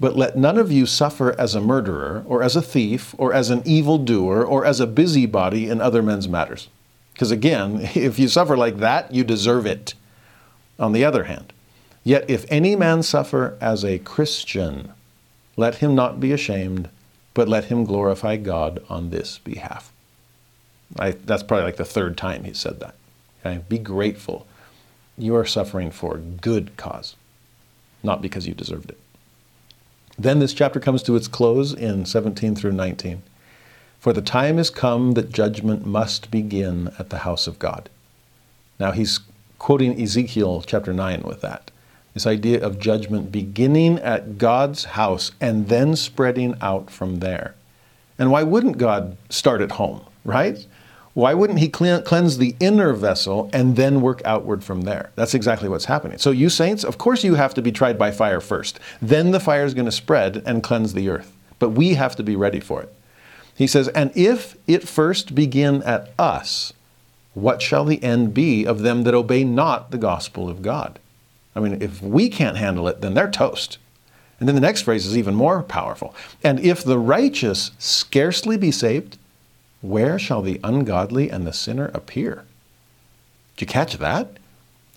But let none of you suffer as a murderer, or as a thief, or as an evildoer, or as a busybody in other men's matters. Because again, if you suffer like that, you deserve it. On the other hand, yet if any man suffer as a Christian, let him not be ashamed, but let him glorify God on this behalf. I, that's probably like the third time he said that. Okay? Be grateful. You are suffering for good cause, not because you deserved it. Then this chapter comes to its close in 17 through 19. For the time is come that judgment must begin at the house of God. Now he's quoting Ezekiel chapter 9 with that. This idea of judgment beginning at God's house and then spreading out from there. And why wouldn't God start at home, right? Why wouldn't He cleanse the inner vessel and then work outward from there? That's exactly what's happening. So, you saints, of course, you have to be tried by fire first. Then the fire is going to spread and cleanse the earth. But we have to be ready for it. He says, And if it first begin at us, what shall the end be of them that obey not the gospel of God? I mean, if we can't handle it, then they're toast. And then the next phrase is even more powerful. And if the righteous scarcely be saved, where shall the ungodly and the sinner appear? Did you catch that?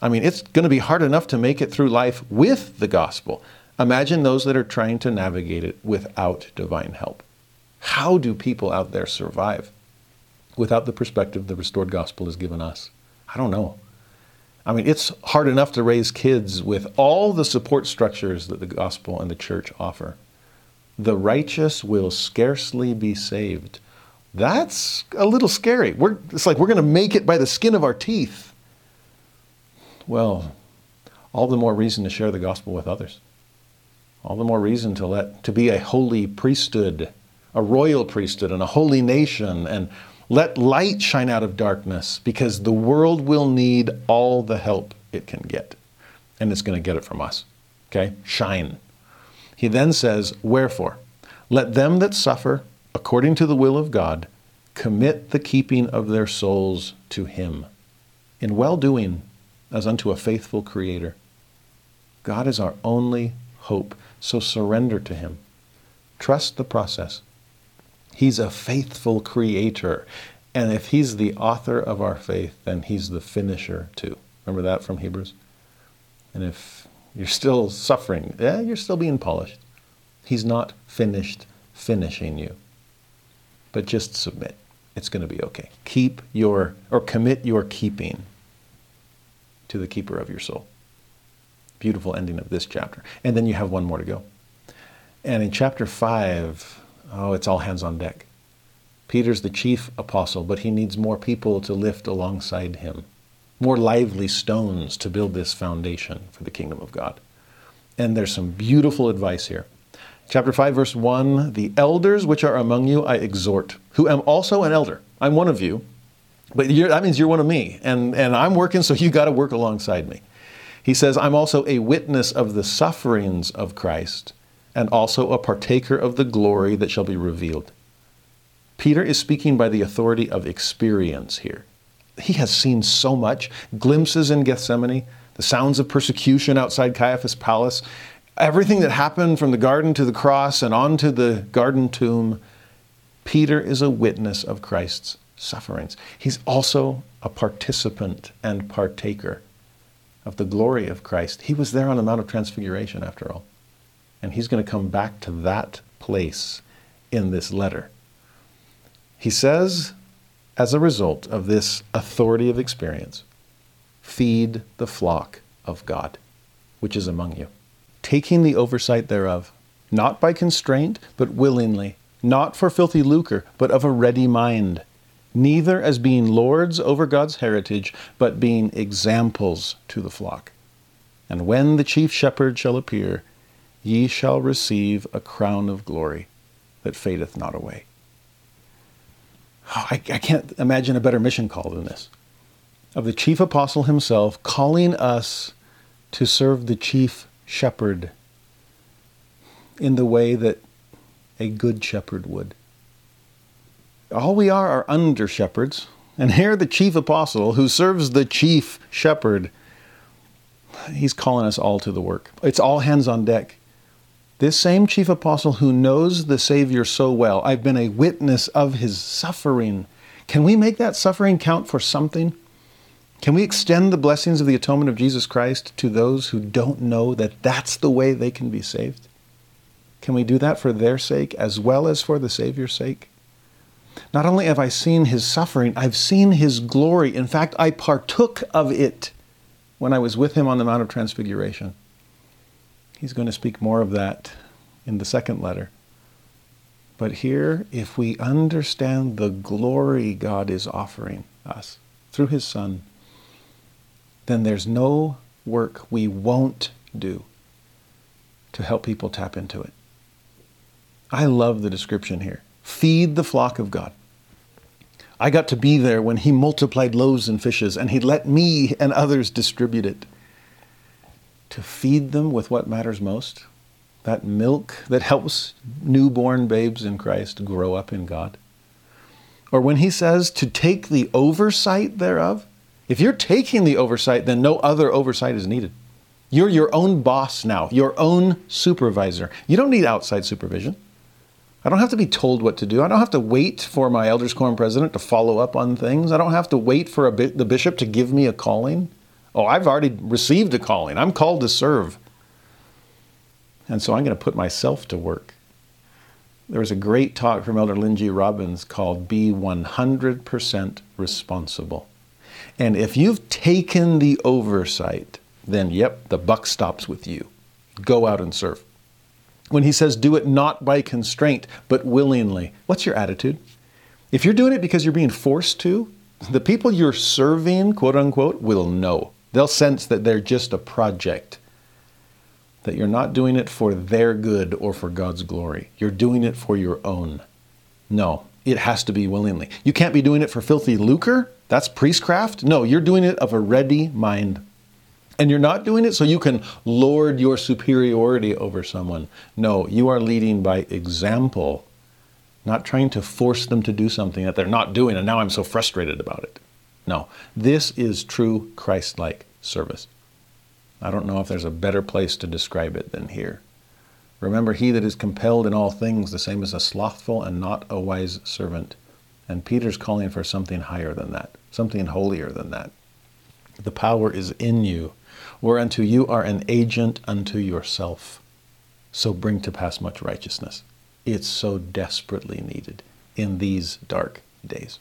I mean, it's going to be hard enough to make it through life with the gospel. Imagine those that are trying to navigate it without divine help. How do people out there survive without the perspective the restored gospel has given us? I don't know. I mean, it's hard enough to raise kids with all the support structures that the gospel and the church offer. The righteous will scarcely be saved. That's a little scary. We're, it's like we're going to make it by the skin of our teeth. Well, all the more reason to share the gospel with others. All the more reason to let to be a holy priesthood, a royal priesthood, and a holy nation, and let light shine out of darkness because the world will need all the help it can get. And it's going to get it from us. Okay? Shine. He then says, Wherefore, let them that suffer according to the will of God commit the keeping of their souls to Him in well doing as unto a faithful Creator. God is our only hope, so surrender to Him. Trust the process. He's a faithful creator. And if he's the author of our faith, then he's the finisher too. Remember that from Hebrews? And if you're still suffering, yeah, you're still being polished. He's not finished finishing you. But just submit. It's going to be okay. Keep your, or commit your keeping to the keeper of your soul. Beautiful ending of this chapter. And then you have one more to go. And in chapter 5, oh, it's all hands on deck. Peter's the chief apostle, but he needs more people to lift alongside him, more lively stones to build this foundation for the kingdom of God. And there's some beautiful advice here. Chapter 5, verse 1 The elders which are among you I exhort, who am also an elder. I'm one of you, but that means you're one of me. And, and I'm working, so you got to work alongside me. He says, I'm also a witness of the sufferings of Christ, and also a partaker of the glory that shall be revealed. Peter is speaking by the authority of experience here. He has seen so much glimpses in Gethsemane, the sounds of persecution outside Caiaphas' palace, everything that happened from the garden to the cross and on to the garden tomb. Peter is a witness of Christ's sufferings. He's also a participant and partaker of the glory of Christ. He was there on the Mount of Transfiguration, after all. And he's going to come back to that place in this letter. He says, as a result of this authority of experience, feed the flock of God, which is among you, taking the oversight thereof, not by constraint, but willingly, not for filthy lucre, but of a ready mind, neither as being lords over God's heritage, but being examples to the flock. And when the chief shepherd shall appear, ye shall receive a crown of glory that fadeth not away. Oh, I, I can't imagine a better mission call than this of the chief apostle himself calling us to serve the chief shepherd in the way that a good shepherd would. All we are are under shepherds, and here the chief apostle who serves the chief shepherd, he's calling us all to the work. It's all hands on deck. This same chief apostle who knows the Savior so well, I've been a witness of his suffering. Can we make that suffering count for something? Can we extend the blessings of the atonement of Jesus Christ to those who don't know that that's the way they can be saved? Can we do that for their sake as well as for the Savior's sake? Not only have I seen his suffering, I've seen his glory. In fact, I partook of it when I was with him on the Mount of Transfiguration. He's going to speak more of that in the second letter. But here, if we understand the glory God is offering us through His Son, then there's no work we won't do to help people tap into it. I love the description here. Feed the flock of God. I got to be there when He multiplied loaves and fishes, and He let me and others distribute it to feed them with what matters most that milk that helps newborn babes in Christ grow up in God. Or when he says to take the oversight thereof, if you're taking the oversight, then no other oversight is needed. You're your own boss now, your own supervisor. You don't need outside supervision. I don't have to be told what to do. I don't have to wait for my elders quorum president to follow up on things. I don't have to wait for bi- the bishop to give me a calling. Oh, I've already received a calling. I'm called to serve. And so I'm going to put myself to work. There was a great talk from Elder G. Robbins called Be 100% Responsible. And if you've taken the oversight, then yep, the buck stops with you. Go out and serve. When he says do it not by constraint, but willingly, what's your attitude? If you're doing it because you're being forced to, the people you're serving, quote unquote, will know. They'll sense that they're just a project, that you're not doing it for their good or for God's glory. You're doing it for your own. No, it has to be willingly. You can't be doing it for filthy lucre. That's priestcraft. No, you're doing it of a ready mind. And you're not doing it so you can lord your superiority over someone. No, you are leading by example, not trying to force them to do something that they're not doing, and now I'm so frustrated about it. No, this is true Christ like service. I don't know if there's a better place to describe it than here. Remember, he that is compelled in all things, the same as a slothful and not a wise servant. And Peter's calling for something higher than that, something holier than that. The power is in you, whereunto you are an agent unto yourself. So bring to pass much righteousness. It's so desperately needed in these dark days.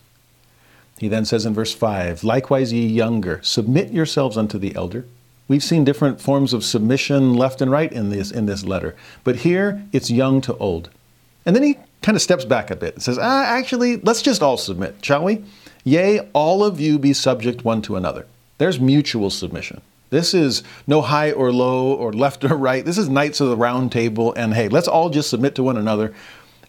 He then says in verse 5 Likewise, ye younger, submit yourselves unto the elder. We've seen different forms of submission left and right in this, in this letter, but here it's young to old. And then he kind of steps back a bit and says, ah, Actually, let's just all submit, shall we? Yea, all of you be subject one to another. There's mutual submission. This is no high or low or left or right. This is knights of the round table. And hey, let's all just submit to one another.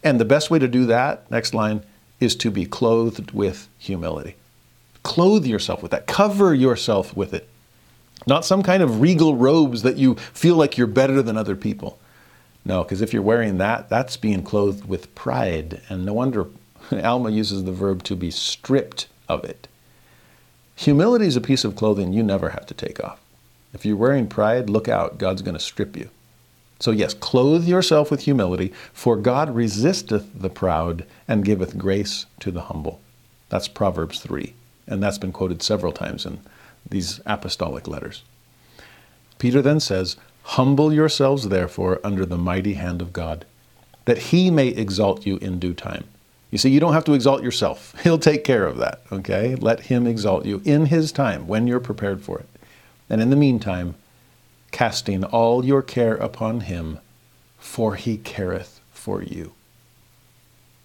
And the best way to do that, next line, is to be clothed with humility. Clothe yourself with that. Cover yourself with it. Not some kind of regal robes that you feel like you're better than other people. No, because if you're wearing that, that's being clothed with pride. And no wonder Alma uses the verb to be stripped of it. Humility is a piece of clothing you never have to take off. If you're wearing pride, look out, God's going to strip you. So, yes, clothe yourself with humility, for God resisteth the proud and giveth grace to the humble. That's Proverbs 3, and that's been quoted several times in these apostolic letters. Peter then says, Humble yourselves, therefore, under the mighty hand of God, that he may exalt you in due time. You see, you don't have to exalt yourself. He'll take care of that, okay? Let him exalt you in his time when you're prepared for it. And in the meantime, casting all your care upon him, for he careth for you.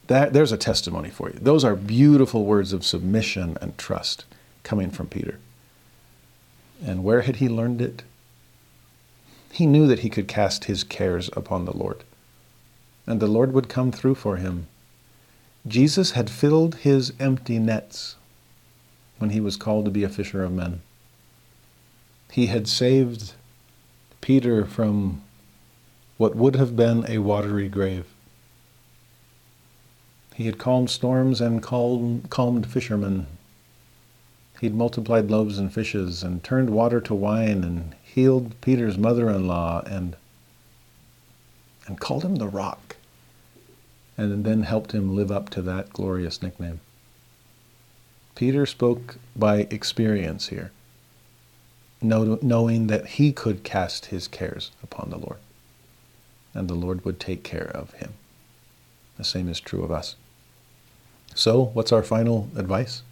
That, there's a testimony for you. Those are beautiful words of submission and trust coming from Peter. And where had he learned it? He knew that he could cast his cares upon the Lord, and the Lord would come through for him. Jesus had filled his empty nets when he was called to be a fisher of men. He had saved Peter from what would have been a watery grave. He had calmed storms and calmed, calmed fishermen. He'd multiplied loaves and fishes and turned water to wine and healed Peter's mother-in-law and and called him the rock and then helped him live up to that glorious nickname. Peter spoke by experience here knowing that he could cast his cares upon the Lord, and the Lord would take care of him. The same is true of us. So, what's our final advice?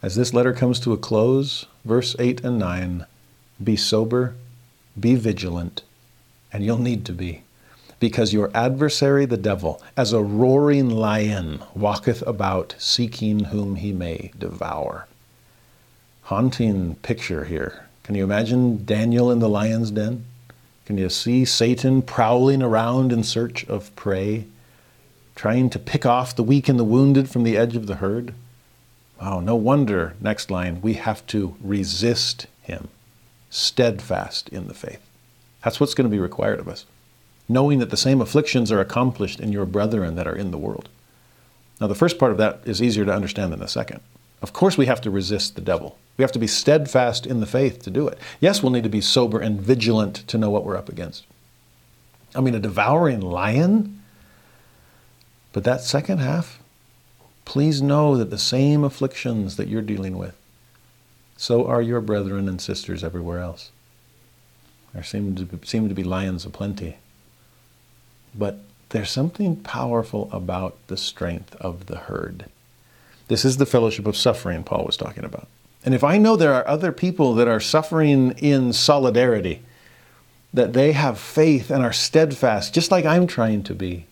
As this letter comes to a close, verse 8 and 9 be sober, be vigilant, and you'll need to be, because your adversary, the devil, as a roaring lion, walketh about seeking whom he may devour. Haunting picture here can you imagine Daniel in the lion's den? Can you see Satan prowling around in search of prey, trying to pick off the weak and the wounded from the edge of the herd? Oh, no wonder, next line, we have to resist him, steadfast in the faith. That's what's going to be required of us, knowing that the same afflictions are accomplished in your brethren that are in the world. Now, the first part of that is easier to understand than the second. Of course, we have to resist the devil. We have to be steadfast in the faith to do it. Yes, we'll need to be sober and vigilant to know what we're up against. I mean, a devouring lion? But that second half, please know that the same afflictions that you're dealing with, so are your brethren and sisters everywhere else. There seem to be, seem to be lions aplenty. But there's something powerful about the strength of the herd. This is the fellowship of suffering Paul was talking about. And if I know there are other people that are suffering in solidarity, that they have faith and are steadfast, just like I'm trying to be,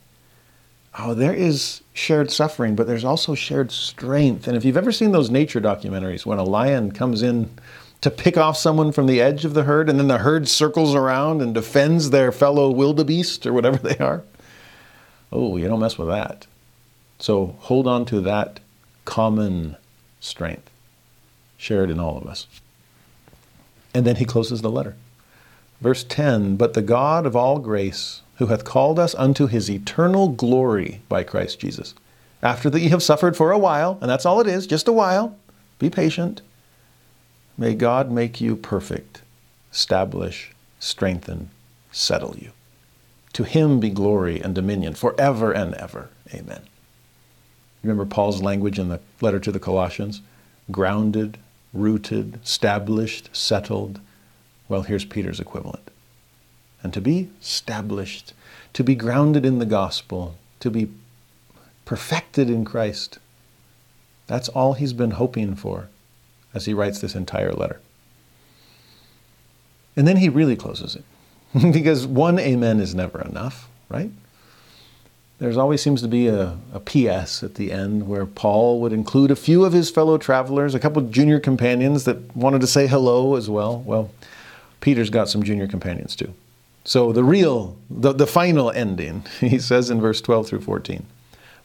oh, there is shared suffering, but there's also shared strength. And if you've ever seen those nature documentaries when a lion comes in to pick off someone from the edge of the herd and then the herd circles around and defends their fellow wildebeest or whatever they are, oh, you don't mess with that. So hold on to that common strength shared in all of us. And then he closes the letter. Verse 10 But the God of all grace, who hath called us unto his eternal glory by Christ Jesus, after that ye have suffered for a while, and that's all it is, just a while, be patient. May God make you perfect, establish, strengthen, settle you. To him be glory and dominion forever and ever. Amen. Remember Paul's language in the letter to the Colossians? Grounded, rooted, established, settled. Well, here's Peter's equivalent. And to be established, to be grounded in the gospel, to be perfected in Christ, That's all he's been hoping for as he writes this entire letter. And then he really closes it. because one amen is never enough, right? There's always seems to be a, a PS at the end where Paul would include a few of his fellow travelers, a couple junior companions that wanted to say hello as well. Well, Peter's got some junior companions too. So the real, the, the final ending, he says in verse 12 through 14,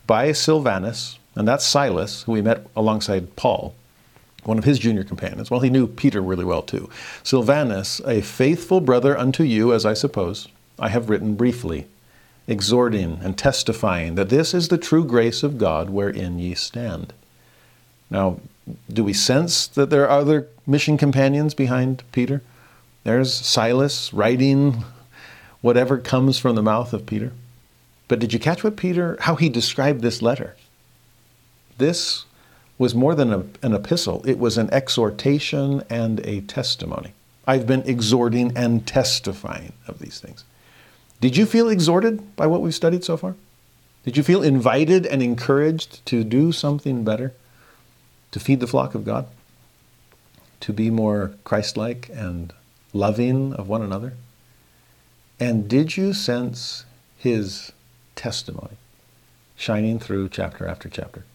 by Silvanus, and that's Silas, who we met alongside Paul, one of his junior companions. Well, he knew Peter really well too. Silvanus, a faithful brother unto you, as I suppose, I have written briefly, exhorting and testifying that this is the true grace of God wherein ye stand. Now, do we sense that there are other mission companions behind Peter? There's Silas writing whatever comes from the mouth of Peter. But did you catch what Peter, how he described this letter? This was more than a, an epistle, it was an exhortation and a testimony. I've been exhorting and testifying of these things. Did you feel exhorted by what we've studied so far? Did you feel invited and encouraged to do something better? To feed the flock of God? To be more Christ like and loving of one another? And did you sense his testimony shining through chapter after chapter?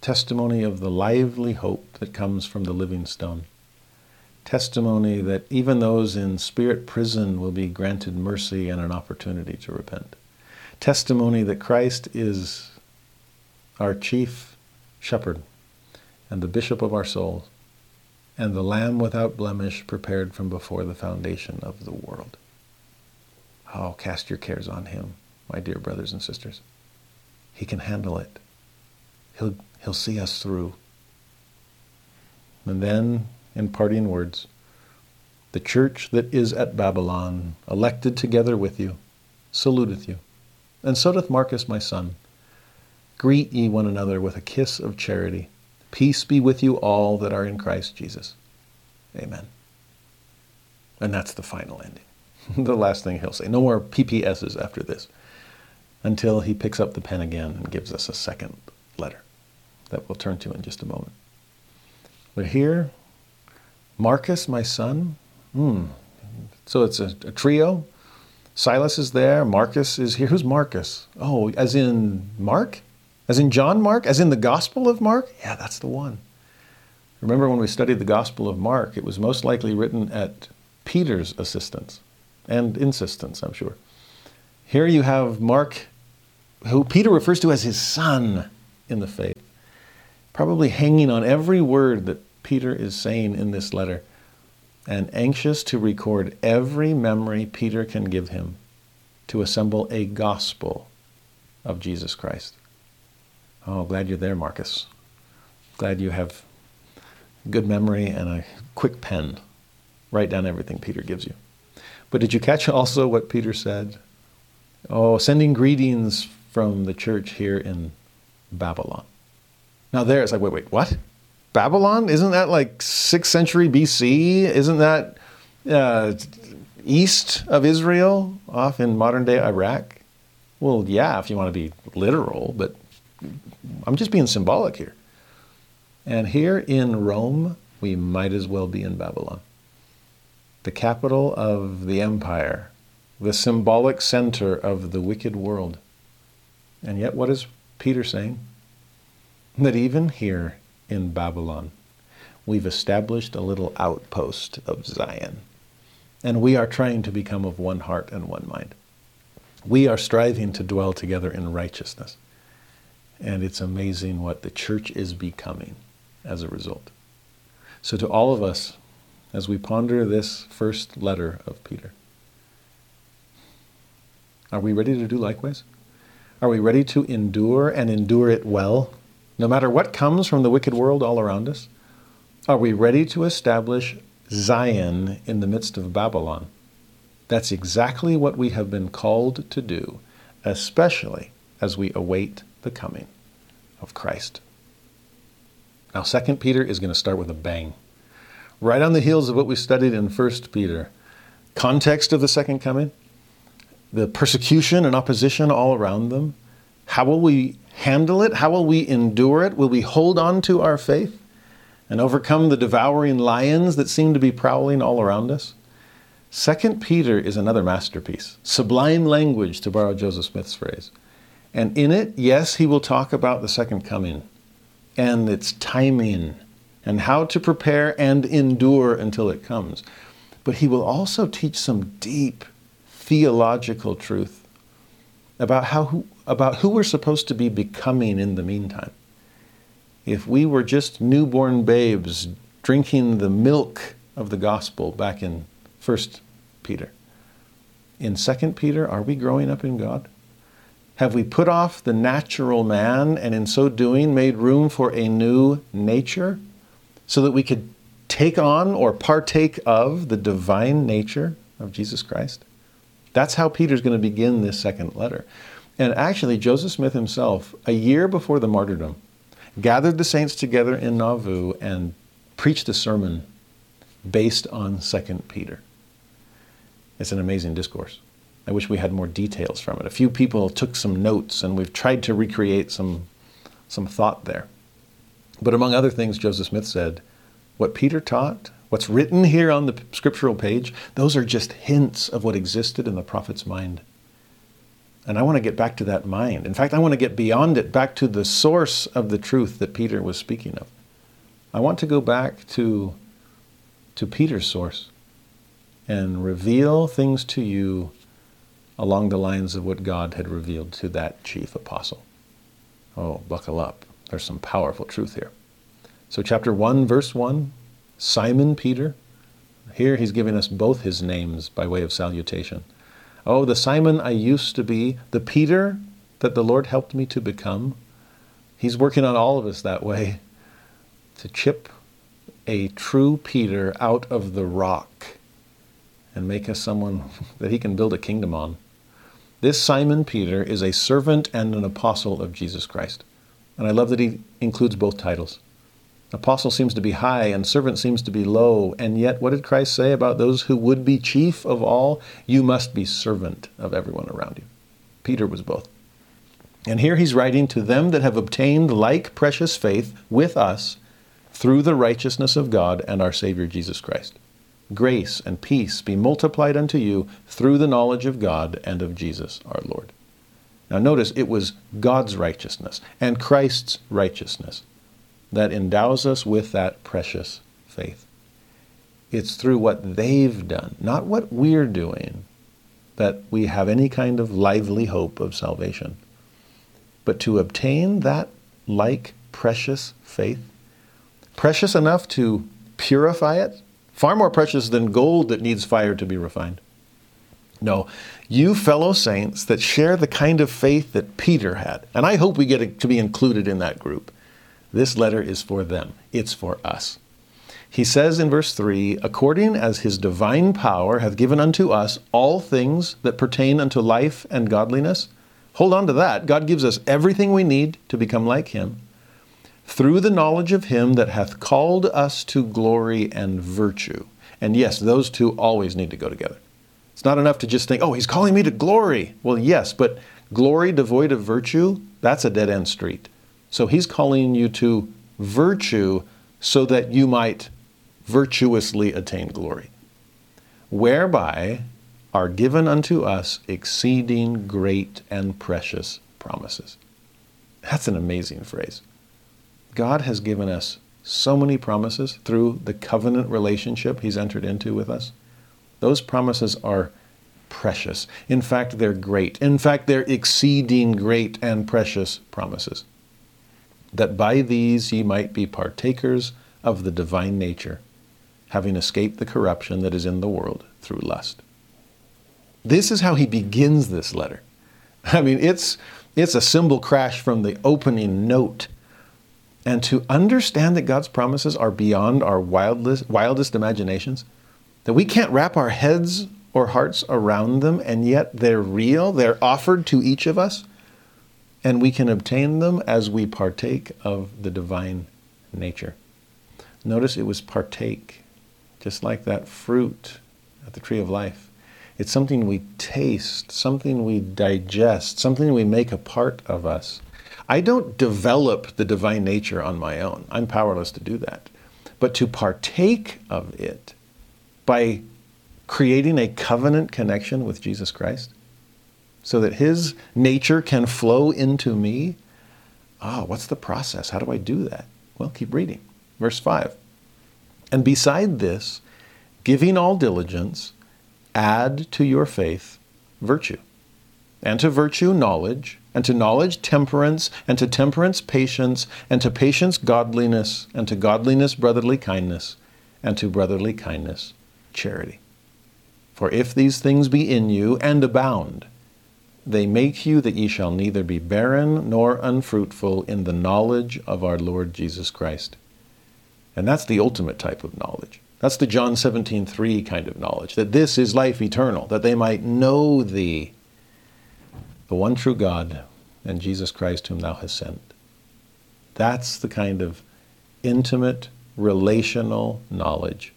Testimony of the lively hope that comes from the living stone. Testimony that even those in spirit prison will be granted mercy and an opportunity to repent. Testimony that Christ is our chief shepherd and the bishop of our souls and the Lamb without blemish prepared from before the foundation of the world. Oh, cast your cares on him, my dear brothers and sisters. He can handle it. He'll, he'll see us through. And then, in parting words, the church that is at Babylon, elected together with you, saluteth you. And so doth Marcus, my son. Greet ye one another with a kiss of charity. Peace be with you all that are in Christ Jesus. Amen. And that's the final ending. the last thing he'll say. No more PPSs after this until he picks up the pen again and gives us a second letter that we'll turn to in just a moment. But here, Marcus, my son, hmm. so it's a, a trio. Silas is there. Marcus is here. Who's Marcus? Oh, as in Mark? As in John Mark? As in the Gospel of Mark? Yeah, that's the one. Remember when we studied the Gospel of Mark, it was most likely written at Peter's assistance and insistence, I'm sure. Here you have Mark, who Peter refers to as his son in the faith, probably hanging on every word that Peter is saying in this letter and anxious to record every memory Peter can give him to assemble a gospel of Jesus Christ. Oh, glad you're there, Marcus. Glad you have good memory and a quick pen. Write down everything Peter gives you. But did you catch also what Peter said? Oh, sending greetings from the church here in Babylon. Now, there it's like, wait, wait, what? Babylon? Isn't that like 6th century BC? Isn't that uh, east of Israel, off in modern day Iraq? Well, yeah, if you want to be literal, but I'm just being symbolic here. And here in Rome, we might as well be in Babylon, the capital of the empire, the symbolic center of the wicked world. And yet, what is Peter saying? That even here in Babylon, we've established a little outpost of Zion. And we are trying to become of one heart and one mind. We are striving to dwell together in righteousness. And it's amazing what the church is becoming as a result. So, to all of us, as we ponder this first letter of Peter, are we ready to do likewise? Are we ready to endure and endure it well, no matter what comes from the wicked world all around us? Are we ready to establish Zion in the midst of Babylon? That's exactly what we have been called to do, especially as we await the coming of Christ. Now, 2 Peter is going to start with a bang. Right on the heels of what we studied in 1 Peter. Context of the second coming, the persecution and opposition all around them, How will we handle it? How will we endure it? Will we hold on to our faith and overcome the devouring lions that seem to be prowling all around us? Second Peter is another masterpiece, sublime language, to borrow Joseph Smith's phrase. And in it, yes, he will talk about the second coming and its timing and how to prepare and endure until it comes. But he will also teach some deep theological truth about how about who we're supposed to be becoming in the meantime. If we were just newborn babes drinking the milk of the gospel back in 1 Peter, in 2 Peter, are we growing up in God? Have we put off the natural man and in so doing made room for a new nature so that we could take on or partake of the divine nature of Jesus Christ? That's how Peter's going to begin this second letter. And actually, Joseph Smith himself, a year before the martyrdom, gathered the saints together in Nauvoo and preached a sermon based on 2 Peter. It's an amazing discourse. I wish we had more details from it. A few people took some notes, and we've tried to recreate some, some thought there. But among other things, Joseph Smith said, what Peter taught, what's written here on the scriptural page, those are just hints of what existed in the prophet's mind. And I want to get back to that mind. In fact, I want to get beyond it, back to the source of the truth that Peter was speaking of. I want to go back to, to Peter's source and reveal things to you along the lines of what God had revealed to that chief apostle. Oh, buckle up. There's some powerful truth here. So, chapter 1, verse 1 Simon Peter. Here he's giving us both his names by way of salutation. Oh, the Simon I used to be, the Peter that the Lord helped me to become. He's working on all of us that way to chip a true Peter out of the rock and make us someone that he can build a kingdom on. This Simon Peter is a servant and an apostle of Jesus Christ. And I love that he includes both titles. Apostle seems to be high and servant seems to be low. And yet, what did Christ say about those who would be chief of all? You must be servant of everyone around you. Peter was both. And here he's writing to them that have obtained like precious faith with us through the righteousness of God and our Savior Jesus Christ. Grace and peace be multiplied unto you through the knowledge of God and of Jesus our Lord. Now, notice it was God's righteousness and Christ's righteousness that endows us with that precious faith. It's through what they've done, not what we're doing, that we have any kind of lively hope of salvation. But to obtain that like precious faith, precious enough to purify it, far more precious than gold that needs fire to be refined. No, you fellow saints that share the kind of faith that Peter had, and I hope we get to be included in that group. This letter is for them, it's for us. He says in verse 3 According as his divine power hath given unto us all things that pertain unto life and godliness. Hold on to that. God gives us everything we need to become like him through the knowledge of him that hath called us to glory and virtue. And yes, those two always need to go together. It's not enough to just think, oh, he's calling me to glory. Well, yes, but glory devoid of virtue, that's a dead end street. So he's calling you to virtue so that you might virtuously attain glory, whereby are given unto us exceeding great and precious promises. That's an amazing phrase. God has given us so many promises through the covenant relationship He's entered into with us. Those promises are precious. In fact, they're great. In fact, they're exceeding great and precious promises that by these ye might be partakers of the divine nature, having escaped the corruption that is in the world through lust. This is how he begins this letter. I mean, it's, it's a cymbal crash from the opening note. And to understand that God's promises are beyond our wildest, wildest imaginations, that we can't wrap our heads or hearts around them, and yet they're real, they're offered to each of us and we can obtain them as we partake of the divine nature. Notice it was partake, just like that fruit at the tree of life. It's something we taste, something we digest, something we make a part of us. I don't develop the divine nature on my own. I'm powerless to do that. But to partake of it by creating a covenant connection with Jesus Christ so that his nature can flow into me. Ah, oh, what's the process? How do I do that? Well, keep reading. Verse 5. And beside this, giving all diligence, add to your faith virtue, and to virtue knowledge, and to knowledge temperance, and to temperance patience, and to patience godliness, and to godliness brotherly kindness, and to brotherly kindness charity. For if these things be in you and abound, they make you that ye shall neither be barren nor unfruitful in the knowledge of our Lord Jesus Christ. And that's the ultimate type of knowledge. That's the John 17:3 kind of knowledge, that this is life eternal, that they might know thee, the one true God, and Jesus Christ whom thou hast sent. That's the kind of intimate, relational knowledge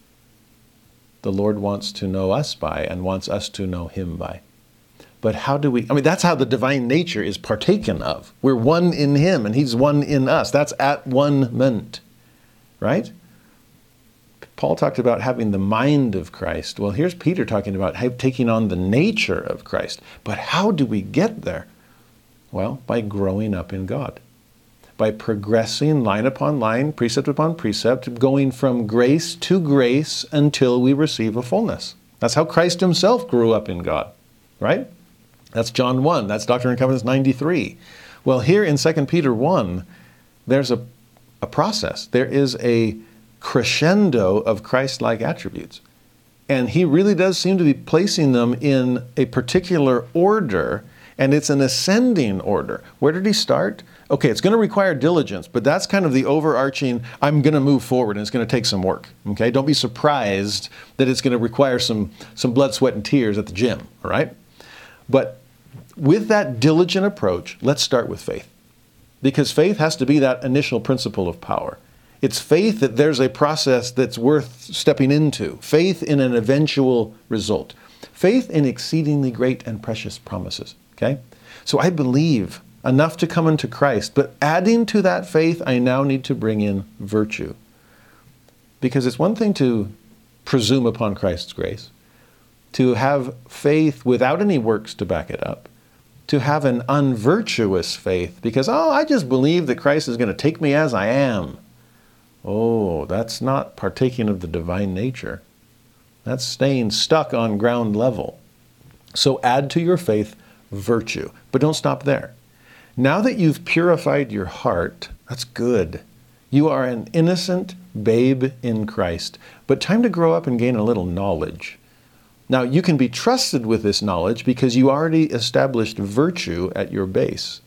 the Lord wants to know us by and wants us to know him by. But how do we? I mean, that's how the divine nature is partaken of. We're one in him and he's one in us. That's at one ment, right? Paul talked about having the mind of Christ. Well, here's Peter talking about taking on the nature of Christ. But how do we get there? Well, by growing up in God, by progressing line upon line, precept upon precept, going from grace to grace until we receive a fullness. That's how Christ himself grew up in God, right? That's John 1. That's Doctrine and Covenants 93. Well, here in 2 Peter 1, there's a, a process. There is a crescendo of Christ like attributes. And he really does seem to be placing them in a particular order, and it's an ascending order. Where did he start? Okay, it's going to require diligence, but that's kind of the overarching I'm going to move forward and it's going to take some work. Okay, don't be surprised that it's going to require some, some blood, sweat, and tears at the gym, all right? But with that diligent approach, let's start with faith. Because faith has to be that initial principle of power. It's faith that there's a process that's worth stepping into, faith in an eventual result, faith in exceedingly great and precious promises. Okay? So I believe enough to come into Christ, but adding to that faith, I now need to bring in virtue. Because it's one thing to presume upon Christ's grace, to have faith without any works to back it up, to have an unvirtuous faith because, oh, I just believe that Christ is going to take me as I am. Oh, that's not partaking of the divine nature. That's staying stuck on ground level. So add to your faith virtue, but don't stop there. Now that you've purified your heart, that's good. You are an innocent babe in Christ, but time to grow up and gain a little knowledge. Now, you can be trusted with this knowledge because you already established virtue at your base.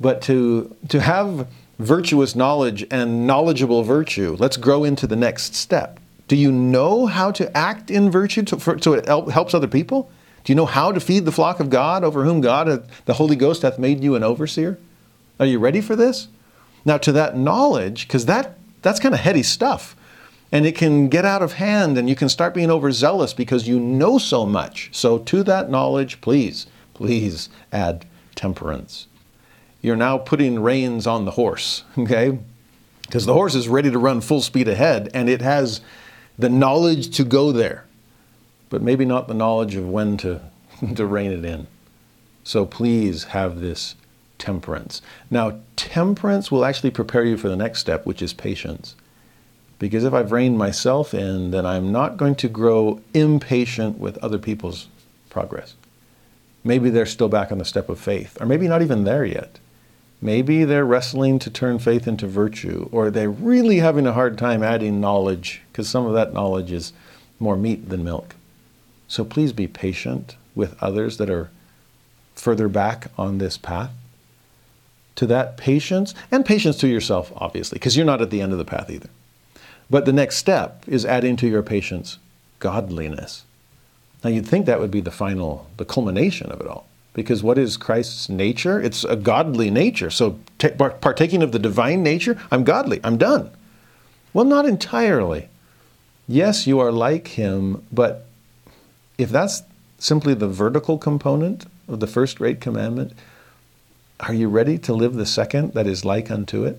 But to, to have virtuous knowledge and knowledgeable virtue. Let's grow into the next step. Do you know how to act in virtue to, for, so it helps other people? Do you know how to feed the flock of God over whom God, the Holy Ghost, hath made you an overseer? Are you ready for this? Now, to that knowledge, because that, that's kind of heady stuff, and it can get out of hand, and you can start being overzealous because you know so much. So, to that knowledge, please, please add temperance you're now putting reins on the horse, okay? Because the horse is ready to run full speed ahead and it has the knowledge to go there, but maybe not the knowledge of when to, to rein it in. So please have this temperance. Now, temperance will actually prepare you for the next step, which is patience. Because if I've reined myself in, then I'm not going to grow impatient with other people's progress. Maybe they're still back on the step of faith, or maybe not even there yet. Maybe they're wrestling to turn faith into virtue, or they're really having a hard time adding knowledge, because some of that knowledge is more meat than milk. So please be patient with others that are further back on this path. To that patience, and patience to yourself, obviously, because you're not at the end of the path either. But the next step is adding to your patience godliness. Now, you'd think that would be the final, the culmination of it all. Because what is Christ's nature? It's a godly nature. So, t- partaking of the divine nature, I'm godly, I'm done. Well, not entirely. Yes, you are like him, but if that's simply the vertical component of the first great commandment, are you ready to live the second that is like unto it?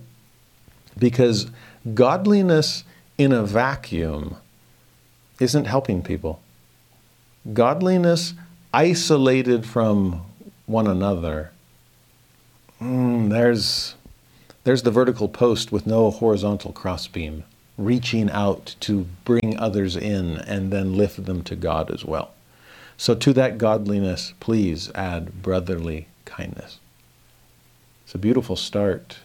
Because godliness in a vacuum isn't helping people. Godliness isolated from one another, mm, there's, there's the vertical post with no horizontal crossbeam, reaching out to bring others in and then lift them to God as well. So, to that godliness, please add brotherly kindness. It's a beautiful start.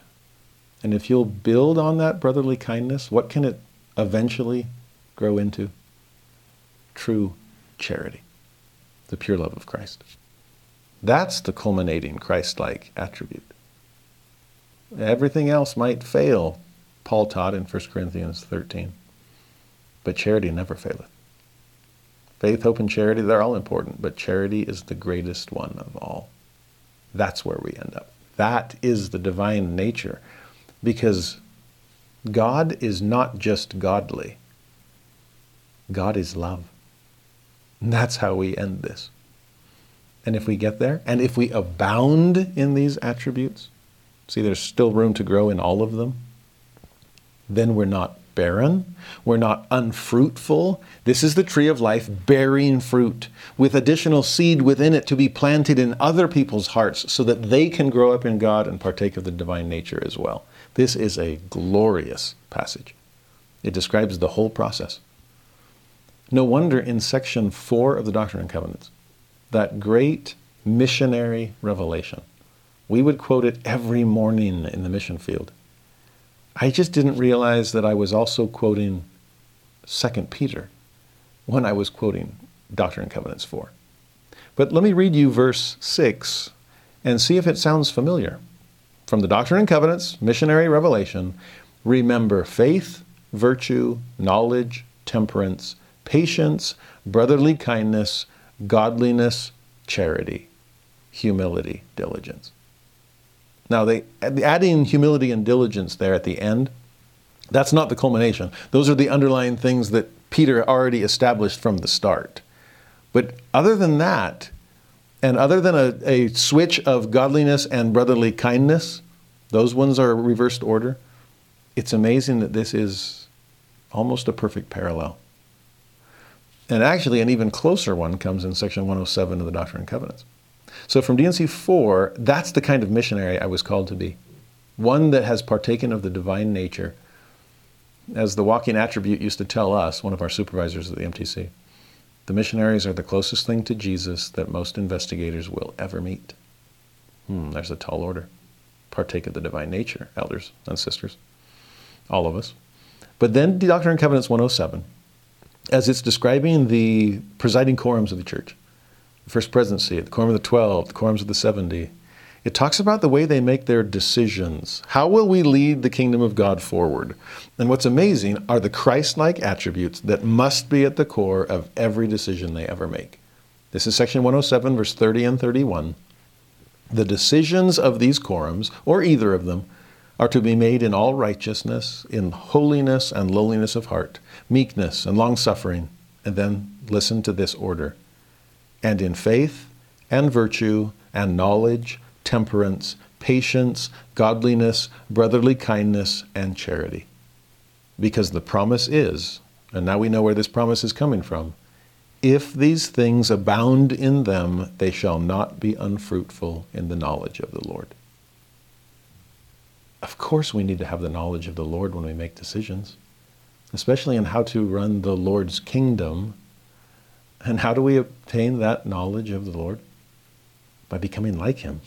And if you'll build on that brotherly kindness, what can it eventually grow into? True charity, the pure love of Christ. That's the culminating Christ like attribute. Everything else might fail, Paul taught in 1 Corinthians 13. But charity never faileth. Faith, hope, and charity, they're all important, but charity is the greatest one of all. That's where we end up. That is the divine nature. Because God is not just godly, God is love. And that's how we end this. And if we get there, and if we abound in these attributes, see, there's still room to grow in all of them, then we're not barren. We're not unfruitful. This is the tree of life bearing fruit with additional seed within it to be planted in other people's hearts so that they can grow up in God and partake of the divine nature as well. This is a glorious passage. It describes the whole process. No wonder in section 4 of the Doctrine and Covenants, that great missionary revelation, we would quote it every morning in the mission field. I just didn't realize that I was also quoting 2 Peter when I was quoting Doctrine and Covenants 4. But let me read you verse 6 and see if it sounds familiar. From the Doctrine and Covenants, missionary revelation, remember faith, virtue, knowledge, temperance, patience, brotherly kindness, godliness, charity, humility, diligence. Now, they, adding humility and diligence there at the end, that's not the culmination. Those are the underlying things that Peter already established from the start. But other than that, and other than a, a switch of godliness and brotherly kindness, those ones are reversed order. It's amazing that this is almost a perfect parallel. And actually, an even closer one comes in section 107 of the Doctrine and Covenants. So from D&C 4, that's the kind of missionary I was called to be. One that has partaken of the divine nature. As the walking attribute used to tell us, one of our supervisors at the MTC, the missionaries are the closest thing to Jesus that most investigators will ever meet. Hmm, there's a tall order. Partake of the divine nature, elders and sisters. All of us. But then Doctrine and Covenants 107, as it's describing the presiding quorums of the church the First Presidency, the Quorum of the Twelve, the Quorums of the Seventy. It talks about the way they make their decisions. How will we lead the kingdom of God forward? And what's amazing are the Christ like attributes that must be at the core of every decision they ever make. This is section 107, verse 30 and 31. The decisions of these quorums, or either of them, are to be made in all righteousness, in holiness and lowliness of heart, meekness and long suffering. And then listen to this order and in faith and virtue and knowledge, temperance, patience, godliness, brotherly kindness, and charity. Because the promise is, and now we know where this promise is coming from, if these things abound in them, they shall not be unfruitful in the knowledge of the Lord. Of course, we need to have the knowledge of the Lord when we make decisions, especially in how to run the Lord's kingdom and how do we obtain that knowledge of the Lord? By becoming like Him.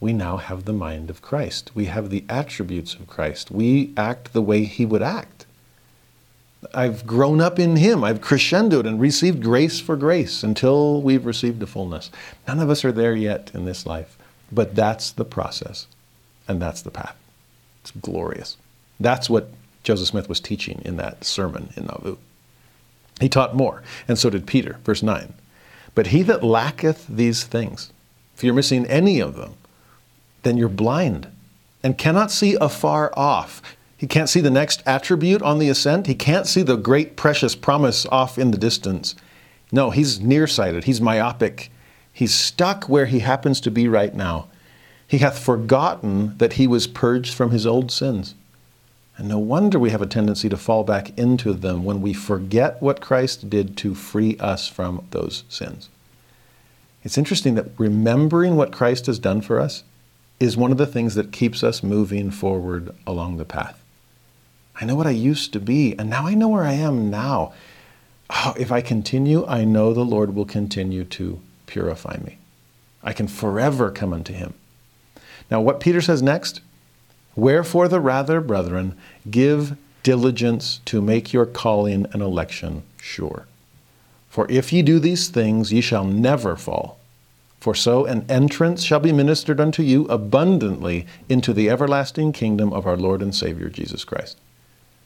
We now have the mind of Christ. We have the attributes of Christ. We act the way He would act. I've grown up in Him. I've crescendoed and received grace for grace until we've received the fullness. None of us are there yet in this life, but that's the process and that's the path. It's glorious. That's what Joseph Smith was teaching in that sermon in Nauvoo. He taught more, and so did Peter, verse 9. But he that lacketh these things, if you're missing any of them, then you're blind and cannot see afar off. He can't see the next attribute on the ascent. He can't see the great precious promise off in the distance. No, he's nearsighted. He's myopic. He's stuck where he happens to be right now. He hath forgotten that he was purged from his old sins. And no wonder we have a tendency to fall back into them when we forget what Christ did to free us from those sins. It's interesting that remembering what Christ has done for us is one of the things that keeps us moving forward along the path. I know what I used to be, and now I know where I am now. Oh, if I continue, I know the Lord will continue to purify me. I can forever come unto him. Now, what Peter says next Wherefore, the rather, brethren, give diligence to make your calling and election sure. For if ye do these things, ye shall never fall. For so an entrance shall be ministered unto you abundantly into the everlasting kingdom of our Lord and Savior Jesus Christ.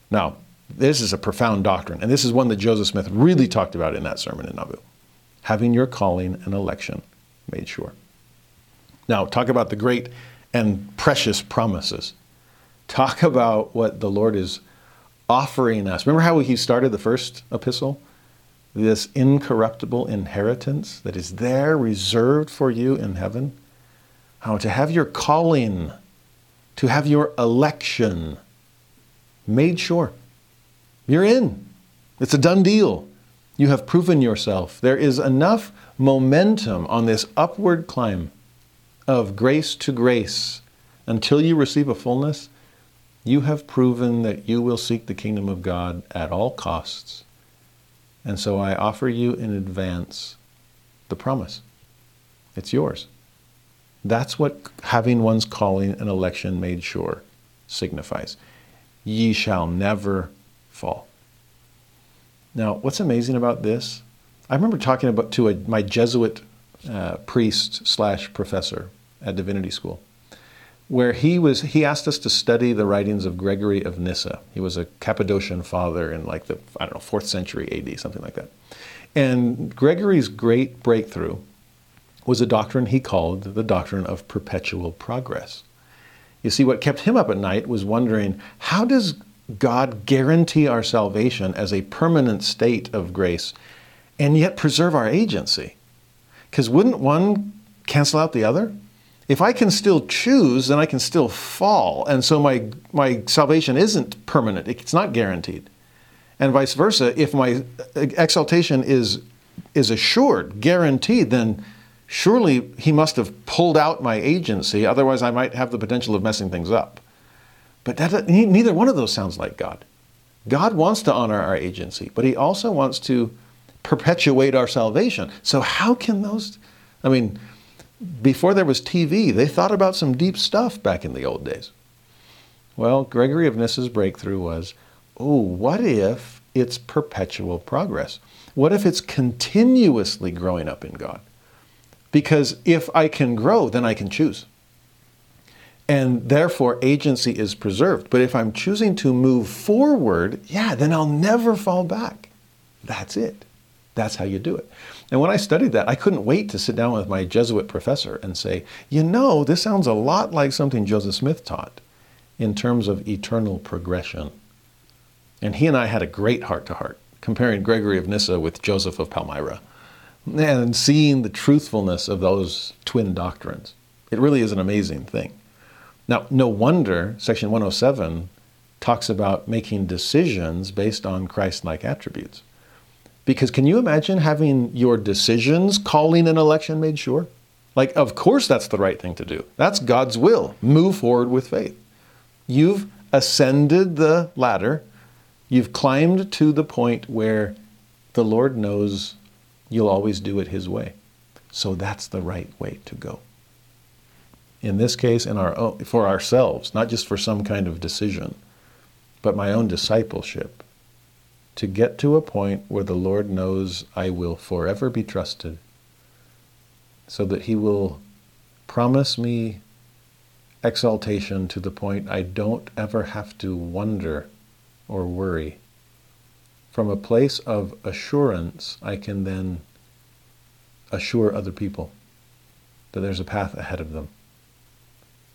Now, this is a profound doctrine, and this is one that Joseph Smith really talked about in that sermon in Nauvoo having your calling and election made sure. Now, talk about the great and precious promises. Talk about what the Lord is offering us. Remember how he started the first epistle? This incorruptible inheritance that is there reserved for you in heaven. How to have your calling, to have your election made sure. You're in. It's a done deal. You have proven yourself. There is enough momentum on this upward climb of grace to grace until you receive a fullness. You have proven that you will seek the kingdom of God at all costs. And so I offer you in advance the promise. It's yours. That's what having one's calling and election made sure signifies. Ye shall never fall. Now, what's amazing about this? I remember talking about to a, my Jesuit uh, priest slash professor at divinity school, where he was he asked us to study the writings of Gregory of Nyssa. He was a Cappadocian father in like the I don't know fourth century A.D. something like that. And Gregory's great breakthrough was a doctrine he called the doctrine of perpetual progress. You see, what kept him up at night was wondering how does God guarantee our salvation as a permanent state of grace and yet preserve our agency. Because wouldn't one cancel out the other? If I can still choose, then I can still fall. And so my, my salvation isn't permanent, it's not guaranteed. And vice versa, if my exaltation is, is assured, guaranteed, then surely he must have pulled out my agency, otherwise, I might have the potential of messing things up. But that, neither one of those sounds like God. God wants to honor our agency, but He also wants to perpetuate our salvation. So, how can those? I mean, before there was TV, they thought about some deep stuff back in the old days. Well, Gregory of Nyssa's breakthrough was oh, what if it's perpetual progress? What if it's continuously growing up in God? Because if I can grow, then I can choose and therefore agency is preserved. But if I'm choosing to move forward, yeah, then I'll never fall back. That's it. That's how you do it. And when I studied that, I couldn't wait to sit down with my Jesuit professor and say, you know, this sounds a lot like something Joseph Smith taught in terms of eternal progression. And he and I had a great heart to heart, comparing Gregory of Nyssa with Joseph of Palmyra and seeing the truthfulness of those twin doctrines. It really is an amazing thing. Now, no wonder Section 107 talks about making decisions based on Christ like attributes. Because can you imagine having your decisions calling an election made sure? Like, of course, that's the right thing to do. That's God's will. Move forward with faith. You've ascended the ladder, you've climbed to the point where the Lord knows you'll always do it His way. So that's the right way to go in this case, in our own, for ourselves, not just for some kind of decision, but my own discipleship, to get to a point where the Lord knows I will forever be trusted, so that He will promise me exaltation to the point I don't ever have to wonder or worry. From a place of assurance, I can then assure other people that there's a path ahead of them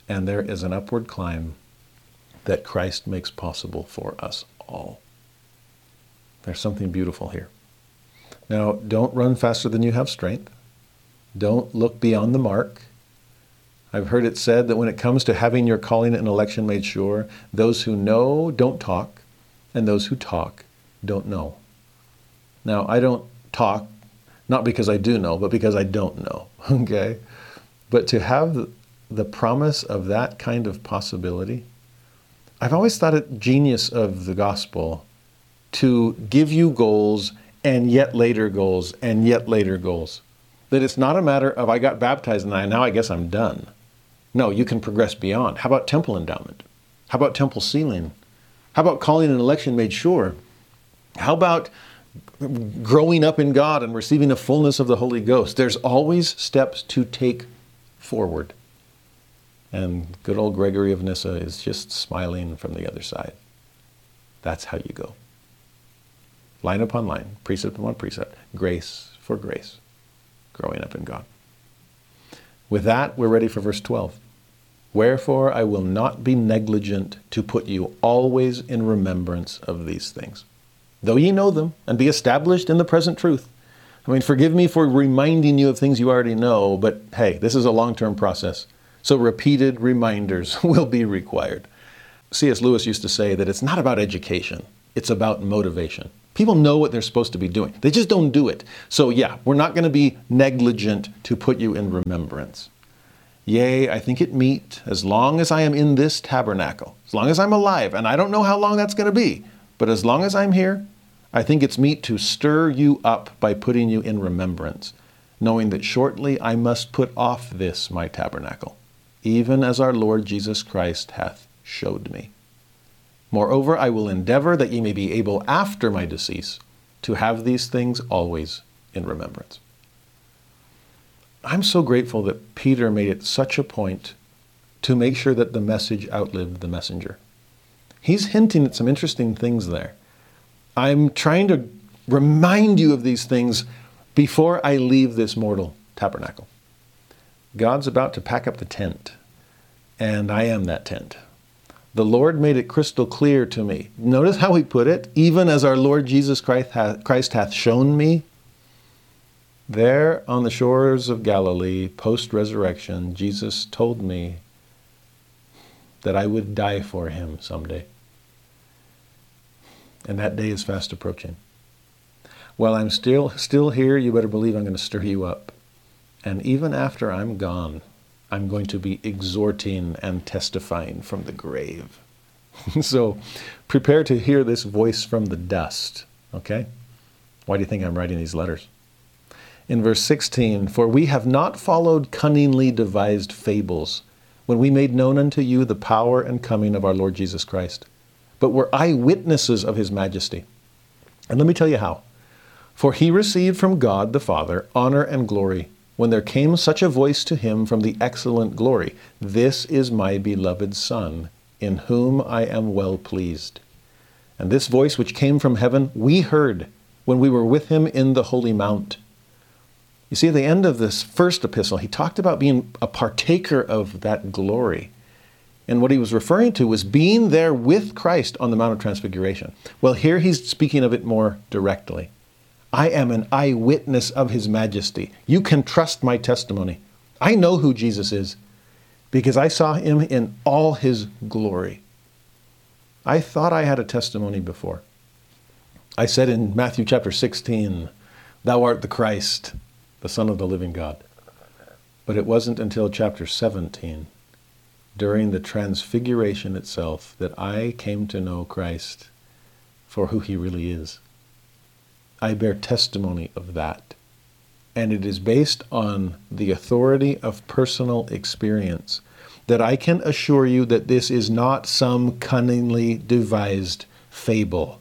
and there is an upward climb that Christ makes possible for us all. There's something beautiful here. Now, don't run faster than you have strength. Don't look beyond the mark. I've heard it said that when it comes to having your calling and election made sure, those who know don't talk, and those who talk don't know. Now, I don't talk not because I do know, but because I don't know, okay? But to have the promise of that kind of possibility, I've always thought it genius of the gospel to give you goals and yet later goals and yet later goals. That it's not a matter of I got baptized and I, now I guess I'm done. No, you can progress beyond. How about temple endowment? How about temple sealing? How about calling an election made sure? How about growing up in God and receiving the fullness of the Holy Ghost? There's always steps to take forward. And good old Gregory of Nyssa is just smiling from the other side. That's how you go. Line upon line, precept upon precept, grace for grace, growing up in God. With that, we're ready for verse 12. Wherefore I will not be negligent to put you always in remembrance of these things, though ye know them, and be established in the present truth. I mean, forgive me for reminding you of things you already know, but hey, this is a long term process. So repeated reminders will be required. C.S. Lewis used to say that it's not about education, it's about motivation. People know what they're supposed to be doing, they just don't do it. So, yeah, we're not going to be negligent to put you in remembrance. Yea, I think it meet, as long as I am in this tabernacle, as long as I'm alive, and I don't know how long that's going to be, but as long as I'm here, I think it's meet to stir you up by putting you in remembrance, knowing that shortly I must put off this my tabernacle, even as our Lord Jesus Christ hath showed me. Moreover, I will endeavor that ye may be able after my decease to have these things always in remembrance. I'm so grateful that Peter made it such a point to make sure that the message outlived the messenger. He's hinting at some interesting things there. I'm trying to remind you of these things before I leave this mortal tabernacle. God's about to pack up the tent, and I am that tent. The Lord made it crystal clear to me. Notice how he put it, even as our Lord Jesus Christ hath, Christ hath shown me. There on the shores of Galilee, post resurrection, Jesus told me that I would die for him someday and that day is fast approaching. While I'm still still here, you better believe I'm going to stir you up. And even after I'm gone, I'm going to be exhorting and testifying from the grave. so prepare to hear this voice from the dust, okay? Why do you think I'm writing these letters? In verse 16, for we have not followed cunningly devised fables when we made known unto you the power and coming of our Lord Jesus Christ but were eyewitnesses of his majesty. And let me tell you how. For he received from God the Father honor and glory when there came such a voice to him from the excellent glory This is my beloved Son, in whom I am well pleased. And this voice which came from heaven we heard when we were with him in the holy mount. You see, at the end of this first epistle, he talked about being a partaker of that glory. And what he was referring to was being there with Christ on the Mount of Transfiguration. Well, here he's speaking of it more directly. I am an eyewitness of his majesty. You can trust my testimony. I know who Jesus is because I saw him in all his glory. I thought I had a testimony before. I said in Matthew chapter 16, Thou art the Christ, the Son of the living God. But it wasn't until chapter 17 during the transfiguration itself that I came to know Christ for who he really is. I bear testimony of that. And it is based on the authority of personal experience that I can assure you that this is not some cunningly devised fable.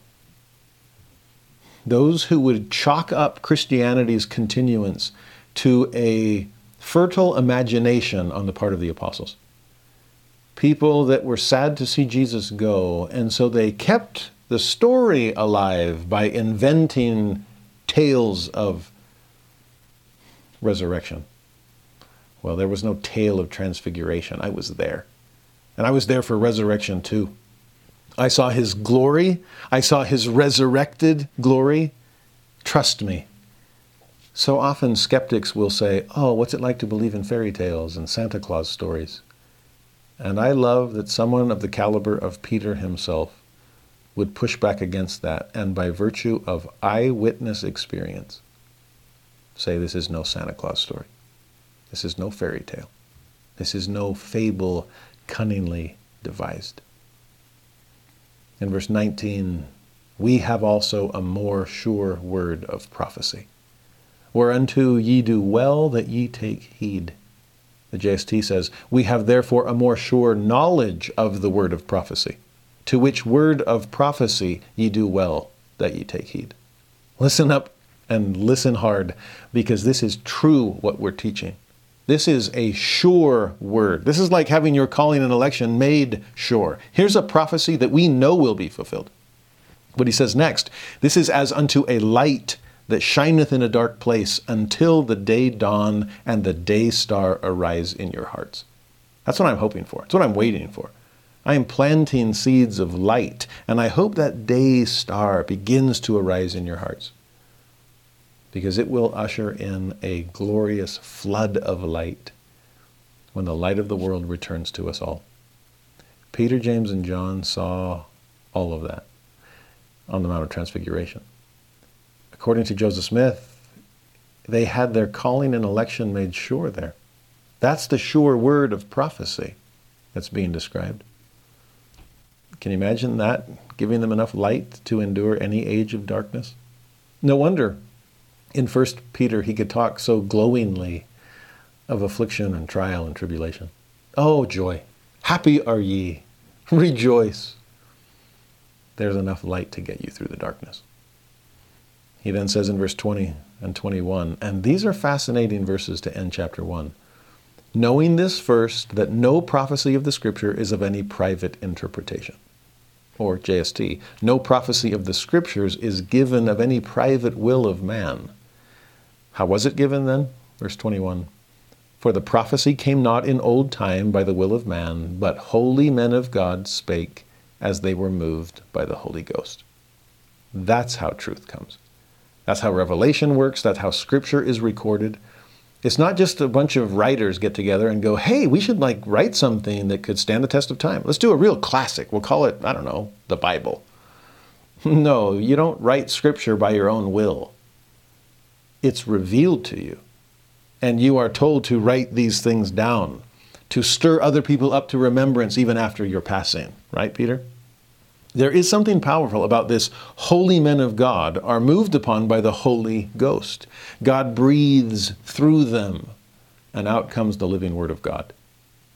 Those who would chalk up Christianity's continuance to a fertile imagination on the part of the apostles people that were sad to see Jesus go, and so they kept the story alive by inventing tales of resurrection. Well, there was no tale of transfiguration. I was there. And I was there for resurrection too. I saw his glory. I saw his resurrected glory. Trust me, So often skeptics will say, Oh, what's it like to believe in fairy tales and Santa Claus stories? And I love that someone of the caliber of Peter himself would push back against that and, by virtue of eyewitness experience, say this is no Santa Claus story. This is no fairy tale. This is no fable cunningly devised. In verse 19, we have also a more sure word of prophecy whereunto ye do well that ye take heed. The JST says, We have therefore a more sure knowledge of the word of prophecy, to which word of prophecy ye do well that ye take heed. Listen up and listen hard, because this is true what we're teaching. This is a sure word. This is like having your calling and election made sure. Here's a prophecy that we know will be fulfilled. What he says next this is as unto a light that shineth in a dark place until the day dawn and the day star arise in your hearts. That's what I'm hoping for. That's what I'm waiting for. I am planting seeds of light, and I hope that day star begins to arise in your hearts because it will usher in a glorious flood of light when the light of the world returns to us all. Peter, James, and John saw all of that on the Mount of Transfiguration according to Joseph Smith, they had their calling and election made sure there. That's the sure word of prophecy that's being described. Can you imagine that giving them enough light to endure any age of darkness? No wonder in 1 Peter he could talk so glowingly of affliction and trial and tribulation. Oh, joy! Happy are ye! Rejoice! There's enough light to get you through the darkness. He then says in verse 20 and 21, and these are fascinating verses to end chapter 1. Knowing this first, that no prophecy of the Scripture is of any private interpretation. Or JST, no prophecy of the Scriptures is given of any private will of man. How was it given then? Verse 21 For the prophecy came not in old time by the will of man, but holy men of God spake as they were moved by the Holy Ghost. That's how truth comes. That's how revelation works. That's how scripture is recorded. It's not just a bunch of writers get together and go, hey, we should like write something that could stand the test of time. Let's do a real classic. We'll call it, I don't know, the Bible. no, you don't write scripture by your own will. It's revealed to you. And you are told to write these things down, to stir other people up to remembrance even after your passing. Right, Peter? There is something powerful about this. Holy men of God are moved upon by the Holy Ghost. God breathes through them, and out comes the living Word of God.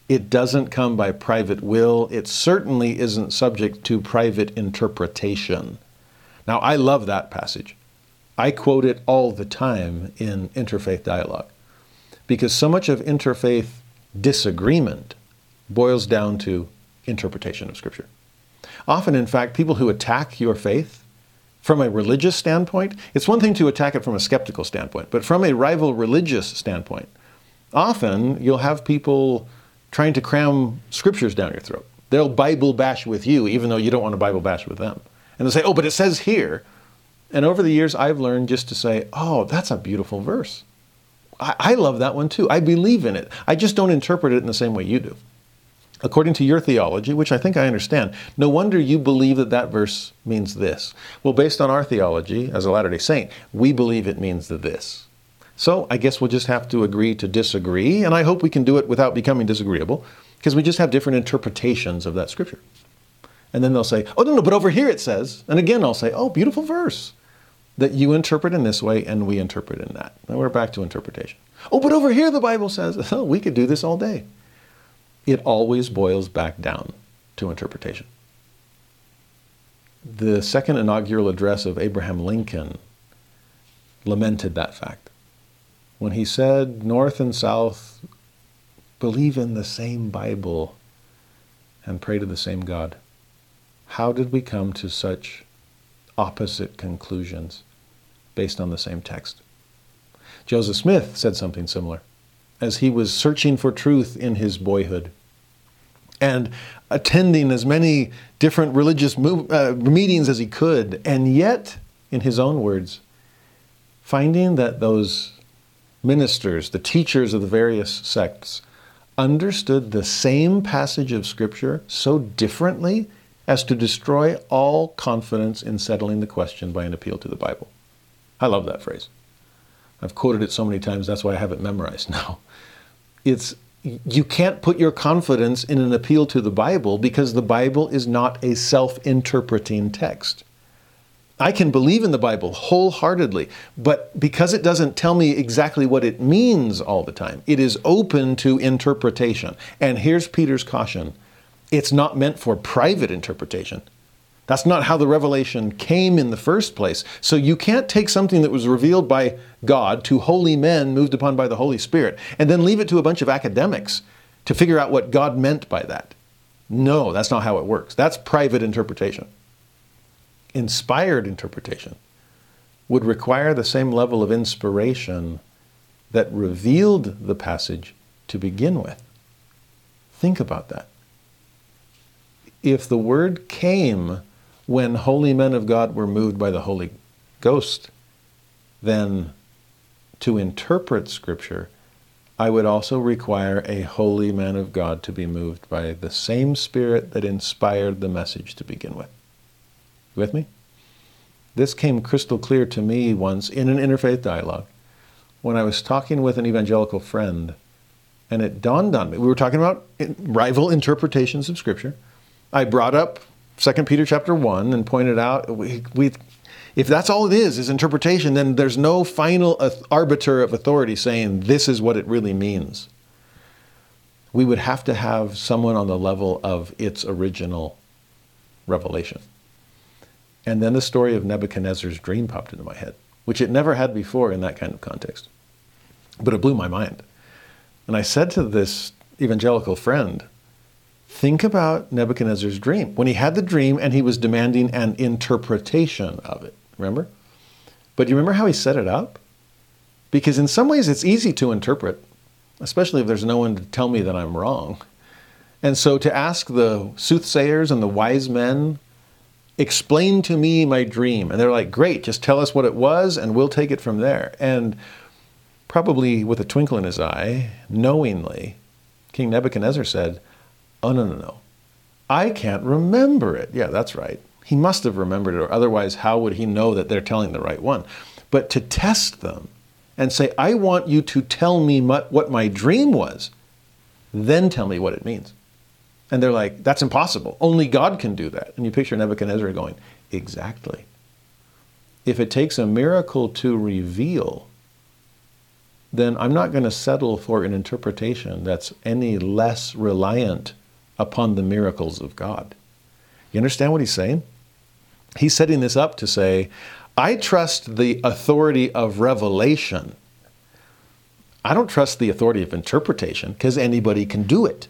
It doesn't come by private will. It certainly isn't subject to private interpretation. Now, I love that passage. I quote it all the time in interfaith dialogue because so much of interfaith disagreement boils down to interpretation of Scripture. Often, in fact, people who attack your faith from a religious standpoint, it's one thing to attack it from a skeptical standpoint, but from a rival religious standpoint, often you'll have people trying to cram scriptures down your throat. They'll Bible bash with you, even though you don't want to Bible bash with them. And they'll say, oh, but it says here. And over the years, I've learned just to say, oh, that's a beautiful verse. I, love that one too. I believe in it. I just don't interpret it in the same way you do according to your theology, which I think I understand, no wonder you believe that that verse means this. Well, based on our theology as a Latter day Saint, we believe it means this. So I guess we'll just have to agree to disagree, and I hope we can do it without becoming disagreeable, because we just have different interpretations of that scripture. And then they'll say, oh, no, no, but over here it says, and again I'll say, oh, beautiful verse that you interpret in this way and we interpret in that. Now we're back to interpretation. Oh, but over here the Bible says, oh, we could do this all day it always boils back down to interpretation. The second inaugural address of Abraham Lincoln lamented that fact. When he said, North and South believe in the same Bible and pray to the same God. How did we come to such opposite conclusions based on the same text? Joseph Smith said something similar as he was searching for truth in his boyhood and attending as many different religious move, uh, meetings as he could, and yet, in his own words, finding that those ministers, the teachers of the various sects, understood the same passage of Scripture so differently as to destroy all confidence in settling the question by an appeal to the Bible. I love that phrase. I've quoted it so many times, that's why I have it memorized now. It's you can't put your confidence in an appeal to the Bible because the Bible is not a self interpreting text. I can believe in the Bible wholeheartedly, but because it doesn't tell me exactly what it means all the time, it is open to interpretation. And here's Peter's caution it's not meant for private interpretation. That's not how the revelation came in the first place. So you can't take something that was revealed by God to holy men moved upon by the Holy Spirit and then leave it to a bunch of academics to figure out what God meant by that. No, that's not how it works. That's private interpretation. Inspired interpretation would require the same level of inspiration that revealed the passage to begin with. Think about that. If the word came when holy men of God were moved by the Holy Ghost, then to interpret Scripture, I would also require a holy man of God to be moved by the same Spirit that inspired the message to begin with. with me? This came crystal clear to me once in an interfaith dialogue when I was talking with an evangelical friend, and it dawned on me. We were talking about rival interpretations of Scripture. I brought up 2 Peter chapter 1 and pointed out we, we, if that's all it is, is interpretation, then there's no final arbiter of authority saying this is what it really means. We would have to have someone on the level of its original revelation. And then the story of Nebuchadnezzar's dream popped into my head, which it never had before in that kind of context. But it blew my mind. And I said to this evangelical friend, Think about Nebuchadnezzar's dream. When he had the dream and he was demanding an interpretation of it, remember? But you remember how he set it up? Because in some ways it's easy to interpret, especially if there's no one to tell me that I'm wrong. And so to ask the soothsayers and the wise men, explain to me my dream. And they're like, great, just tell us what it was and we'll take it from there. And probably with a twinkle in his eye, knowingly, King Nebuchadnezzar said, Oh, no, no, no. I can't remember it. Yeah, that's right. He must have remembered it, or otherwise, how would he know that they're telling the right one? But to test them and say, I want you to tell me what my dream was, then tell me what it means. And they're like, that's impossible. Only God can do that. And you picture Nebuchadnezzar going, exactly. If it takes a miracle to reveal, then I'm not going to settle for an interpretation that's any less reliant upon the miracles of God. You understand what he's saying? He's setting this up to say, I trust the authority of revelation. I don't trust the authority of interpretation because anybody can do it.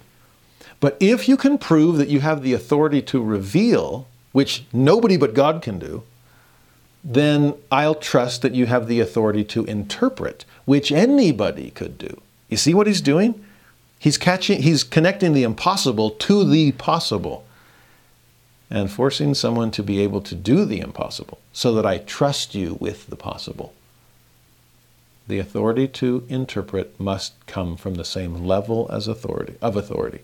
But if you can prove that you have the authority to reveal, which nobody but God can do, then I'll trust that you have the authority to interpret, which anybody could do. You see what he's doing? He's catching he's connecting the impossible to the possible and forcing someone to be able to do the impossible so that I trust you with the possible. The authority to interpret must come from the same level as authority of authority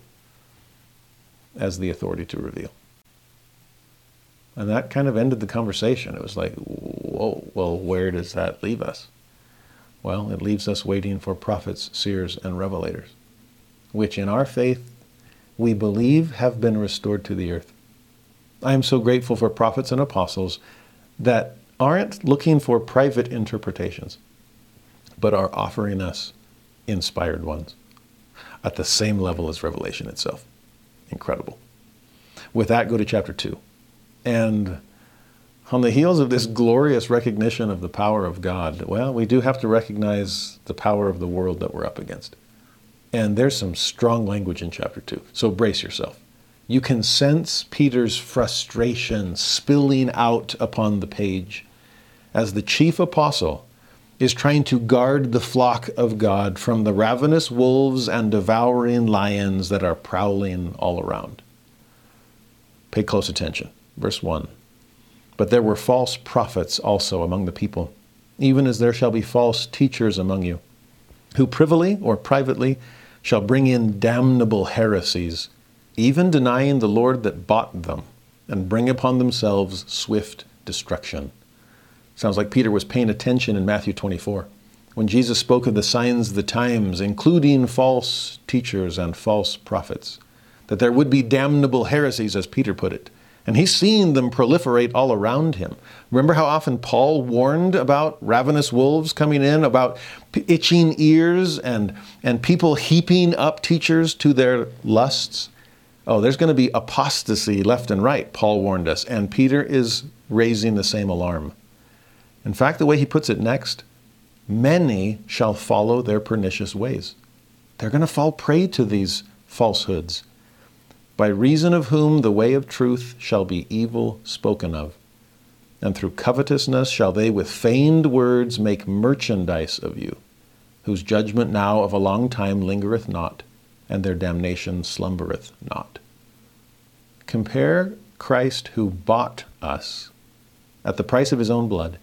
as the authority to reveal. And that kind of ended the conversation. It was like, whoa, well, where does that leave us? Well, it leaves us waiting for prophets, seers, and revelators which in our faith we believe have been restored to the earth. I am so grateful for prophets and apostles that aren't looking for private interpretations, but are offering us inspired ones at the same level as Revelation itself. Incredible. With that, go to chapter 2. And on the heels of this glorious recognition of the power of God, well, we do have to recognize the power of the world that we're up against. And there's some strong language in chapter 2. So brace yourself. You can sense Peter's frustration spilling out upon the page as the chief apostle is trying to guard the flock of God from the ravenous wolves and devouring lions that are prowling all around. Pay close attention. Verse 1. But there were false prophets also among the people even as there shall be false teachers among you, who privily or privately shall bring in damnable heresies, even denying the Lord that bought them, and bring upon themselves swift destruction. Sounds like Peter was paying attention in Matthew 24 when Jesus spoke of the signs of the times, including false teachers and false prophets, that there would be damnable heresies, as Peter put it. And he's seeing them proliferate all around him. Remember how often Paul warned about ravenous wolves coming in, about itching ears and, and people heaping up teachers to their lusts? Oh, there's going to be apostasy left and right, Paul warned us. And Peter is raising the same alarm. In fact, the way he puts it next, many shall follow their pernicious ways. They're going to fall prey to these falsehoods by reason of whom the way of truth shall be evil spoken of. And through covetousness shall they with feigned words make merchandise of you, whose judgment now of a long time lingereth not, and their damnation slumbereth not. Compare Christ who bought us at the price of his own blood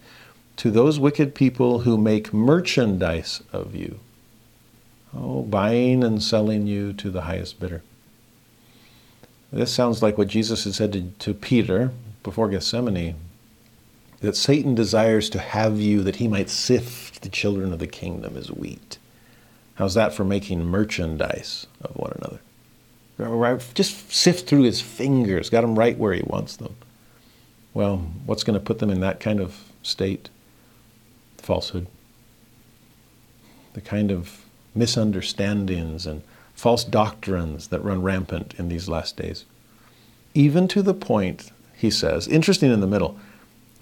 to those wicked people who make merchandise of you, oh, buying and selling you to the highest bidder. This sounds like what Jesus had said to, to Peter before Gethsemane that Satan desires to have you that he might sift the children of the kingdom as wheat. How's that for making merchandise of one another? Just sift through his fingers, got them right where he wants them. Well, what's going to put them in that kind of state? Falsehood. The kind of misunderstandings and false doctrines that run rampant in these last days. Even to the point, he says, interesting in the middle,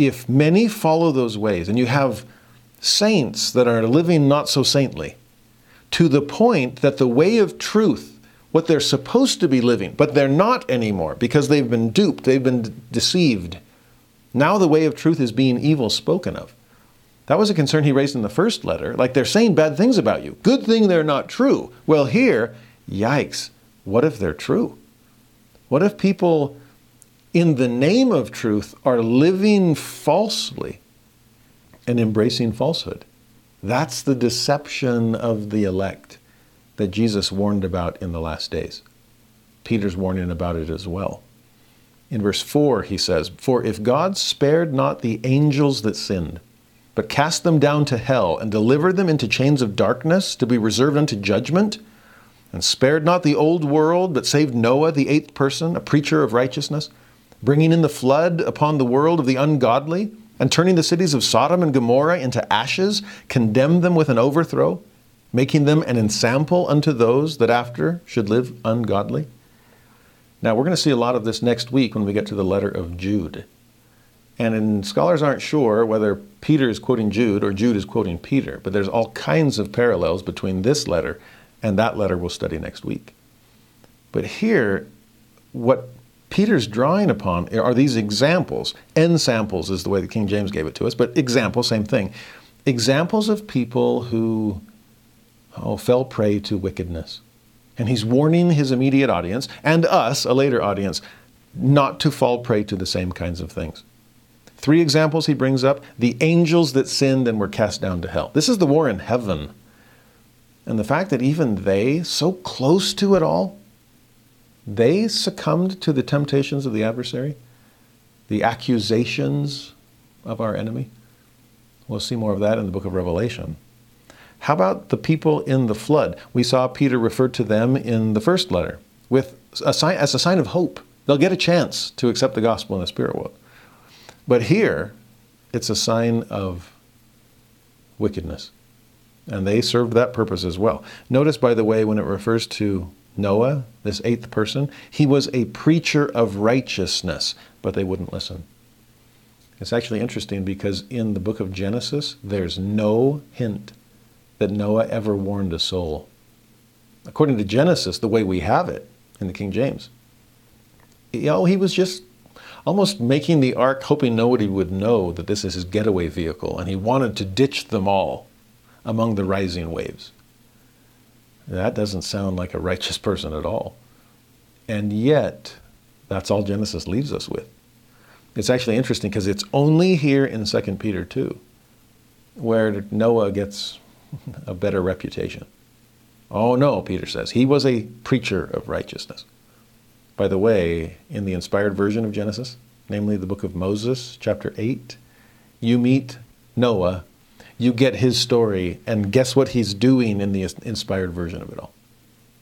if many follow those ways, and you have saints that are living not so saintly, to the point that the way of truth, what they're supposed to be living, but they're not anymore because they've been duped, they've been deceived. Now the way of truth is being evil spoken of. That was a concern he raised in the first letter. Like they're saying bad things about you. Good thing they're not true. Well, here, yikes, what if they're true? What if people, in the name of truth, are living falsely and embracing falsehood? That's the deception of the elect that Jesus warned about in the last days. Peter's warning about it as well. In verse 4, he says, For if God spared not the angels that sinned, but cast them down to hell and delivered them into chains of darkness to be reserved unto judgment, and spared not the old world, but saved Noah, the eighth person, a preacher of righteousness, bringing in the flood upon the world of the ungodly, and turning the cities of Sodom and Gomorrah into ashes, condemned them with an overthrow, making them an ensample unto those that after should live ungodly. Now, we're going to see a lot of this next week when we get to the letter of Jude. And scholars aren't sure whether Peter is quoting Jude or Jude is quoting Peter, but there's all kinds of parallels between this letter and that letter we'll study next week. But here, what Peter's drawing upon are these examples. Ensamples is the way the King James gave it to us, but example, same thing. Examples of people who oh, fell prey to wickedness. And he's warning his immediate audience and us, a later audience, not to fall prey to the same kinds of things. Three examples he brings up the angels that sinned and were cast down to hell. This is the war in heaven. And the fact that even they, so close to it all, they succumbed to the temptations of the adversary, the accusations of our enemy. We'll see more of that in the book of Revelation. How about the people in the flood? We saw Peter refer to them in the first letter with a sign, as a sign of hope. They'll get a chance to accept the gospel in the spirit world. But here, it's a sign of wickedness. And they served that purpose as well. Notice, by the way, when it refers to Noah, this eighth person, he was a preacher of righteousness, but they wouldn't listen. It's actually interesting because in the book of Genesis, there's no hint that Noah ever warned a soul. According to Genesis, the way we have it in the King James, you know, he was just almost making the ark, hoping nobody would know that this is his getaway vehicle, and he wanted to ditch them all among the rising waves. That doesn't sound like a righteous person at all. And yet, that's all Genesis leaves us with. It's actually interesting because it's only here in 2 Peter 2 where Noah gets a better reputation. Oh no, Peter says. He was a preacher of righteousness. By the way, in the inspired version of Genesis, namely the book of Moses, chapter 8, you meet Noah, you get his story, and guess what he's doing in the inspired version of it all?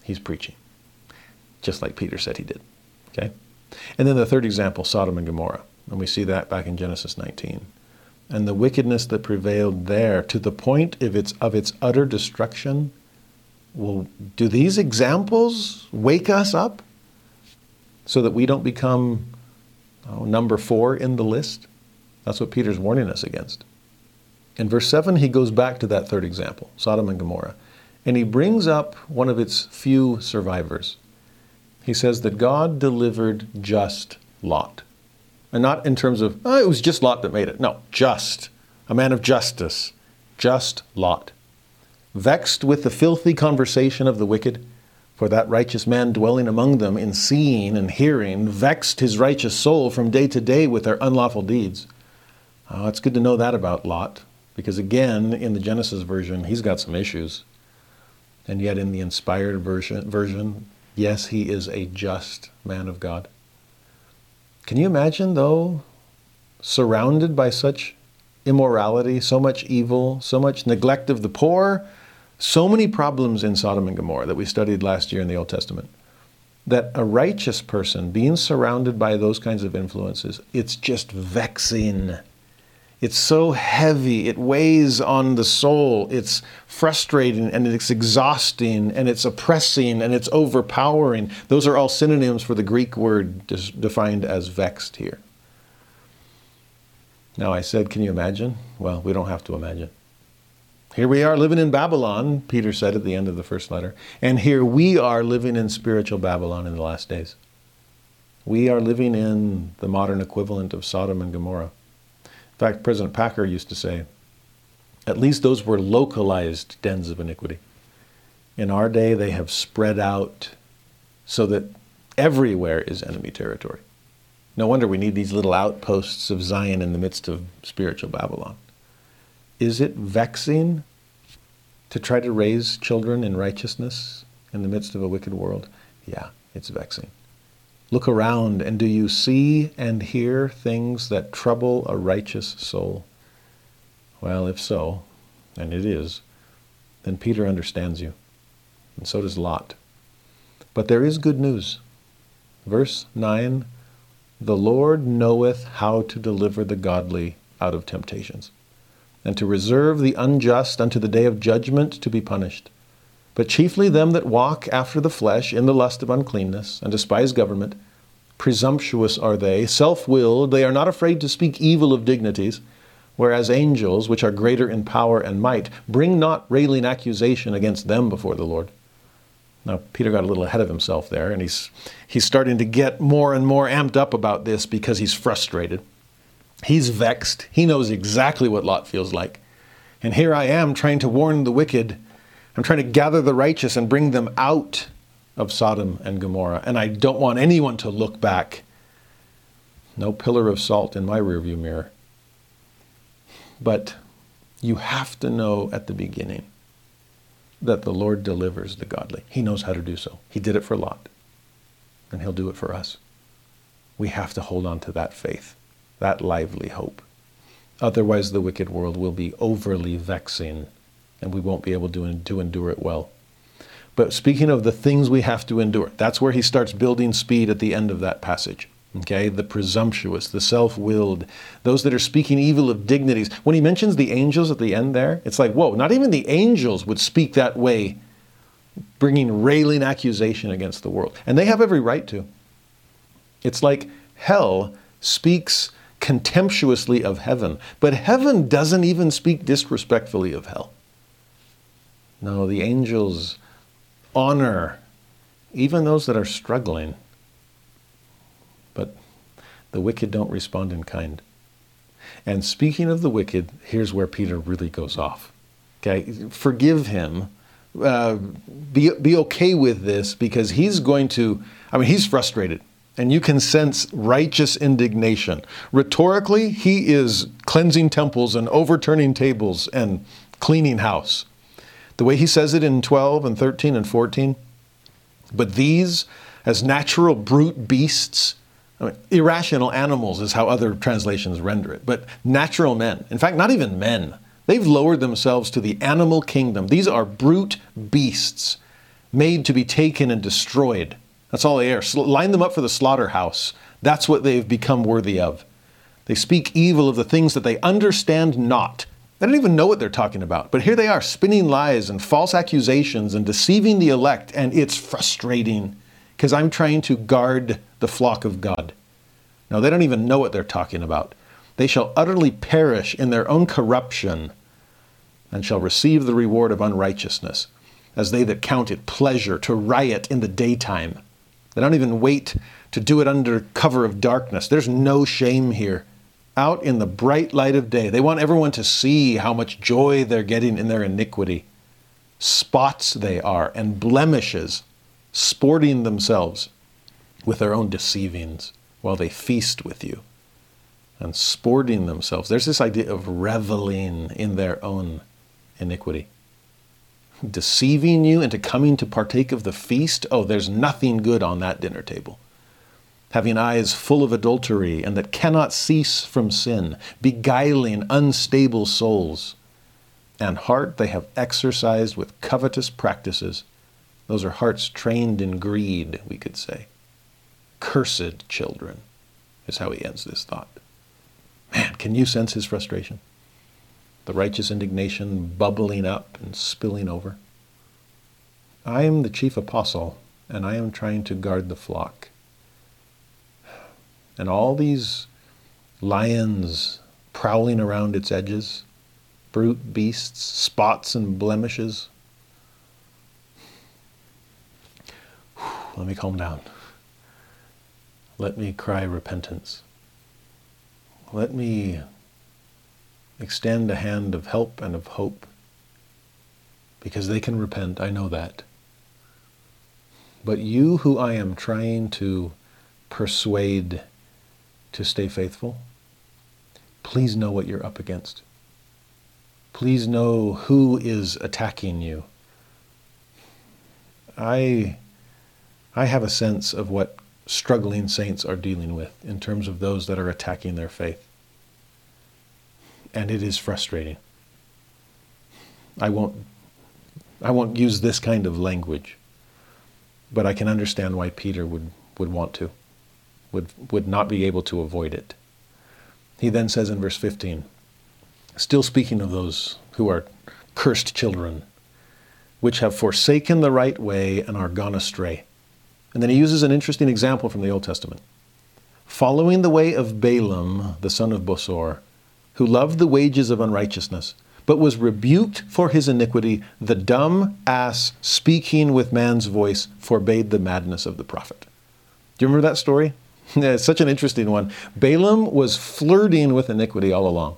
He's preaching, just like Peter said he did. Okay? And then the third example, Sodom and Gomorrah. And we see that back in Genesis 19. And the wickedness that prevailed there to the point of its, of its utter destruction. Well, do these examples wake us up so that we don't become oh, number four in the list? That's what Peter's warning us against. In verse 7, he goes back to that third example, Sodom and Gomorrah, and he brings up one of its few survivors. He says that God delivered just Lot. And not in terms of, oh, it was just Lot that made it. No, just. A man of justice. Just Lot. Vexed with the filthy conversation of the wicked, for that righteous man dwelling among them in seeing and hearing vexed his righteous soul from day to day with their unlawful deeds. Oh, it's good to know that about Lot, because again, in the Genesis version, he's got some issues. And yet, in the inspired version, version, yes, he is a just man of God. Can you imagine, though, surrounded by such immorality, so much evil, so much neglect of the poor, so many problems in Sodom and Gomorrah that we studied last year in the Old Testament? That a righteous person being surrounded by those kinds of influences, it's just vexing. It's so heavy, it weighs on the soul, it's frustrating and it's exhausting and it's oppressing and it's overpowering. Those are all synonyms for the Greek word defined as vexed here. Now, I said, can you imagine? Well, we don't have to imagine. Here we are living in Babylon, Peter said at the end of the first letter, and here we are living in spiritual Babylon in the last days. We are living in the modern equivalent of Sodom and Gomorrah. Fact, President Packer used to say, at least those were localized dens of iniquity. In our day, they have spread out so that everywhere is enemy territory. No wonder we need these little outposts of Zion in the midst of spiritual Babylon. Is it vexing to try to raise children in righteousness in the midst of a wicked world? Yeah, it's vexing. Look around, and do you see and hear things that trouble a righteous soul? Well, if so, and it is, then Peter understands you, and so does Lot. But there is good news. Verse 9 The Lord knoweth how to deliver the godly out of temptations, and to reserve the unjust unto the day of judgment to be punished but chiefly them that walk after the flesh in the lust of uncleanness, and despise government. Presumptuous are they, self willed, they are not afraid to speak evil of dignities, whereas angels, which are greater in power and might, bring not railing accusation against them before the Lord. Now, Peter got a little ahead of himself there, and he's, he's starting to get more and more amped up about this because he's frustrated. He's vexed. He knows exactly what Lot feels like. And here I am trying to warn the wicked I'm trying to gather the righteous and bring them out of Sodom and Gomorrah. And I don't want anyone to look back. No pillar of salt in my rearview mirror. But you have to know at the beginning that the Lord delivers the godly. He knows how to do so. He did it for Lot, and He'll do it for us. We have to hold on to that faith, that lively hope. Otherwise, the wicked world will be overly vexing and we won't be able to, to endure it well. But speaking of the things we have to endure, that's where he starts building speed at the end of that passage. Okay, the presumptuous, the self willed, those that are speaking evil of dignities. When he mentions the angels at the end there, it's like, whoa, not even the angels would speak that way, bringing railing accusation against the world. And they have every right to. It's like hell speaks contemptuously of heaven, but heaven doesn't even speak disrespectfully of hell. No, the angels honor even those that are struggling. But the wicked don't respond in kind. And speaking of the wicked, here's where Peter really goes off. Okay, forgive him. Uh, be, be okay with this because he's going to, I mean, he's frustrated and you can sense righteous indignation. Rhetorically, he is cleansing temples and overturning tables and cleaning house. The way he says it in 12 and 13 and 14. But these, as natural brute beasts, I mean, irrational animals is how other translations render it, but natural men. In fact, not even men. They've lowered themselves to the animal kingdom. These are brute beasts made to be taken and destroyed. That's all they are. Line them up for the slaughterhouse. That's what they've become worthy of. They speak evil of the things that they understand not. They don't even know what they're talking about. But here they are, spinning lies and false accusations and deceiving the elect, and it's frustrating because I'm trying to guard the flock of God. Now, they don't even know what they're talking about. They shall utterly perish in their own corruption and shall receive the reward of unrighteousness, as they that count it pleasure to riot in the daytime they don't even wait to do it under cover of darkness. There's no shame here. Out in the bright light of day, they want everyone to see how much joy they're getting in their iniquity. Spots they are, and blemishes, sporting themselves with their own deceivings while they feast with you and sporting themselves. There's this idea of reveling in their own iniquity deceiving you into coming to partake of the feast, oh, there's nothing good on that dinner table. Having eyes full of adultery and that cannot cease from sin, beguiling unstable souls, and heart they have exercised with covetous practices. Those are hearts trained in greed, we could say. Cursed children, is how he ends this thought. Man, can you sense his frustration? the righteous indignation bubbling up and spilling over. I am the chief apostle, and I am trying to guard the flock. And all these lions prowling around its edges, brute beasts, spots and blemishes. Let me calm down. Let me cry repentance. Let me extend a hand of help and of hope because they can repent. I know that. But you who I am trying to persuade to stay faithful, please know what you're up against. Please know who is attacking you. I, I have a sense of what struggling saints are dealing with in terms of those that are attacking their faith and it is frustrating. I won't I won't use this kind of language, but I can understand why Peter would, would want to, would, would not be able to avoid it. He then says in verse 15, still speaking of those who are cursed children, which have forsaken the right way and are gone astray. And then he uses an interesting example from the Old Testament. Following the way of Balaam, the son of Bosor, who loved the wages of unrighteousness, but was rebuked for his iniquity, the dumb ass speaking with man's voice forbade the madness of the prophet. Do you remember that story? it's such an interesting one. Balaam was flirting with iniquity all along.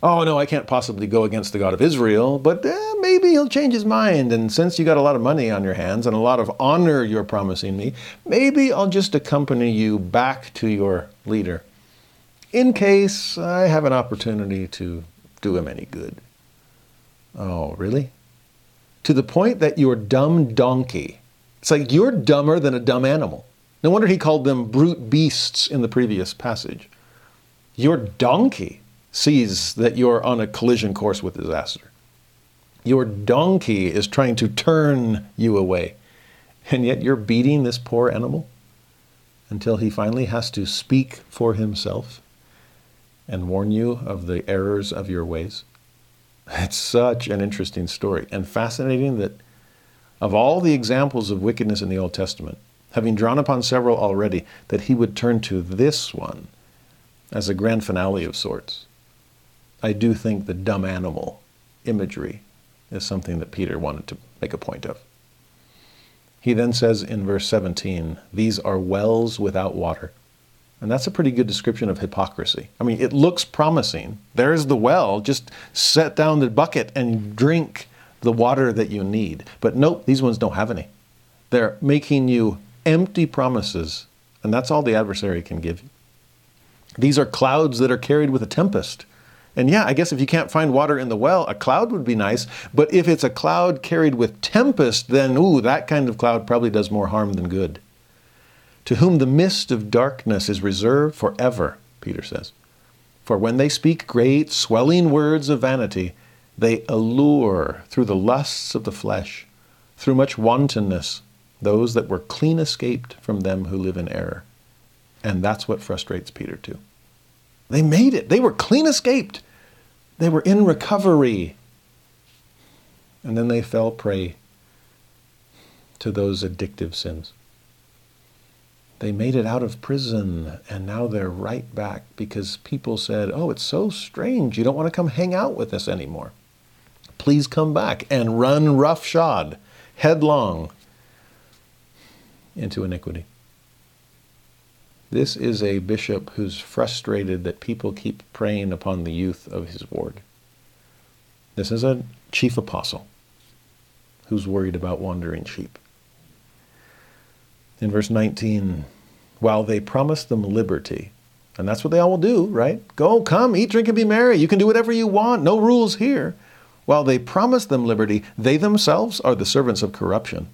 Oh, no, I can't possibly go against the God of Israel, but eh, maybe he'll change his mind. And since you got a lot of money on your hands and a lot of honor you're promising me, maybe I'll just accompany you back to your leader in case I have an opportunity to do him any good. Oh, really? To the point that your dumb donkey, it's like you're dumber than a dumb animal. No wonder he called them brute beasts in the previous passage. Your donkey sees that you're on a collision course with disaster. Your donkey is trying to turn you away, and yet you're beating this poor animal until he finally has to speak for himself and warn you of the errors of your ways? It's such an interesting story and fascinating that of all the examples of wickedness in the Old Testament, having drawn upon several already, that he would turn to this one as a grand finale of sorts. I do think the dumb animal imagery is something that Peter wanted to make a point of. He then says in verse 17, These are wells without water and that's a pretty good description of hypocrisy. I mean, it looks promising. There's the well. Just set down the bucket and drink the water that you need. But nope, these ones don't have any. They're making you empty promises And that's all the adversary can give you. These are clouds that are carried with a tempest. And yeah, I guess if you can't find water in the well, a cloud would be nice. But if it's a cloud carried with tempest, then, ooh, that kind of cloud probably does more harm than good. To whom the mist of darkness is reserved forever, Peter says. For when they speak great, swelling words of vanity, they allure through the lusts of the flesh, through much wantonness, those that were clean escaped from them who live in error. And that's what frustrates Peter too. They made it. They were clean escaped. They were in recovery. And then they fell prey to those addictive sins. They made it out of prison and now they're right back because people said, Oh, it's so strange. You don't want to come hang out with us anymore. Please come back and run roughshod, headlong into iniquity. This is a bishop who's frustrated that people keep preying upon the youth of his ward. This is a chief apostle who's worried about wandering sheep. In verse 19, while they promise them liberty, and that's what they all will do, right? Go, come, eat, drink, and be merry. You can do whatever you want. No rules here. While they promise them liberty, they themselves are the servants of corruption,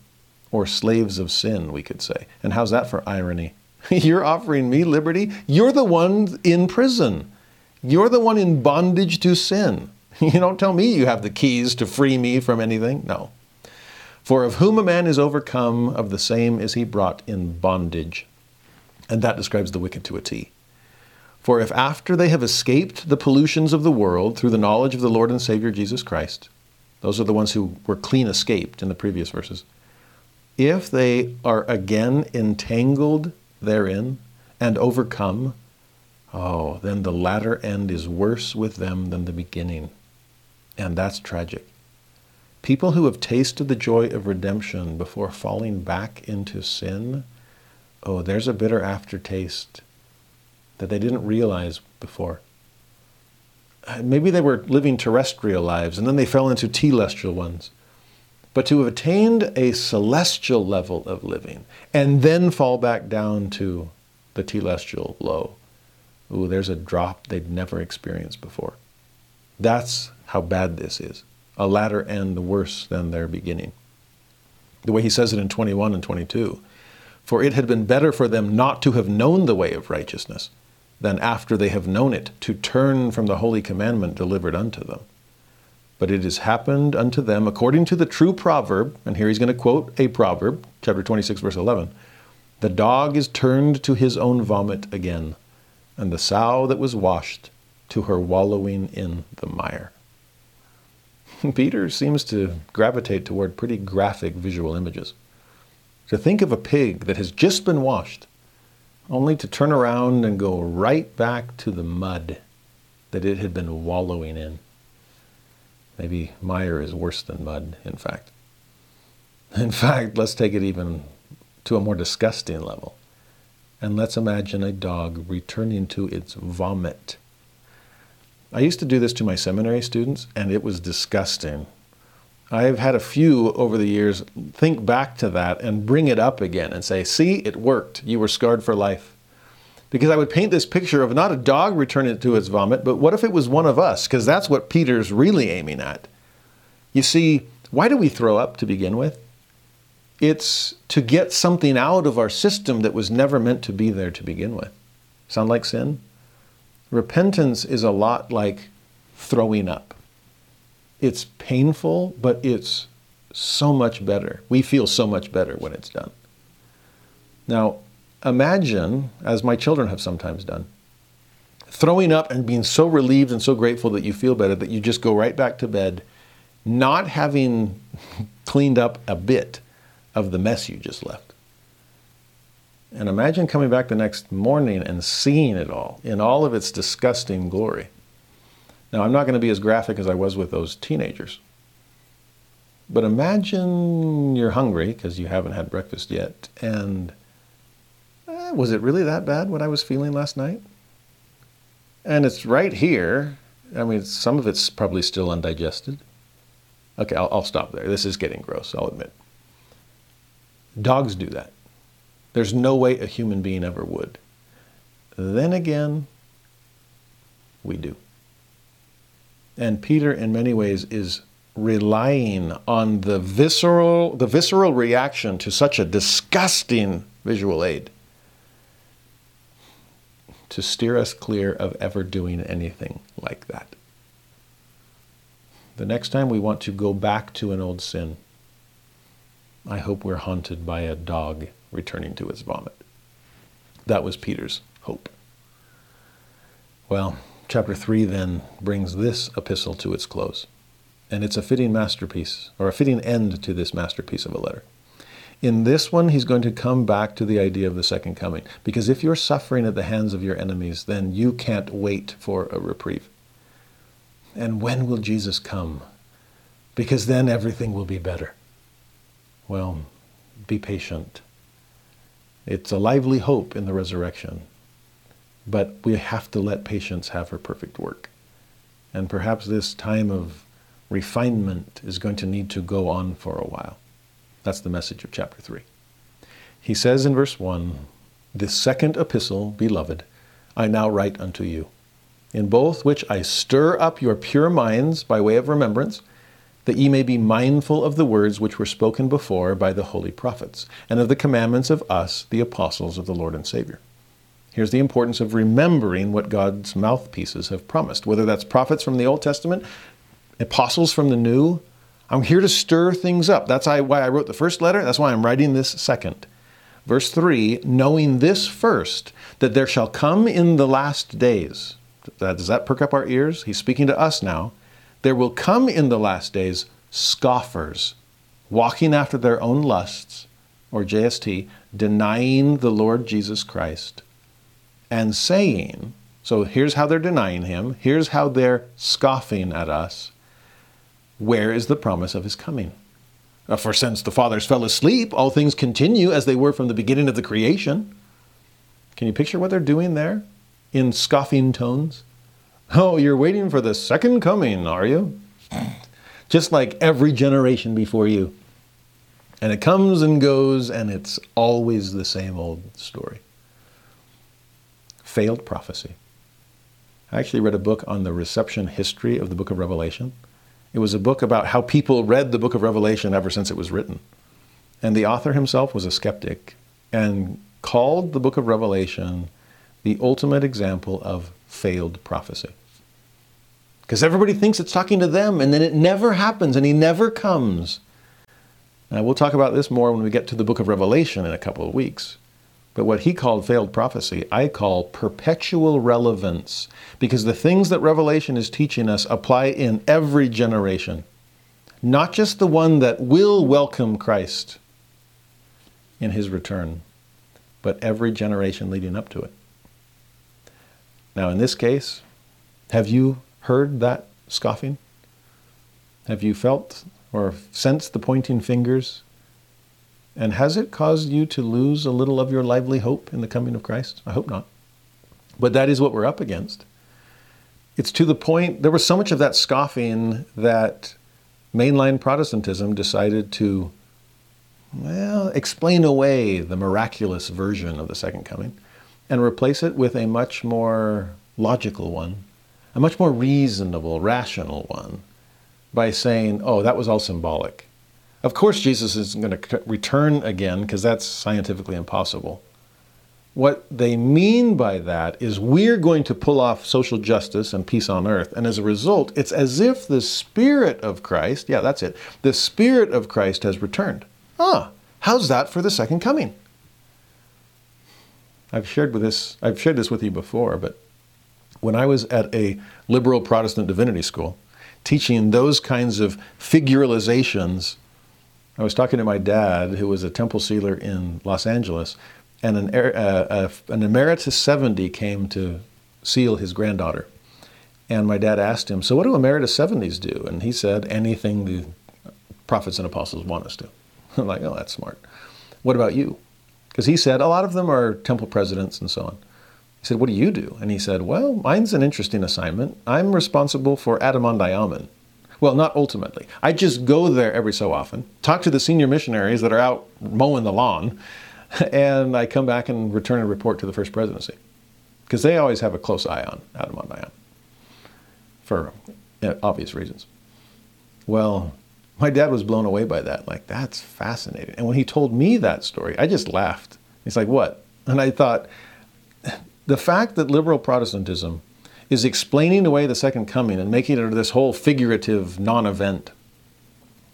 or slaves of sin, we could say. And how's that for irony? You're offering me liberty. You're the one in prison. You're the one in bondage to sin. You don't tell me you have the keys to free me from anything. No. For of whom a man is overcome, of the same is he brought in bondage. And that describes the wicked to a T. For if after they have escaped the pollutions of the world through the knowledge of the Lord and Savior Jesus Christ, those are the ones who were clean escaped in the previous verses, if they are again entangled therein and overcome, oh, then the latter end is worse with them than the beginning. And that's tragic. People who have tasted the joy of redemption before falling back into sin, oh, there's a bitter aftertaste that they didn't realize before. Uh, maybe they were living terrestrial lives and then they fell into telestial ones. But to have attained a celestial level of living and then fall back down to the telestial low, ooh, there's a drop they'd never experienced before. That's how bad this is. A latter end worse than their beginning. The way he says it in 21 and 22 For it had been better for them not to have known the way of righteousness than after they have known it to turn from the holy commandment delivered unto them. But it has happened unto them according to the true proverb, and here he's going to quote a proverb, chapter 26, verse 11 The dog is turned to his own vomit again, and the sow that was washed to her wallowing in the mire. Peter seems to gravitate toward pretty graphic visual images. To think of a pig that has just been washed, only to turn around and go right back to the mud that it had been wallowing in. Maybe mire is worse than mud, in fact. In fact, let's take it even to a more disgusting level. And let's imagine a dog returning to its vomit. I used to do this to my seminary students, and it was disgusting. I've had a few over the years think back to that and bring it up again and say, see, it worked. You were scarred for life. Because I would paint this picture of not a dog returning to its vomit, but what if it was one of us? Because that's what Peter's really aiming at. You see, why do we throw up to begin with? It's to get something out of our system that was never meant to be there to begin with. Sound like sin? Repentance is a lot like throwing up. It's painful, but it's so much better. We feel so much better when it's done. Now, imagine, as my children have sometimes done, throwing up and being so relieved and so grateful that you feel better that you just go right back to bed, not having cleaned up a bit of the mess you just left. And imagine coming back the next morning and seeing it all in all of its disgusting glory. Now, I'm not going to be as graphic as I was with those teenagers. But imagine you're hungry because you haven't had breakfast yet, and was it really that bad what I was feeling last night? And it's right here. I mean, some of it's probably still undigested. Okay, I'll, I'll stop there. This is getting gross, I'll admit. Dogs do that. There's no way a human being ever would. Then again, we do. And Peter, in many ways, is relying on the visceral, the visceral reaction to such a disgusting visual aid to steer us clear of ever doing anything like that. The next time we want to go back to an old sin, I hope we're haunted by a dog returning to its vomit. That was Peter's hope. Well, chapter 3 then brings this epistle to its close. And it's a fitting masterpiece, or a fitting end to this masterpiece of a letter. In this one, he's going to come back to the idea of the second coming. Because if you're suffering at the hands of your enemies, then you can't wait for a reprieve. And when will Jesus come? Because then everything will be better. Well, be patient. It's a lively hope in the resurrection, but we have to let patience have her perfect work. And perhaps this time of refinement is going to need to go on for a while. That's the message of chapter 3. He says in verse 1 This second epistle, beloved, I now write unto you, in both which I stir up your pure minds by way of remembrance that ye may be mindful of the words which were spoken before by the holy prophets, and of the commandments of us, the apostles of the Lord and Savior. Here's the importance of remembering what God's mouthpieces have promised, whether that's prophets from the Old Testament, apostles from the New. I'm here to stir things up. That's why I wrote the first letter. That's why I'm writing this second. Verse 3 knowing this first, that there shall come in the last days. Does that perk up our ears? He's speaking to us now there will come in the last days scoffers, walking after their own lusts, or JST, denying the Lord Jesus Christ, and saying, so here's how they're denying him, here's how they're scoffing at us. Where is the promise of his coming? Uh, for since the fathers fell asleep, all things continue as they were from the beginning of the creation. Can you picture what they're doing there in scoffing tones? Oh, you're waiting for the second coming, are you? Just like every generation before you. And it comes and goes, and it's always the same old story. Failed prophecy. I actually read a book on the reception history of the book of Revelation. It was a book about how people read the book of Revelation ever since it was written. And the author himself was a skeptic and called the book of Revelation the ultimate example of failed prophecy. Because everybody thinks it's talking to them, and then it never happens, and he never comes. Now, we'll talk about this more when we get to the book of Revelation in a couple of weeks. But what he called failed prophecy, I call perpetual relevance, because the things that Revelation is teaching us apply in every generation, not just the one that will welcome Christ in his return, but every generation leading up to it. Now, in this case, have you heard that scoffing? Have you felt or sensed the pointing fingers? And has it caused you to lose a little of your lively hope in the coming of Christ? I hope not. But that is what we're up against. It's to the point, there was so much of that scoffing that mainline Protestantism decided to, well, explain away the miraculous version of the second coming and replace it with a much more logical one, a much more reasonable, rational one, by saying, oh, that was all symbolic. Of course, Jesus isn't going to return again because that's scientifically impossible. What they mean by that is we're going to pull off social justice and peace on earth. And as a result, it's as if the Spirit of Christ, yeah, that's it, the Spirit of Christ has returned. Ah, how's that for the second coming? I've shared with this I've shared this with you before, but when I was at a liberal Protestant divinity school, teaching those kinds of figuralizations, I was talking to my dad, who was a temple sealer in Los Angeles, and an, uh, uh, an emeritus 70 came to seal his granddaughter. And my dad asked him, So, what do emeritus 70s do? And he said, Anything the prophets and apostles want us to. I'm like, Oh, that's smart. What about you? Because he said, A lot of them are temple presidents and so on. He said, What do you do? And he said, Well, mine's an interesting assignment. I'm responsible for Adam-ondi-Ahman. Well, not ultimately. I just go there every so often, talk to the senior missionaries that are out mowing the lawn, and I come back and return a report to the First Presidency because they always have a close eye on Adam-ondi-Ahman for uh, obvious reasons. Well, my dad was blown away by that. Like, that's fascinating. And when he told me that story, I just laughed. He's like, what? And I thought, the fact that liberal Protestantism is explaining away the second coming and making it this whole figurative non event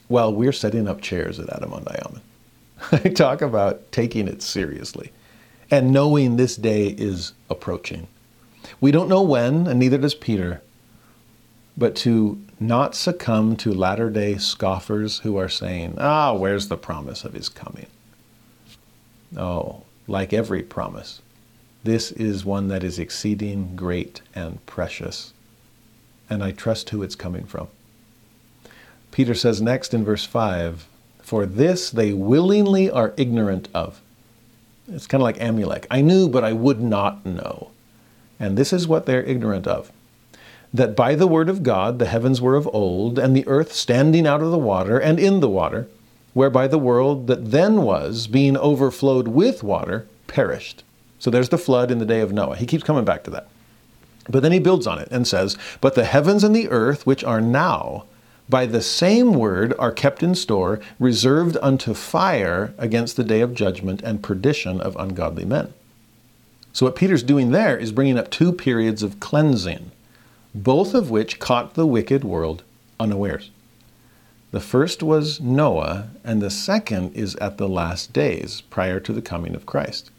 while we're setting up chairs at Adam-ondi-Ahman. I talk about taking it seriously and knowing this day is approaching. We don't know when, and neither does Peter, but to not succumb to latter day scoffers who are saying, ah, where's the promise of his coming? Oh, like every promise, this is one that is exceeding great and precious, and I trust who it's coming from. Peter says next in verse 5 For this they willingly are ignorant of. It's kind of like Amulek. I knew, but I would not know. And this is what they're ignorant of that by the word of God the heavens were of old, and the earth standing out of the water and in the water, whereby the world that then was, being overflowed with water, perished. So there's the flood in the day of Noah. He keeps coming back to that. But then he builds on it and says, But the heavens and the earth, which are now, by the same word are kept in store, reserved unto fire against the day of judgment and perdition of ungodly men. So, what Peter's doing there is bringing up two periods of cleansing both of which caught the wicked world unawares. The first was Noah, and the second is at the last days, prior to the coming of Christ.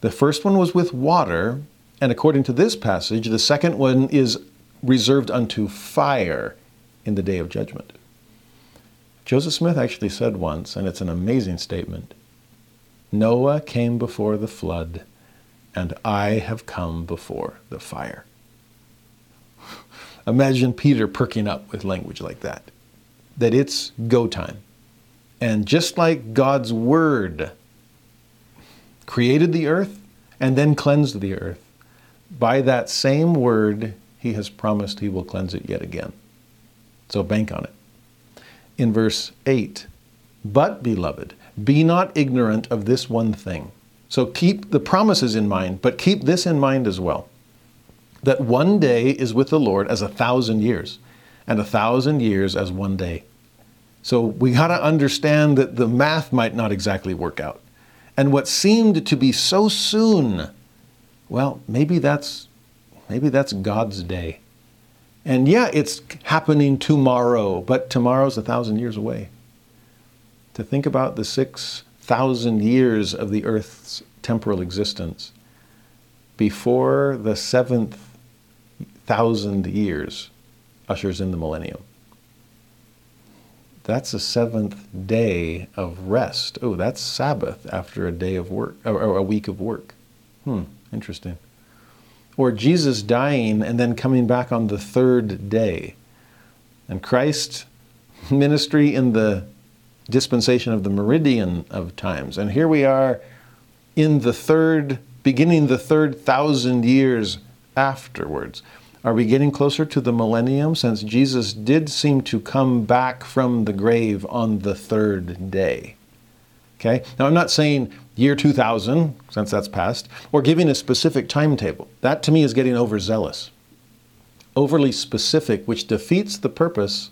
The first one was with water, and according to this passage, the second one is reserved unto fire in the day of judgment. Joseph Smith actually said once, and it's an amazing statement Noah came before the flood, and I have come before the fire. Imagine Peter perking up with language like that, that it's go time. And just like God's word created the earth and then cleansed the earth, by that same word, he has promised he will cleanse it yet again. So bank on it. In verse 8, but beloved, be not ignorant of this one thing. So keep the promises in mind, but keep this in mind as well that one day is with the Lord as a thousand years, and a thousand years as one day. So we got to understand that the math might not exactly work out. And what seemed to be so soon, well, maybe that's maybe that's God's day. And yeah, it's happening tomorrow, but tomorrow's a thousand years away. To think about the 6,000 years of the earth's temporal existence before the seventh thousand years ushers in the millennium. That's the seventh day of rest. Oh, that's Sabbath after a day of work, or a week of work. Hmm, interesting. Or Jesus dying and then coming back on the third day. And Christ's ministry in the dispensation of the meridian of times. And here we are in the third, beginning the third thousand years afterwards. Are we getting closer to the millennium since Jesus did seem to come back from the grave on the third day? Okay? Now, I'm not saying year 2000, since that's past, or giving a specific timetable. That to me is getting overzealous, overly specific, which defeats the purpose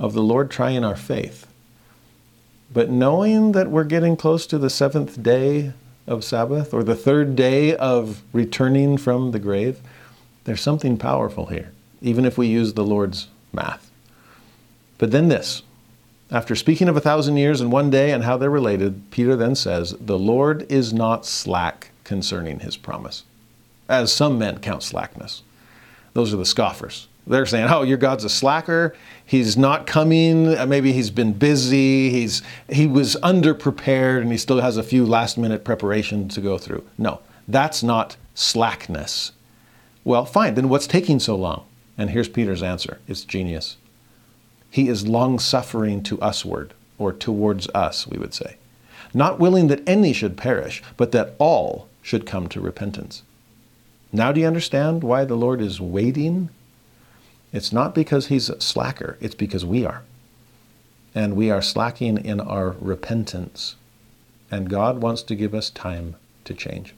of the Lord trying our faith. But knowing that we're getting close to the seventh day of Sabbath or the third day of returning from the grave, there's something powerful here, even if we use the Lord's math. But then this. After speaking of a thousand years and one day and how they're related, Peter then says, The Lord is not slack concerning his promise, as some men count slackness. Those are the scoffers. They're saying, "Oh, your God's a slacker. He's not coming. Maybe he's been busy. He's he was underprepared, and he still has a few last-minute preparation to go through." No, that's not slackness. Well, fine, then what's taking so long? And here's Peter's answer it's genius. He is long suffering to usward, or towards us, we would say, not willing that any should perish, but that all should come to repentance. Now, do you understand why the Lord is waiting? It's not because he's a slacker, it's because we are. And we are slacking in our repentance. And God wants to give us time to change.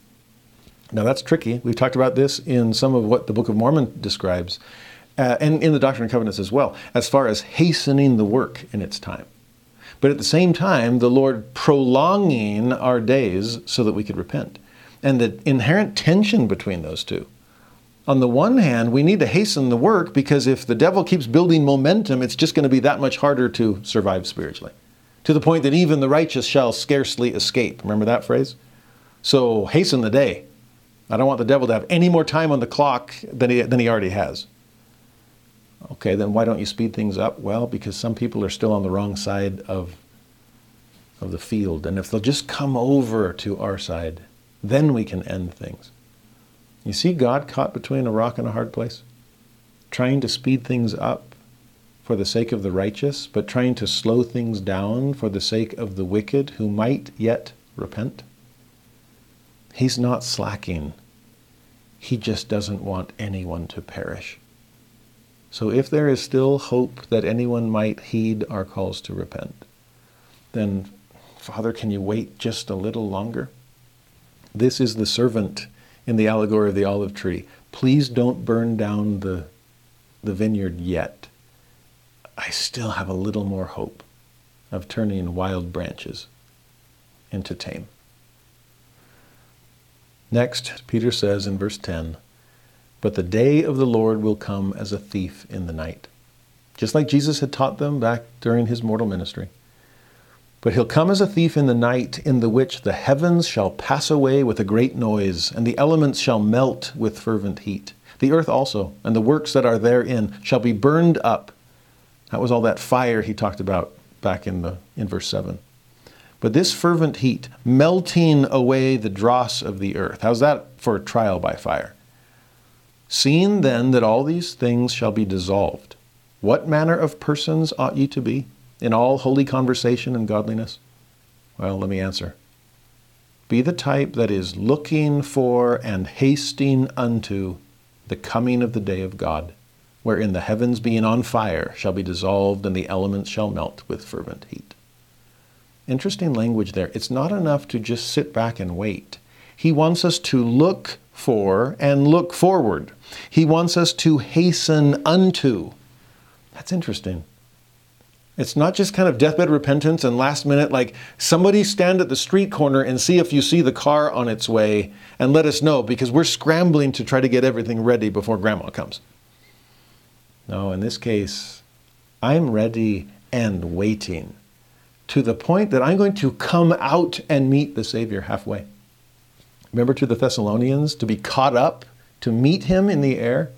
Now, that's tricky. We've talked about this in some of what the Book of Mormon describes, uh, and in the Doctrine and Covenants as well, as far as hastening the work in its time. But at the same time, the Lord prolonging our days so that we could repent. And the inherent tension between those two. On the one hand, we need to hasten the work because if the devil keeps building momentum, it's just going to be that much harder to survive spiritually. To the point that even the righteous shall scarcely escape. Remember that phrase? So hasten the day. I don't want the devil to have any more time on the clock than he, than he already has. Okay, then why don't you speed things up? Well, because some people are still on the wrong side of, of the field. And if they'll just come over to our side, then we can end things. You see God caught between a rock and a hard place? Trying to speed things up for the sake of the righteous, but trying to slow things down for the sake of the wicked who might yet repent? He's not slacking. He just doesn't want anyone to perish. So if there is still hope that anyone might heed our calls to repent, then, Father, can you wait just a little longer? This is the servant in the allegory of the olive tree. Please don't burn down the, the vineyard yet. I still have a little more hope of turning wild branches into tame. Next, Peter says in verse 10 But the day of the Lord will come as a thief in the night. Just like Jesus had taught them back during his mortal ministry. But he'll come as a thief in the night, in the which the heavens shall pass away with a great noise, and the elements shall melt with fervent heat. The earth also, and the works that are therein, shall be burned up. That was all that fire he talked about back in, the, in verse 7. But this fervent heat, melting away the dross of the earth, how's that for a trial by fire? Seeing then that all these things shall be dissolved, what manner of persons ought ye to be in all holy conversation and godliness? Well, let me answer. Be the type that is looking for and hasting unto the coming of the day of God, wherein the heavens being on fire shall be dissolved and the elements shall melt with fervent heat. Interesting language there. It's not enough to just sit back and wait. He wants us to look for and look forward. He wants us to hasten unto. That's interesting. It's not just kind of deathbed repentance and last minute, like somebody stand at the street corner and see if you see the car on its way and let us know because we're scrambling to try to get everything ready before grandma comes. No, in this case, I'm ready and waiting to the point that I'm going to come out and meet the Savior halfway. Remember to the Thessalonians, to be caught up, to meet Him in the air?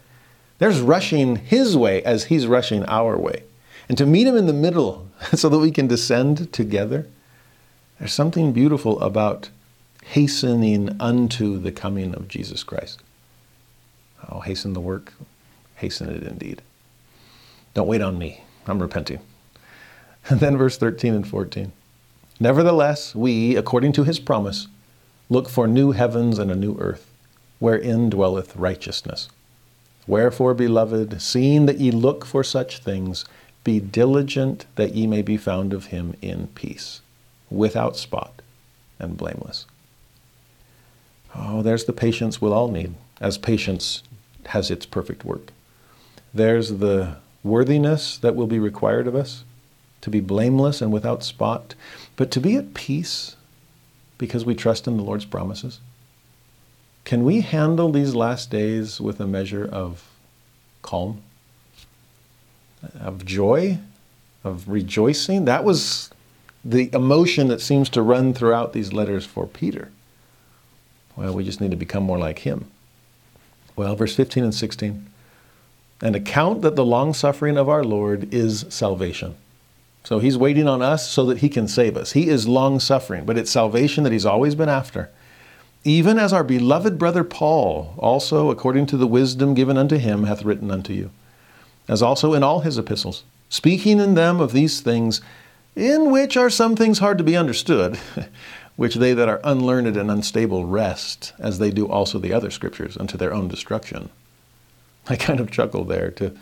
There's rushing His way as He's rushing our way. And to meet Him in the middle so that we can descend together. There's something beautiful about hastening unto the coming of Jesus Christ. Oh, hasten the work, hasten it indeed. Don't wait on me. I'm repenting. And then verse 13 and 14. Nevertheless, we, according to his promise, look for new heavens and a new earth, wherein dwelleth righteousness. Wherefore, beloved, seeing that ye look for such things, be diligent that ye may be found of him in peace, without spot and blameless. Oh, there's the patience we'll all need, as patience has its perfect work. There's the worthiness that will be required of us to be blameless and without spot, but to be at peace because we trust in the Lord's promises? Can we handle these last days with a measure of calm, of joy, of rejoicing? That was the emotion that seems to run throughout these letters for Peter. Well, we just need to become more like him. Well, verse 15 and 16. And account that the long suffering of our Lord is salvation so he's waiting on us so that he can save us. He is long suffering, but it's salvation that he's always been after. Even as our beloved brother Paul, also according to the wisdom given unto him, hath written unto you, as also in all his epistles, speaking in them of these things, in which are some things hard to be understood, which they that are unlearned and unstable wrest, as they do also the other scriptures, unto their own destruction. I kind of chuckle there to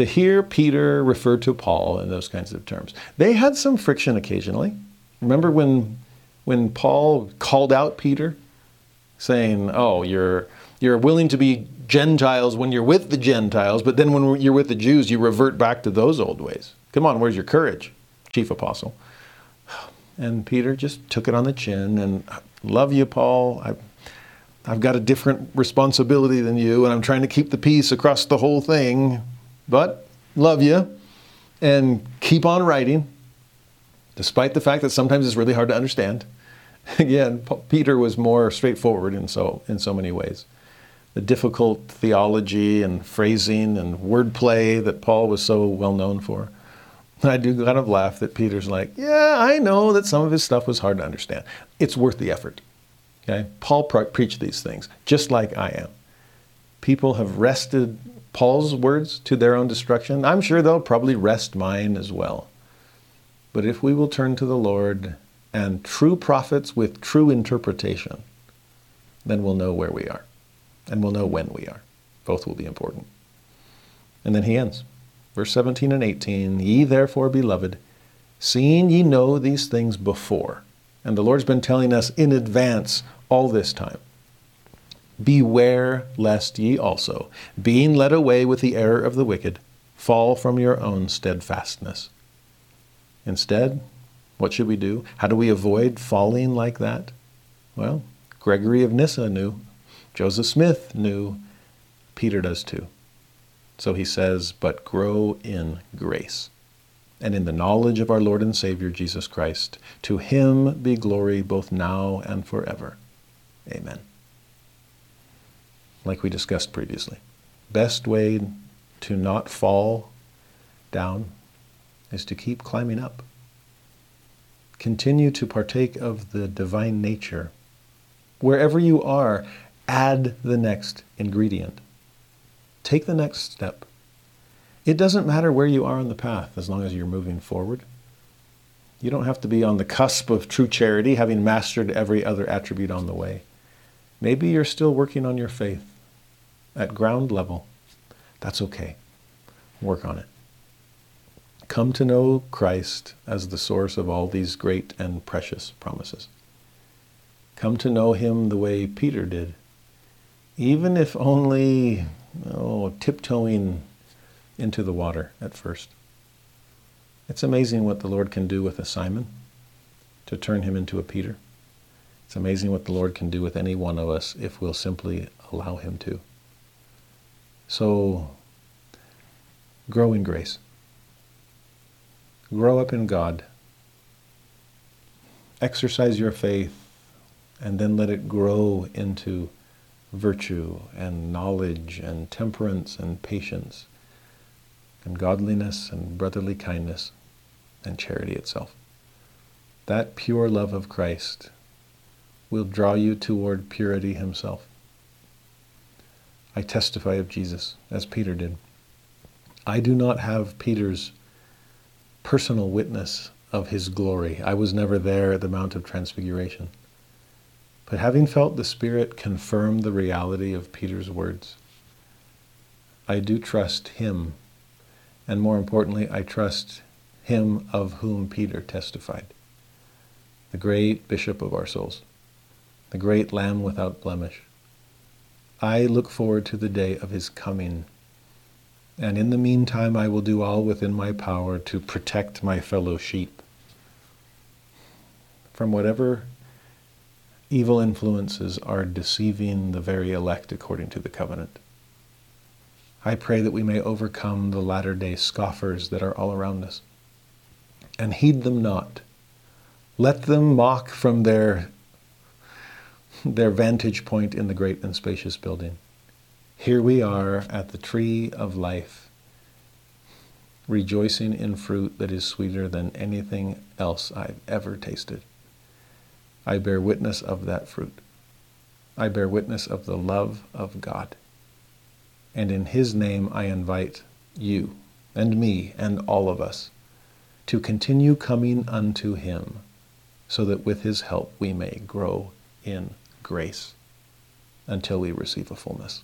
to hear Peter refer to Paul in those kinds of terms. They had some friction occasionally. Remember when When Paul called out Peter, saying, Oh, you're, you're willing to be Gentiles when you're with the Gentiles, but then when you're with the Jews, you revert back to those old ways. Come on, where's your courage, chief apostle? And Peter just took it on the chin and, Love you, Paul. I, I've got a different responsibility than you, and I'm trying to keep the peace across the whole thing, but love you and keep on writing, despite the fact that sometimes it's really hard to understand. Again, Peter was more straightforward in so, in so many ways. The difficult theology and phrasing and wordplay that Paul was so well known for. I do kind of laugh that Peter's like, yeah, I know that some of his stuff was hard to understand. It's worth the effort. Okay? Paul pre- preached these things, just like I am. People have wrested Paul's words to their own destruction. I'm sure they'll probably wrest mine as well. But if we will turn to the Lord and true prophets with true interpretation, then we'll know where we are. And we'll know when we are. Both will be important. And then he ends. Verse 17 and 18 Ye therefore, beloved, seeing ye know these things before, and the Lord's been telling us in advance all this time. Beware lest ye also, being led away with the error of the wicked, fall from your own steadfastness. Instead, what should we do? How do we avoid falling like that? Well, Gregory of Nyssa knew, Joseph Smith knew, Peter does too. So he says, but grow in grace and in the knowledge of our Lord and Savior Jesus Christ. To him be glory both now and forever. Amen like we discussed previously. Best way to not fall down is to keep climbing up. Continue to partake of the divine nature. Wherever you are, add the next ingredient. Take the next step. It doesn't matter where you are on the path as long as you're moving forward. You don't have to be on the cusp of true charity, having mastered every other attribute on the way. Maybe you're still working on your faith at ground level. That's okay. Work on it. Come to know Christ as the source of all these great and precious promises. Come to know Him the way Peter did, even if only oh, tiptoeing into the water at first. It's amazing what the Lord can do with a Simon to turn him into a Peter. It's amazing what the Lord can do with any one of us if we'll simply allow him to. So, grow in grace. Grow up in God. Exercise your faith and then let it grow into virtue and knowledge and temperance and patience and godliness and brotherly kindness and charity itself. That pure love of Christ will draw you toward purity himself. I testify of Jesus, as Peter did. I do not have Peter's personal witness of his glory. I was never there at the Mount of Transfiguration. But having felt the Spirit confirm the reality of Peter's words, I do trust him. And more importantly, I trust him of whom Peter testified the great bishop of our souls, the great lamb without blemish, I look forward to the day of his coming. And in the meantime, I will do all within my power to protect my fellow sheep from whatever evil influences are deceiving the very elect according to the covenant. I pray that we may overcome the latter day scoffers that are all around us and heed them not. Let them mock from their their vantage point in the great and spacious building. Here we are at the tree of life, rejoicing in fruit that is sweeter than anything else I've ever tasted. I bear witness of that fruit. I bear witness of the love of God. And in His name I invite you and me and all of us to continue coming unto Him so that with His help we may grow in grace until we receive a fullness.